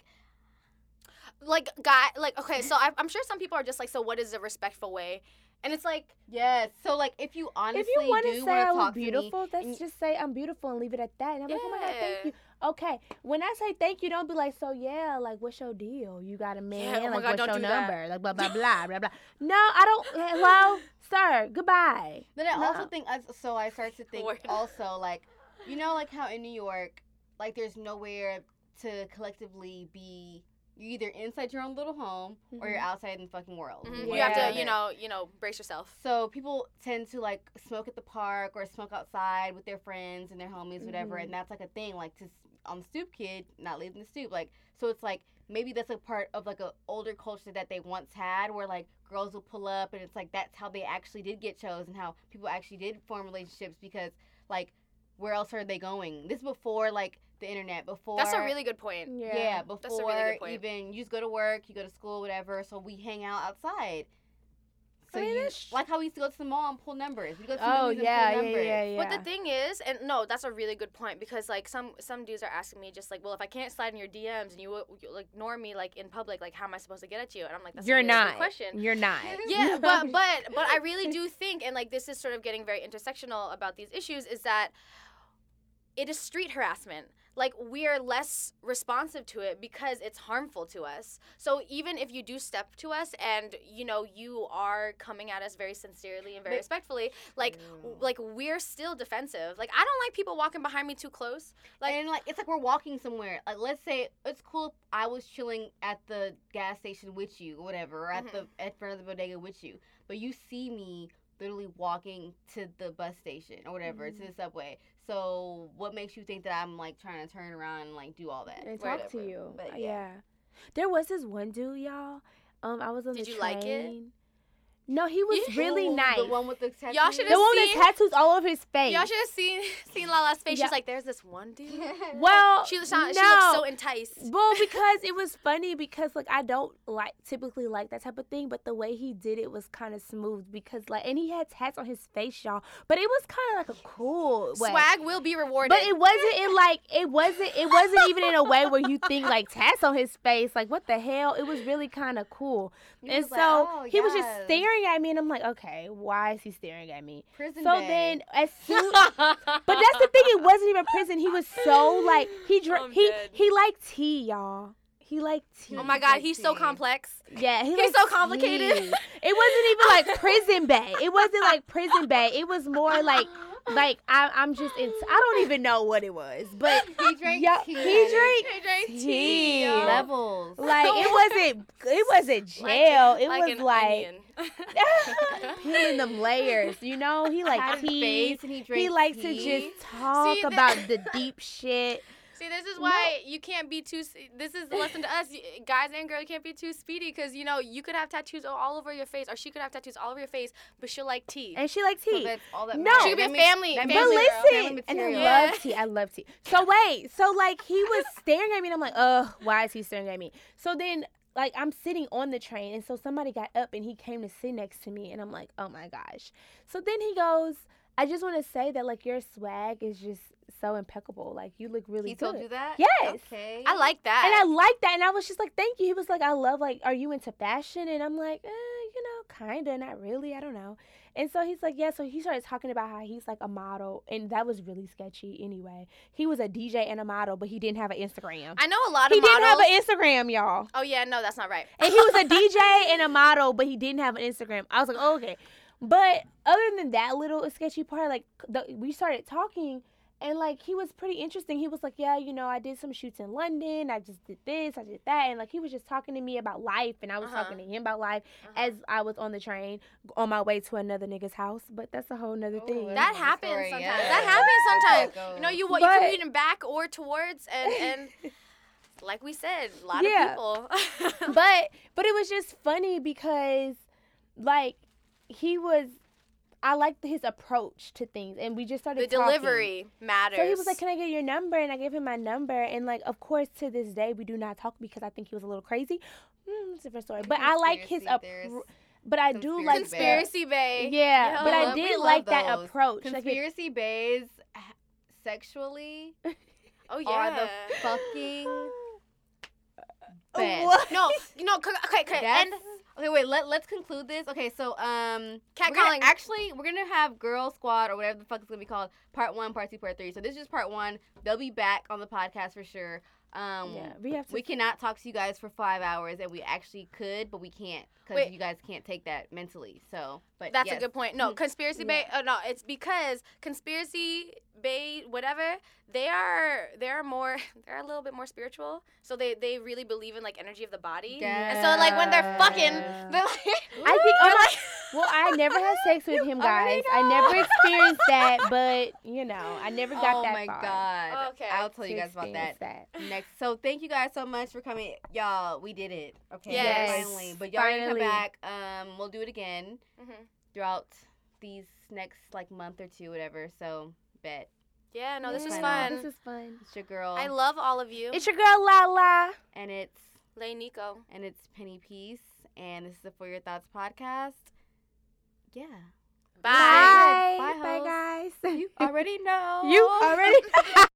[SPEAKER 3] like guy like okay so I, i'm sure some people are just like so what is a respectful way and it's like
[SPEAKER 1] yes. So like, if you honestly
[SPEAKER 2] if you want to say I
[SPEAKER 1] to
[SPEAKER 2] look
[SPEAKER 1] talk to me,
[SPEAKER 2] beautiful, let's just say I'm beautiful and leave it at that. And I'm like, oh my god, thank you. Okay, when I say thank you, don't be like, so yeah, like what's your deal? You got a man?
[SPEAKER 3] oh
[SPEAKER 2] like
[SPEAKER 3] God,
[SPEAKER 2] what's your
[SPEAKER 3] do that.
[SPEAKER 2] number? Like blah blah blah blah blah. [laughs] No, I don't. Eh, hello, sir. Goodbye.
[SPEAKER 1] Then I also think, so I start to think also like, you know, like how in New York, like there's nowhere to collectively be. You're either inside your own little home or you're
[SPEAKER 2] Mhm.
[SPEAKER 1] outside in the fucking world.
[SPEAKER 3] mhm,
[SPEAKER 1] One
[SPEAKER 3] you have to you know you know brace yourself
[SPEAKER 1] So people tend to like smoke at the park or smoke outside with their friends and their homies, whatever,
[SPEAKER 2] Mhm.
[SPEAKER 1] and that's like a thing. Like to on the stoop kid, not leaving the stoop. Like so, it's like maybe that's a part of like a older culture that they once had, where like girls will pull up, and it's like that's how they actually did get chose, and how people actually did form relationships because like where else are they going? This is before like the internet, before
[SPEAKER 3] that's a really good point
[SPEAKER 2] Yeah.
[SPEAKER 1] yeah,
[SPEAKER 3] That's a
[SPEAKER 1] before
[SPEAKER 3] really good point.
[SPEAKER 1] even you just go to work, you go to school, whatever. So we hang out outside. So
[SPEAKER 2] I mean,
[SPEAKER 1] you
[SPEAKER 2] that's-
[SPEAKER 1] like how we used to go to the mall and pull numbers. We go to
[SPEAKER 2] Oh
[SPEAKER 1] movies and
[SPEAKER 2] yeah,
[SPEAKER 1] pull
[SPEAKER 2] yeah,
[SPEAKER 1] numbers.
[SPEAKER 2] yeah, yeah.
[SPEAKER 3] But the thing is, and no, that's a really good point because like some some dudes are asking me just like, well, if I can't slide in your DMs and you, you ignore me like in public, like how am I supposed to get at you? And I'm like, that's
[SPEAKER 2] You're
[SPEAKER 3] a really
[SPEAKER 2] not.
[SPEAKER 3] good question.
[SPEAKER 2] You're not. [laughs]
[SPEAKER 3] Yeah, [laughs] but but but I really do think, and like this is sort of getting very intersectional about these issues, is that it is street harassment. Like we are less responsive to it because it's harmful to us. So even if you do step to us and you know you are coming at us very sincerely and very
[SPEAKER 1] But-
[SPEAKER 3] respectfully, like w- like we're still defensive. Like I don't like people walking behind me too close. Like
[SPEAKER 1] and like it's like we're walking somewhere. Like let's say it's cool if I was chilling at the gas station with you, or whatever, or at the
[SPEAKER 3] Mm-hmm.
[SPEAKER 1] at front of the bodega with you, but you see me literally walking to the bus station or whatever to the
[SPEAKER 2] Mm-hmm.
[SPEAKER 1] subway. So what makes you think that I'm like trying to turn around and like do all that?
[SPEAKER 2] and talk to you.
[SPEAKER 1] But,
[SPEAKER 2] Uh,
[SPEAKER 1] yeah.
[SPEAKER 2] yeah. There was this one dude, y'all. Um, I was on
[SPEAKER 3] Did
[SPEAKER 2] the
[SPEAKER 3] you
[SPEAKER 2] train.
[SPEAKER 3] like it?
[SPEAKER 2] No, he was
[SPEAKER 3] You-
[SPEAKER 2] really nice.
[SPEAKER 1] The one with the tattoo.
[SPEAKER 3] Y'all should've
[SPEAKER 2] The one with
[SPEAKER 3] seen-
[SPEAKER 2] the tattoos all over his face.
[SPEAKER 3] Y'all should have seen [laughs] seen Lala's face.
[SPEAKER 2] Yeah.
[SPEAKER 3] She's like, "There's this one dude." [laughs]
[SPEAKER 2] well,
[SPEAKER 3] She was she
[SPEAKER 2] no.
[SPEAKER 3] looked so enticed.
[SPEAKER 2] Well, [laughs] because it was funny because like I don't like typically like that type of thing, but the way he did it was kind of smooth because like and he had tats on his face, y'all. But it was kind of like a cool way.
[SPEAKER 3] Swag will be rewarded.
[SPEAKER 2] But it wasn't in like it wasn't it wasn't even in a way where you think like tats on his face, like what the hell? It was really kind of cool.
[SPEAKER 1] You
[SPEAKER 2] and so
[SPEAKER 1] like, "Oh,
[SPEAKER 2] he was just
[SPEAKER 1] yes."
[SPEAKER 2] Staring at me, and I'm like, okay, why is he staring at me?
[SPEAKER 1] Prison
[SPEAKER 2] so
[SPEAKER 1] bae.
[SPEAKER 2] then as [laughs] soon but that's the thing. It wasn't even prison. He was so like he drank. He
[SPEAKER 3] dead.
[SPEAKER 2] he liked tea, y'all. He liked tea.
[SPEAKER 3] oh my god, he's so complex.
[SPEAKER 2] Yeah, he
[SPEAKER 3] He's so complicated.
[SPEAKER 2] tea. It wasn't even like [laughs] prison bay. It wasn't like prison bay. It was more like like I, I'm just. It's, I don't even know what it was, but [laughs]
[SPEAKER 1] he drank
[SPEAKER 2] yeah,
[SPEAKER 1] tea.
[SPEAKER 2] he drank
[SPEAKER 3] He drank
[SPEAKER 2] tea.
[SPEAKER 3] tea.
[SPEAKER 1] levels.
[SPEAKER 2] like it wasn't. It wasn't jail. it
[SPEAKER 3] like
[SPEAKER 2] was
[SPEAKER 3] an
[SPEAKER 2] like
[SPEAKER 3] onion. [laughs]
[SPEAKER 2] peeling them layers. You know, he [laughs] like
[SPEAKER 1] Had
[SPEAKER 2] tea.
[SPEAKER 1] and he
[SPEAKER 2] He likes to just talk
[SPEAKER 3] See,
[SPEAKER 2] about the [laughs] deep shit.
[SPEAKER 3] See, this is why you can't be too. This is the lesson to us, guys and girls. You can't be too speedy because you know you could have tattoos all over your face, or she could have tattoos all over your face, but she'll like tea.
[SPEAKER 2] And she likes
[SPEAKER 1] So
[SPEAKER 2] tea.
[SPEAKER 1] that's all that
[SPEAKER 2] No.
[SPEAKER 1] matters.
[SPEAKER 2] She
[SPEAKER 3] could be a family-
[SPEAKER 1] that
[SPEAKER 3] family
[SPEAKER 2] But
[SPEAKER 3] girl.
[SPEAKER 2] listen,
[SPEAKER 1] family
[SPEAKER 2] and I.
[SPEAKER 3] Yeah.
[SPEAKER 2] love tea. I love tea. So wait, so like he was staring at me, and I'm like, ugh, why is he staring at me? So then, like, I'm sitting on the train, and so somebody got up and he came to sit next to me, and I'm like, oh my gosh. So then he goes, I just want to say that like your swag is just so impeccable. Like you look really
[SPEAKER 1] He
[SPEAKER 2] good.
[SPEAKER 1] told you that?
[SPEAKER 2] Yes.
[SPEAKER 1] Okay.
[SPEAKER 3] I like that.
[SPEAKER 2] And I like that, and I was just like, "Thank you." He was like, "I love like, are you into fashion?" And I'm like, eh, "You know, kinda, not really. I don't know." And so he's like, "Yeah." So he started talking about how he's like a model, and that was really sketchy. Anyway, he was a DJ and a model, but he didn't have an Instagram.
[SPEAKER 3] I know a lot of
[SPEAKER 2] He
[SPEAKER 3] of
[SPEAKER 2] didn't have an Instagram, y'all.
[SPEAKER 3] oh yeah, no, that's not right.
[SPEAKER 2] And he was a [laughs] DJ and a model, but he didn't have an Instagram. I was like, oh, okay. But other than that little sketchy part, like the, we started talking, and like he was pretty interesting. He was like, yeah, you know, I did some shoots in London. I just did this, I did that, and like he was just talking to me about life, and I was
[SPEAKER 3] Uh-huh.
[SPEAKER 2] talking to him about life
[SPEAKER 3] Uh-huh.
[SPEAKER 2] as I was on the train on my way to another nigga's house. But that's a whole nother
[SPEAKER 1] Oh,
[SPEAKER 2] thing.
[SPEAKER 3] that happens
[SPEAKER 1] story,
[SPEAKER 3] sometimes.
[SPEAKER 1] yeah.
[SPEAKER 3] That happens sometimes. You know, you what you
[SPEAKER 2] But-
[SPEAKER 3] can read back or towards, and and [laughs] like we said, a lot
[SPEAKER 2] Yeah.
[SPEAKER 3] of people.
[SPEAKER 2] but [laughs] but it was just funny because like he was I liked his approach to things and we just started
[SPEAKER 3] the
[SPEAKER 2] talking.
[SPEAKER 3] delivery matters.
[SPEAKER 2] So he was like, "Can I get your number?" And I gave him my number. And like, of course, to this day, we do not talk because I think he was a little crazy. Hmm, it's a different story. But I like his
[SPEAKER 1] Conspiracy
[SPEAKER 2] approach. But I do like
[SPEAKER 1] Conspiracy
[SPEAKER 2] that.
[SPEAKER 3] Bay.
[SPEAKER 2] Yeah,
[SPEAKER 3] Yo.
[SPEAKER 2] but I did
[SPEAKER 1] love
[SPEAKER 2] like that
[SPEAKER 1] those.
[SPEAKER 2] approach. Like it-
[SPEAKER 1] Conspiracy bays sexually [laughs]
[SPEAKER 3] Oh yeah.
[SPEAKER 1] are the fucking [laughs] best.
[SPEAKER 2] What?
[SPEAKER 3] no, you know, c- okay, okay,
[SPEAKER 1] That's-
[SPEAKER 3] and
[SPEAKER 1] Okay, wait. Let Let's conclude this. Okay, so um,
[SPEAKER 3] Catcalling.
[SPEAKER 1] actually we're gonna have Girl Squad or whatever the fuck it's gonna be called, part one, part two, part three. So this is just part one. They'll be back on the podcast for sure. Um,
[SPEAKER 2] Yeah, we have to.
[SPEAKER 1] we cannot talk to you guys for five hours, and we actually could, but we can't because you guys can't take that mentally. So, but
[SPEAKER 3] that's
[SPEAKER 1] yes.
[SPEAKER 3] a good point. No, conspiracy
[SPEAKER 2] Yeah.
[SPEAKER 3] bay. Oh no, it's because conspiracy bay, whatever. They are they're more [laughs] they're a little bit more spiritual. So they they really believe in like energy of the body. And so like when they're fucking, they're like.
[SPEAKER 2] I [laughs] think. Oh my, well, I never had sex with [laughs] him, guys. I never experienced that, but you know, I never got
[SPEAKER 1] oh
[SPEAKER 2] that Oh
[SPEAKER 1] my
[SPEAKER 2] far
[SPEAKER 1] god.
[SPEAKER 3] Okay.
[SPEAKER 1] I'll tell you guys about that
[SPEAKER 2] experience
[SPEAKER 1] next. So thank you guys so much for coming, y'all. We did it. Okay,
[SPEAKER 3] Yes.
[SPEAKER 1] finally. But y'all are gonna come back. Um, we'll do it again
[SPEAKER 3] Mhm.
[SPEAKER 1] throughout these next like month or two, whatever. So bet
[SPEAKER 3] Yeah, no, this was fun.
[SPEAKER 2] This is fun.
[SPEAKER 1] it's your girl,
[SPEAKER 3] I love all of you.
[SPEAKER 2] It's your girl Lala.
[SPEAKER 1] and it's
[SPEAKER 3] Lay Nico.
[SPEAKER 1] and it's Penny Peace, and this is the For Your Thoughts podcast. Yeah,
[SPEAKER 3] Bye.
[SPEAKER 1] Bye,
[SPEAKER 2] Bye,
[SPEAKER 1] hoes.
[SPEAKER 2] guys.
[SPEAKER 1] you already [laughs] know.
[SPEAKER 2] you already. [laughs]